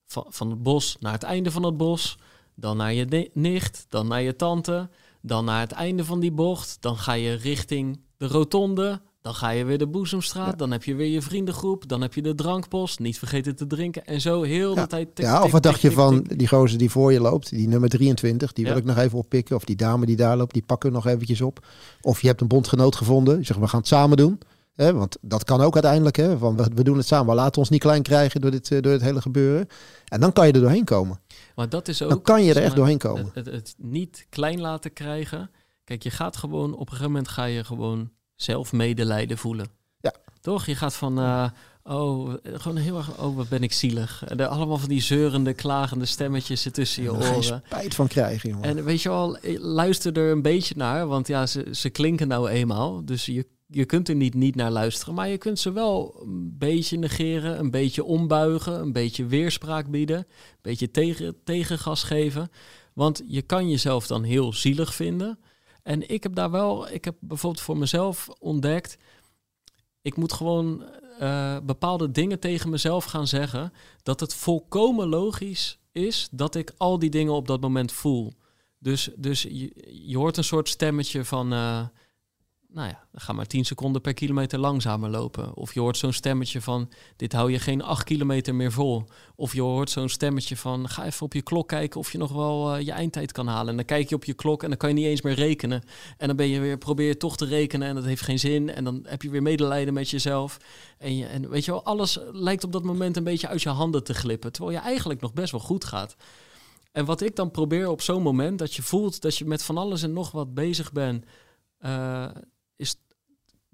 van, van het bos naar het einde van het bos. Dan naar je nicht, dan naar je tante. Dan naar het einde van die bocht. Dan ga je richting de rotonde. Dan ga je weer de Boezemstraat, dan heb je weer je vriendengroep, dan heb je de drankpost, niet vergeten te drinken en zo heel de tijd. ja, of wat dacht je van die gozer die voor je loopt, die nummer 23, die wil ik nog even oppikken, of die dame die daar loopt, die pakken we nog eventjes op. Of je hebt een bondgenoot gevonden, je zegt we gaan het samen doen. Hè, want dat kan ook uiteindelijk, hè, van we, doen het samen, we laten ons niet klein krijgen door dit, eh, door het hele gebeuren. En dan kan je er doorheen komen. Maar dat is ook. Dan kan je er echt doorheen komen. Het, het, het niet klein laten krijgen. Kijk, je gaat gewoon op een gegeven moment ga je gewoon zelf medelijden voelen. Ja. Toch? Je gaat van, uh, oh, gewoon heel erg, oh, wat ben ik zielig. En allemaal van die zeurende, klagende stemmetjes tussen je oren. Spijt van krijgen, jongen. En weet je wel, luister er een beetje naar, want ja, ze, ze klinken nou eenmaal. Dus je, je kunt er niet, niet naar luisteren, maar je kunt ze wel een beetje negeren, een beetje ombuigen, een beetje weerspraak bieden, een beetje tegen, tegengas geven. Want je kan jezelf dan heel zielig vinden. En ik heb daar wel, ik heb bijvoorbeeld voor mezelf ontdekt, ik moet gewoon uh, bepaalde dingen tegen mezelf gaan zeggen, dat het volkomen logisch is dat ik al die dingen op dat moment voel. Dus, dus je, hoort een soort stemmetje van, uh, nou ja, ga maar 10 seconden per kilometer langzamer lopen. Of je hoort zo'n stemmetje van, dit hou je geen 8 kilometer meer vol. Of je hoort zo'n stemmetje van, ga even op je klok kijken of je nog wel uh, je eindtijd kan halen. En dan kijk je op je klok en dan kan je niet eens meer rekenen. En dan ben je weer, probeer je toch te rekenen en dat heeft geen zin. En dan heb je weer medelijden met jezelf. En, je, en weet je wel, alles lijkt op dat moment een beetje uit je handen te glippen. Terwijl je eigenlijk nog best wel goed gaat. En wat ik dan probeer op zo'n moment, dat je voelt dat je met van alles en nog wat bezig bent... Is,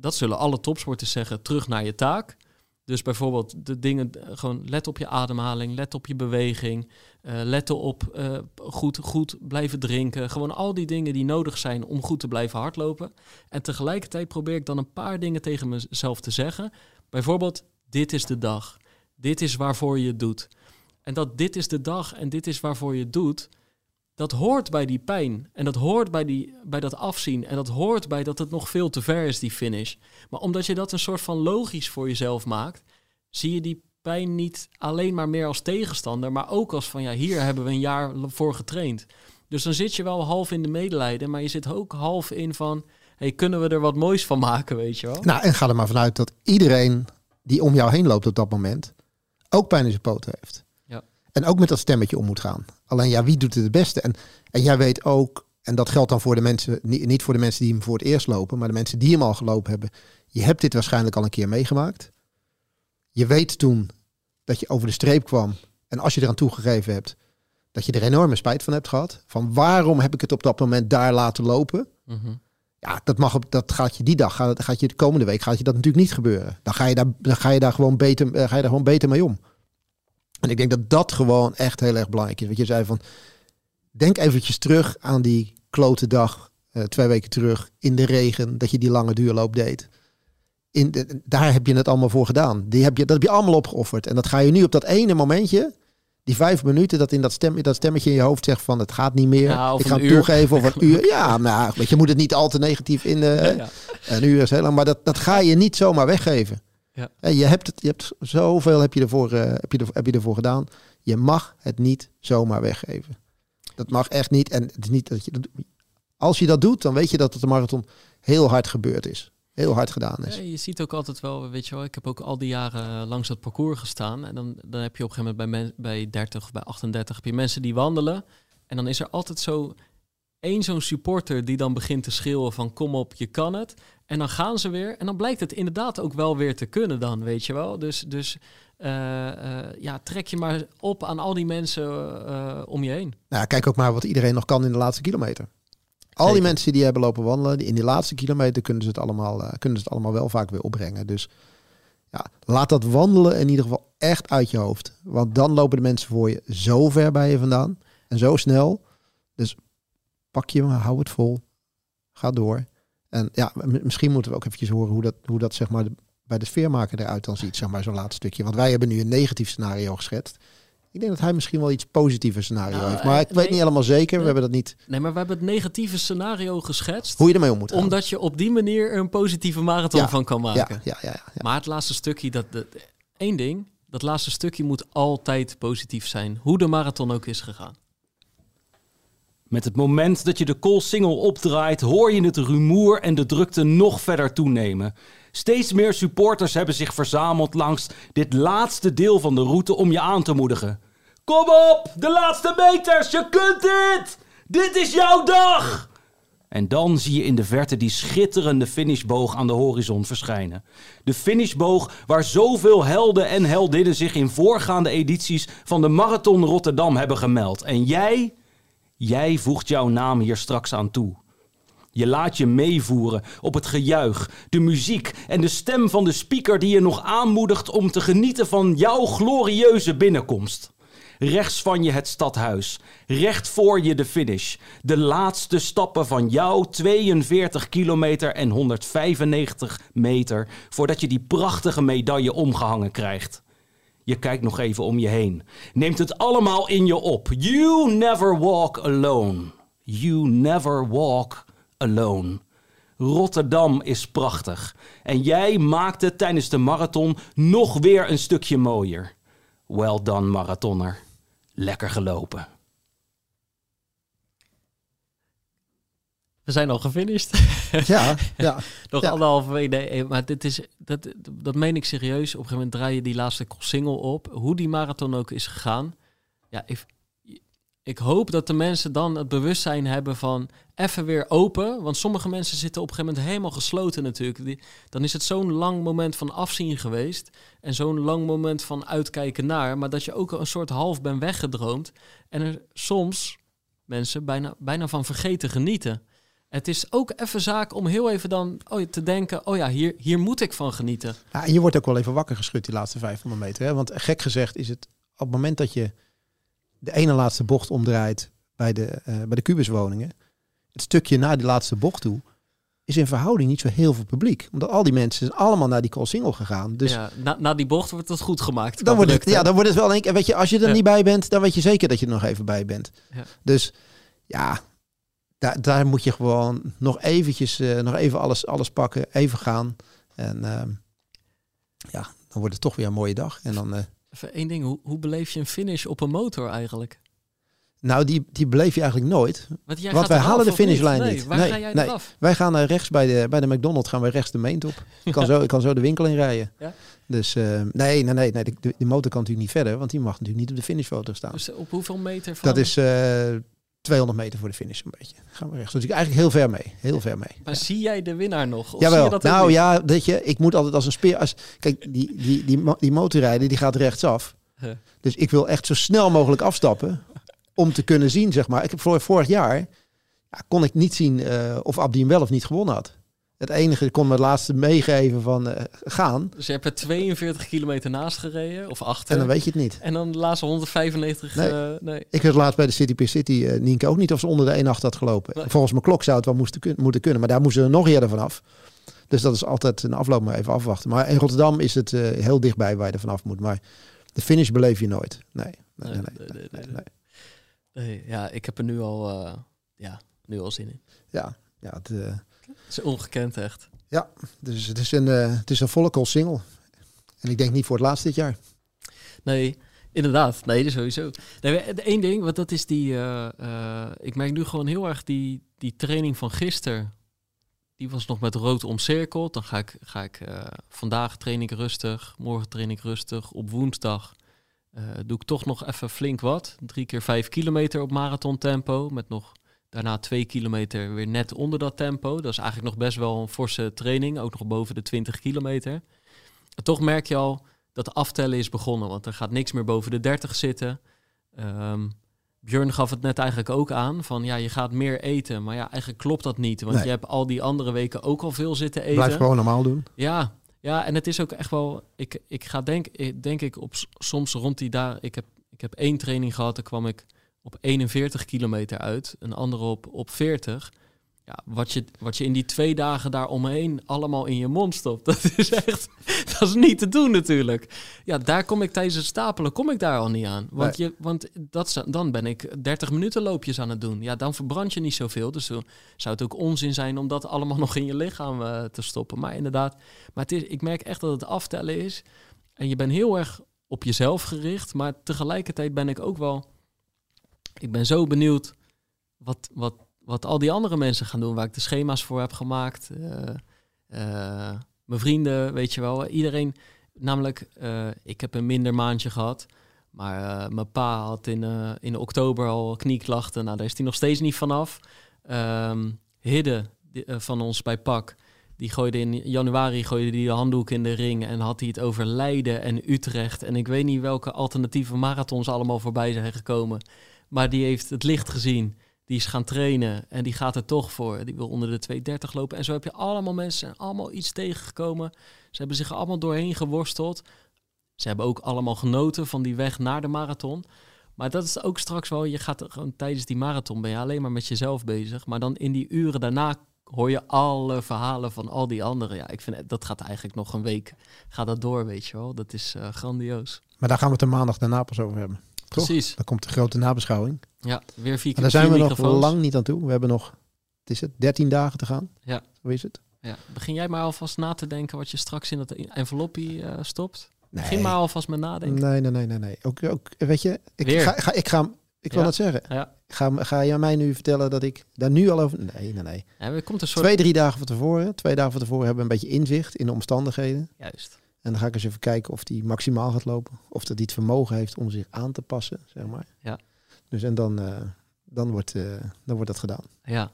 dat zullen alle topsporters zeggen, terug naar je taak. Dus bijvoorbeeld de dingen, eh, gewoon let op je ademhaling, let op je beweging, uh, let op uh, goed, goed blijven drinken. Gewoon al die dingen die nodig zijn om goed te blijven hardlopen. En tegelijkertijd probeer ik dan een paar dingen tegen mezelf te zeggen. Bijvoorbeeld, dit is de dag. Dit is waarvoor je het doet. En dat dit is de dag en dit is waarvoor je het doet, dat hoort bij die pijn. En dat hoort bij, die, bij dat afzien. En dat hoort bij dat het nog veel te ver is, die finish. Maar omdat je dat een soort van logisch voor jezelf maakt, zie je die pijn niet alleen maar meer als tegenstander, maar ook als van ja, hier hebben we een jaar voor getraind. Dus dan zit je wel half in de medelijden, maar je zit ook half in van, hey, kunnen we er wat moois van maken, weet je wel? Nou, en ga er maar vanuit dat iedereen die om jou heen loopt op dat moment ook pijn in zijn poten heeft. En ook met dat stemmetje om moet gaan. Alleen ja, wie doet het het beste? En, en jij weet ook, en dat geldt dan voor de mensen, niet, voor de mensen die hem voor het eerst lopen, maar de mensen die hem al gelopen hebben. Je hebt dit waarschijnlijk al een keer meegemaakt. Je weet toen dat je over de streep kwam. En als je eraan toegegeven hebt, dat je er enorme spijt van hebt gehad. Van waarom heb ik het op dat moment daar laten lopen? Mhm. Ja, dat, mag op, dat gaat je die dag, gaat, gaat je de komende week gaat je dat natuurlijk niet gebeuren. Dan ga je daar, dan ga je daar, gewoon, beter, eh, ga je daar gewoon beter mee om. En ik denk dat dat gewoon echt heel erg belangrijk is. Wat je zei van, denk eventjes terug aan die klote dag, uh, twee weken terug, in de regen, dat je die lange duurloop deed. In de, daar heb je het allemaal voor gedaan. Die heb je, dat heb je allemaal opgeofferd. En dat ga je nu op dat ene momentje, die vijf minuten, dat in dat, stem, dat stemmetje in je hoofd zegt van het gaat niet meer. ik ga het toegeven of een uur. Ja, nou, weet je moet het niet al te negatief in. Uh, Een uur is heel lang, maar dat, dat ga je niet zomaar weggeven. Ja. je hebt het, je hebt zoveel heb je, ervoor, uh, heb, je er, heb je ervoor gedaan. Je mag het niet zomaar weggeven. Dat mag echt niet. En het is niet dat je, als je dat doet, dan weet je dat het de marathon heel hard gebeurd is. Heel hard gedaan is. Ja, je ziet ook altijd wel, weet je wel, ik heb ook al die jaren langs dat parcours gestaan. En dan, dan heb je op een gegeven moment bij, bij 30 of bij 38 heb je mensen die wandelen. En dan is er altijd zo één zo'n supporter die dan begint te schreeuwen van kom op, je kan het. En dan gaan ze weer. En dan blijkt het inderdaad ook wel weer te kunnen dan, weet je wel. Dus, dus uh, ja, trek je maar op aan al die mensen uh, om je heen. Nou, kijk ook maar wat iedereen nog kan in de laatste kilometer. Al die mensen die hebben lopen wandelen, die in die laatste kilometer kunnen ze het allemaal, kunnen ze het allemaal wel vaak weer opbrengen. Dus ja, laat dat wandelen in ieder geval echt uit je hoofd. Want dan lopen de mensen voor je zo ver bij je vandaan en zo snel. Dus pak je maar, hou het vol. Ga door. En ja, misschien moeten we ook eventjes horen hoe dat, hoe dat zeg maar bij de sfeermaker eruit dan ziet, zeg maar, zo'n laatste stukje. Want wij hebben nu een negatief scenario geschetst. Ik denk dat hij misschien wel iets positiever scenario nou, heeft. Maar ik weet niet helemaal zeker. We hebben dat niet. Nee, maar we hebben het negatieve scenario geschetst. Hoe je ermee om moet Omdat je op die manier een positieve marathon van kan maken. Ja, ja, ja, Maar het laatste stukje, dat, dat één ding. Dat laatste stukje moet altijd positief zijn. Hoe de marathon ook is gegaan. Met het moment dat je de single opdraait, hoor je het rumoer en de drukte nog verder toenemen. Steeds meer supporters hebben zich verzameld langs dit laatste deel van de route om je aan te moedigen. Kom op, de laatste meters, je kunt dit! Dit is jouw dag! En dan zie je in de verte die schitterende finishboog aan de horizon verschijnen. De finishboog waar zoveel helden en heldinnen zich in voorgaande edities van de Marathon Rotterdam hebben gemeld. En jij, Jij voegt jouw naam hier straks aan toe. Je laat je meevoeren op het gejuich, de muziek en de stem van de speaker die je nog aanmoedigt om te genieten van jouw glorieuze binnenkomst. Rechts van je het stadhuis, recht voor je de finish. De laatste stappen van jouw 42 kilometer en 195 meter voordat je die prachtige medaille omgehangen krijgt. Je kijkt nog even om je heen. Neemt het allemaal in je op. You never walk alone. You never walk alone. Rotterdam is prachtig. En jij maakt het tijdens de marathon nog weer een stukje mooier. Well done, marathonner. Lekker gelopen. We zijn al gefinished. Ja, ja. Nog ja. anderhalve week. Nee, maar dit is, dat, dat meen ik serieus. Op een gegeven moment draai je die laatste single op. Hoe die marathon ook is gegaan. Ja, ik, ik hoop dat de mensen dan het bewustzijn hebben van even weer open. Want sommige mensen zitten op een gegeven moment helemaal gesloten natuurlijk. Die, dan is het zo'n lang moment van afzien geweest. En zo'n lang moment van uitkijken naar. Maar dat je ook een soort half bent weggedroomd. En er soms mensen bijna, bijna van vergeten genieten. Het is ook even zaak om heel even dan oh, te denken: oh ja, hier, hier moet ik van genieten. Ja, en je wordt ook wel even wakker geschud die laatste 500 meter. Hè? Want gek gezegd is het op het moment dat je de ene laatste bocht omdraait bij de, uh, bij de kubuswoningen, het stukje naar die laatste bocht toe, is in verhouding niet zo heel veel publiek. Omdat al die mensen zijn allemaal naar die call single gegaan. Dus ja, na, na die bocht wordt het goed gemaakt. Dan wordt het, ja, dan wordt het wel een keer. Weet je, als je er niet bij bent, dan weet je zeker dat je er nog even bij bent. Ja. Dus ja, daar, daar moet je gewoon nog eventjes, uh, nog even alles, alles pakken, even gaan. En uh, ja, dan wordt het toch weer een mooie dag. En dan, uh, even één ding, hoe, hoe beleef je een finish op een motor eigenlijk? Nou, die, die beleef je eigenlijk nooit. Want, Want wij halen de finishlijn niet. Nee, waar ga jij nee. Wij gaan naar rechts bij de, bij de McDonald's, gaan we rechts de meent op. Ik kan, zo, ik kan zo de winkel in rijden. Ja? Dus uh, nee, nee, nee, nee de, de, motor kan natuurlijk niet verder, want die mag natuurlijk niet op de finishfoto staan. Dus op hoeveel meter van? Dat is uh, 200 meter voor de finish een beetje. Gaan we rechts. Dus ik eigenlijk heel ver mee. Heel ver mee. Maar zie jij de winnaar nog? Of Jawel. Zie je dat nou ja, dat je, ik moet altijd als een speer. Als, kijk, die, die, die, die motorrijder die gaat rechtsaf. Huh. Dus ik wil echt zo snel mogelijk afstappen. Om te kunnen zien, zeg maar. Ik heb vorig jaar ja, kon ik niet zien uh, of Abdi hem wel of niet gewonnen had. Het enige kon me het laatste meegeven van uh, gaan. Dus je hebt er 42 kilometer naast gereden, of achter. En dan weet je het niet. En dan de laatste 195... Nee. Uh, nee. Ik werd laatst bij de City per City, uh, Nienke, ook niet of ze onder de 1,8 had gelopen. Volgens mijn klok zou het wel moesten moeten kunnen. Maar daar moesten ze nog eerder vanaf. Dus dat is altijd een afloop maar even afwachten. Maar in Rotterdam is het heel dichtbij waar je er vanaf moet. Maar de finish beleef je nooit. Nee, nee, nee. nee, nee, nee nee ja, ik heb er nu al, ja, nu al zin in. Ja, ja het het is ongekend echt. Ja, dus het is een, uh, het is een volle call single. En ik denk niet voor het laatste dit jaar. Nee, inderdaad. Nee, sowieso. Nee, één ding, want dat is die... Uh, uh, ik merk nu gewoon heel erg die, die training van gisteren. Die was nog met rood omcirkeld. Dan ga ik, ga ik vandaag train ik rustig, morgen train ik rustig. Op woensdag doe ik toch nog even flink wat. Drie keer vijf kilometer op marathon tempo. Met nog Daarna twee kilometer weer net onder dat tempo. Dat is eigenlijk nog best wel een forse training, ook nog boven de 20 kilometer. toch merk je al dat de aftellen is begonnen, want er gaat niks meer boven de 30 zitten. Um, Björn gaf het net eigenlijk ook aan, van ja, je gaat meer eten. Maar ja, eigenlijk klopt dat niet, want je hebt al die andere weken ook al veel zitten eten. Blijf gewoon normaal doen. Ja, ja en het is ook echt wel, ik, ik ga denk, denk ik op soms rond die daar, ik heb, ik heb één training gehad, daar kwam ik op 41 kilometer uit, een andere op, op 40. Ja, wat je, wat je in die twee dagen daar omheen allemaal in je mond stopt, dat is echt, dat is niet te doen natuurlijk. Ja, daar kom ik tijdens het stapelen, kom ik daar al niet aan. Want, je, want dat, dan ben ik 30 minuten loopjes aan het doen. Ja, dan verbrand je niet zoveel. Dus dan zou het ook onzin zijn om dat allemaal nog in je lichaam uh, te stoppen. Maar inderdaad, maar het is, ik merk echt dat het aftellen is. En je bent heel erg op jezelf gericht, maar tegelijkertijd ben ik ook wel ik ben zo benieuwd wat, wat, wat al die andere mensen gaan doen, waar ik de schema's voor heb gemaakt. Uh, uh, mijn vrienden, weet je wel. Iedereen, namelijk, uh, ik heb een minder maandje gehad. Maar mijn pa had in, in oktober al knieklachten. Nou, daar is hij nog steeds niet vanaf. Um, Hidde van ons bij PAK, die gooide in januari gooide die de handdoek in de ring en had hij het over Leiden en Utrecht. En ik weet niet welke alternatieve marathons allemaal voorbij zijn gekomen. Maar die heeft het licht gezien. Die is gaan trainen en die gaat er toch voor. Die wil onder de 230 lopen. En zo heb je allemaal mensen allemaal iets tegengekomen. Ze hebben zich allemaal doorheen geworsteld. Ze hebben ook allemaal genoten van die weg naar de marathon. Maar dat is ook straks wel, je gaat gewoon tijdens die marathon ben je alleen maar met jezelf bezig. Maar dan in die uren daarna hoor je alle verhalen van al die anderen. Ja, ik vind dat gaat eigenlijk nog een week, gaat dat door, weet je wel. Dat is uh, grandioos. Maar daar gaan we het de maandag daarna pas over hebben. Precies. Dan komt de grote nabeschouwing. Ja, weer vier keer. Daar zijn we nog lang niet aan toe. We hebben nog, het is het, 13 dagen te gaan. Ja. Hoe is het? Ja. Begin jij maar alvast na te denken wat je straks in dat envelopje uh, stopt? Nee. Begin maar alvast met nadenken. Nee, nee, nee, nee. nee. Ook, ook, weet je, ik ga, ga, ik ga, ik wil dat zeggen. Ja. Ga, ga je mij nu vertellen dat ik daar nu al over... Nee, nee, nee. Ja, er komt een soort... Twee, drie dagen van tevoren. Twee dagen van tevoren hebben we een beetje inzicht in de omstandigheden. Juist. En dan ga ik eens even kijken of die maximaal gaat lopen. Of dat die het vermogen heeft om zich aan te passen, zeg maar. Ja. Dus en dan, uh, dan, wordt, uh, dan wordt dat gedaan. Ja.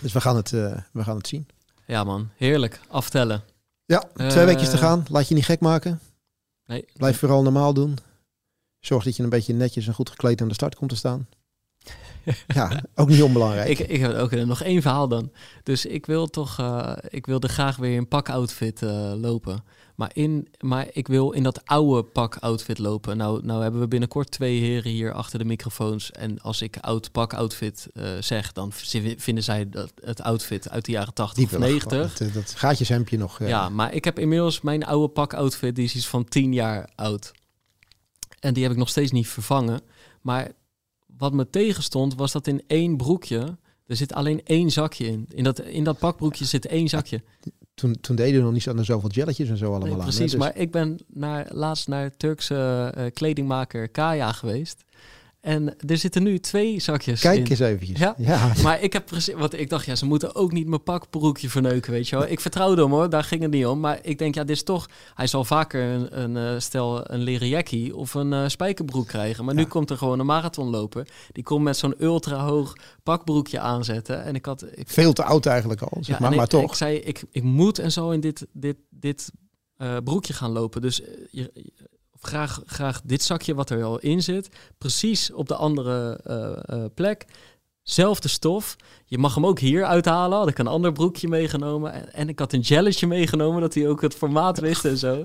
Dus we gaan het, uh, we gaan het zien. Ja man, heerlijk. Aftellen. Ja, twee weekjes te gaan. Laat je niet gek maken. Nee. Blijf vooral normaal doen. Zorg dat je een beetje netjes en goed gekleed aan de start komt te staan. ja, ook niet onbelangrijk. ik, ik heb ook nog één verhaal dan. Dus ik wil toch, ik wilde graag weer in pak-outfit uh, lopen. Maar, in, maar ik wil in dat oude pak-outfit lopen. Nou, nou hebben we binnenkort twee heren hier achter de microfoons. En als ik oud pak-outfit uh, zeg, dan vinden zij dat het outfit uit de jaren 80 of 90. Dat, dat gaatjeshempje nog. Ja, maar ik heb inmiddels mijn oude pak-outfit, die is iets van 10 jaar oud. En die heb ik nog steeds niet vervangen. Maar wat me tegenstond, was dat in één broekje... Er zit alleen één zakje in. In dat, in dat pakbroekje zit één zakje toen, toen deden we nog niet zo zoveel jelletjes en zo allemaal nee, precies, aan. Precies, dus- maar ik ben naar, laatst naar Turkse uh, kledingmaker Kaya geweest. En er zitten nu twee zakjes Kijk eens eventjes. Ja? ja. Maar ik heb precies... Want ik dacht, ja, ze moeten ook niet mijn pakbroekje verneuken, weet je wel. Ik vertrouwde hem hoor, daar ging het niet om. Maar ik denk, ja, dit is toch... Hij zal vaker een, een uh, stel een leren jackie of een uh, spijkerbroek krijgen. Maar nu komt er gewoon een marathonloper. Die komt met zo'n ultra hoog pakbroekje aanzetten. En ik had... Ik, Veel te oud eigenlijk al, zeg ja, maar, maar ik, toch. Ik zei, ik, ik moet en zo in dit, dit, dit uh, broekje gaan lopen. Dus je, graag, graag dit zakje wat er al in zit, precies op de andere uh, uh, plek. Zelfde stof. Je mag hem ook hier uithalen. Had ik een ander broekje meegenomen. En, ik had een jelletje meegenomen, dat hij ook het formaat wist en zo.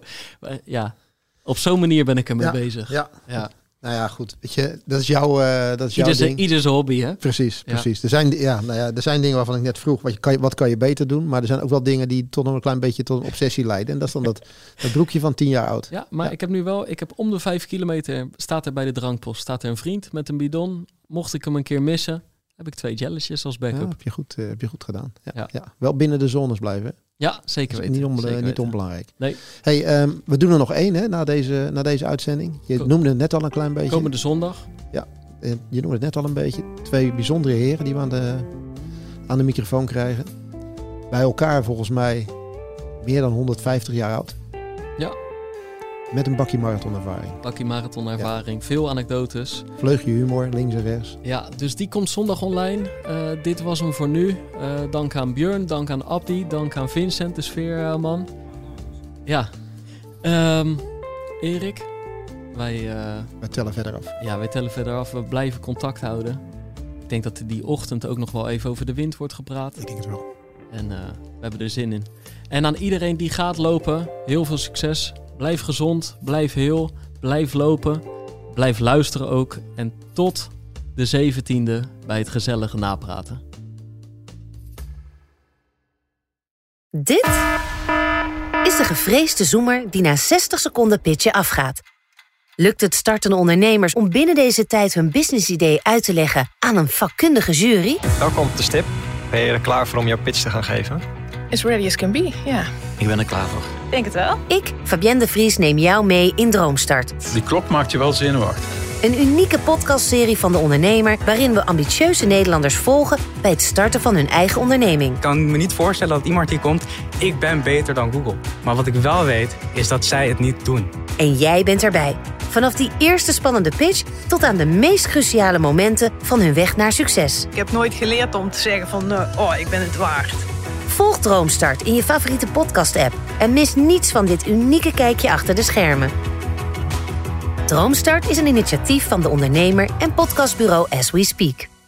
ja, op zo'n manier ben ik ermee bezig. Ja. ja. Nou ja, goed. Weet je, dat is jouw, uh, dat is jouw ding. Ieders hobby, hè? Precies, precies. Er, zijn, ja, nou ja, er zijn dingen waarvan ik net vroeg, wat, je, kan, wat kan je beter doen? Maar er zijn ook wel dingen die tot een klein beetje tot een obsessie leiden. En dat is dan dat, dat broekje van tien jaar oud. Ja, maar ik heb nu wel, ik heb om de vijf kilometer, staat er bij de drankpost, staat er een vriend met een bidon. Mocht ik hem een keer missen, heb ik twee jelletjes als backup. Ja, heb, je goed, uh, heb je goed gedaan. Ja, ja. Wel binnen de zones blijven. Ja, zeker weten. Niet, on, zeker niet onbelangrijk. Nee. Hey, um, we doen er nog één hè, na, deze, na deze uitzending. Je noemde het net al een klein beetje. Komende zondag. Ja, je noemde het net al een beetje. Twee bijzondere heren die we aan de, aan de microfoon krijgen. Bij elkaar volgens mij meer dan 150 jaar oud. Ja, met een bakje marathonervaring. Bakje marathonervaring, veel anekdotes. Vleugje humor, links en rechts. Ja, dus die komt zondag online. Uh, dit was hem voor nu. Uh, dank aan Björn, dank aan Abdi, dank aan Vincent, de sfeerman. ja, um, Erik, wij... Uh, wij tellen verder af. Ja, wij tellen verder af. We blijven contact houden. Ik denk dat die ochtend ook nog wel even over de wind wordt gepraat. Ik denk het wel. En we hebben er zin in. En aan iedereen die gaat lopen, heel veel succes. Blijf gezond, blijf heel, blijf lopen, blijf luisteren ook. En tot de 17e bij het gezellige napraten. Dit is de gevreesde zoemer die na 60 seconden pitchen afgaat. Lukt het startende ondernemers om binnen deze tijd hun businessidee uit te leggen aan een vakkundige jury? Welkom op de stip. Ben je er klaar voor om jouw pitch te gaan geven? As ready as can be, ja. Ik ben er klaar voor. Denk het wel. Ik, Fabienne de Vries, neem jou mee in Droomstart. Die klok maakt je wel zenuwachtig. Een unieke podcastserie van de ondernemer... waarin we ambitieuze Nederlanders volgen... bij het starten van hun eigen onderneming. Ik kan me niet voorstellen dat iemand hier komt... ik ben beter dan Google. Maar wat ik wel weet, is dat zij het niet doen. En jij bent erbij. Vanaf die eerste spannende pitch... tot aan de meest cruciale momenten van hun weg naar succes. Ik heb nooit geleerd om te zeggen van... Uh, oh, ik ben het waard. Volg Droomstart in je favoriete podcast-app en mis niets van dit unieke kijkje achter de schermen. Droomstart is een initiatief van de ondernemer en podcastbureau As We Speak.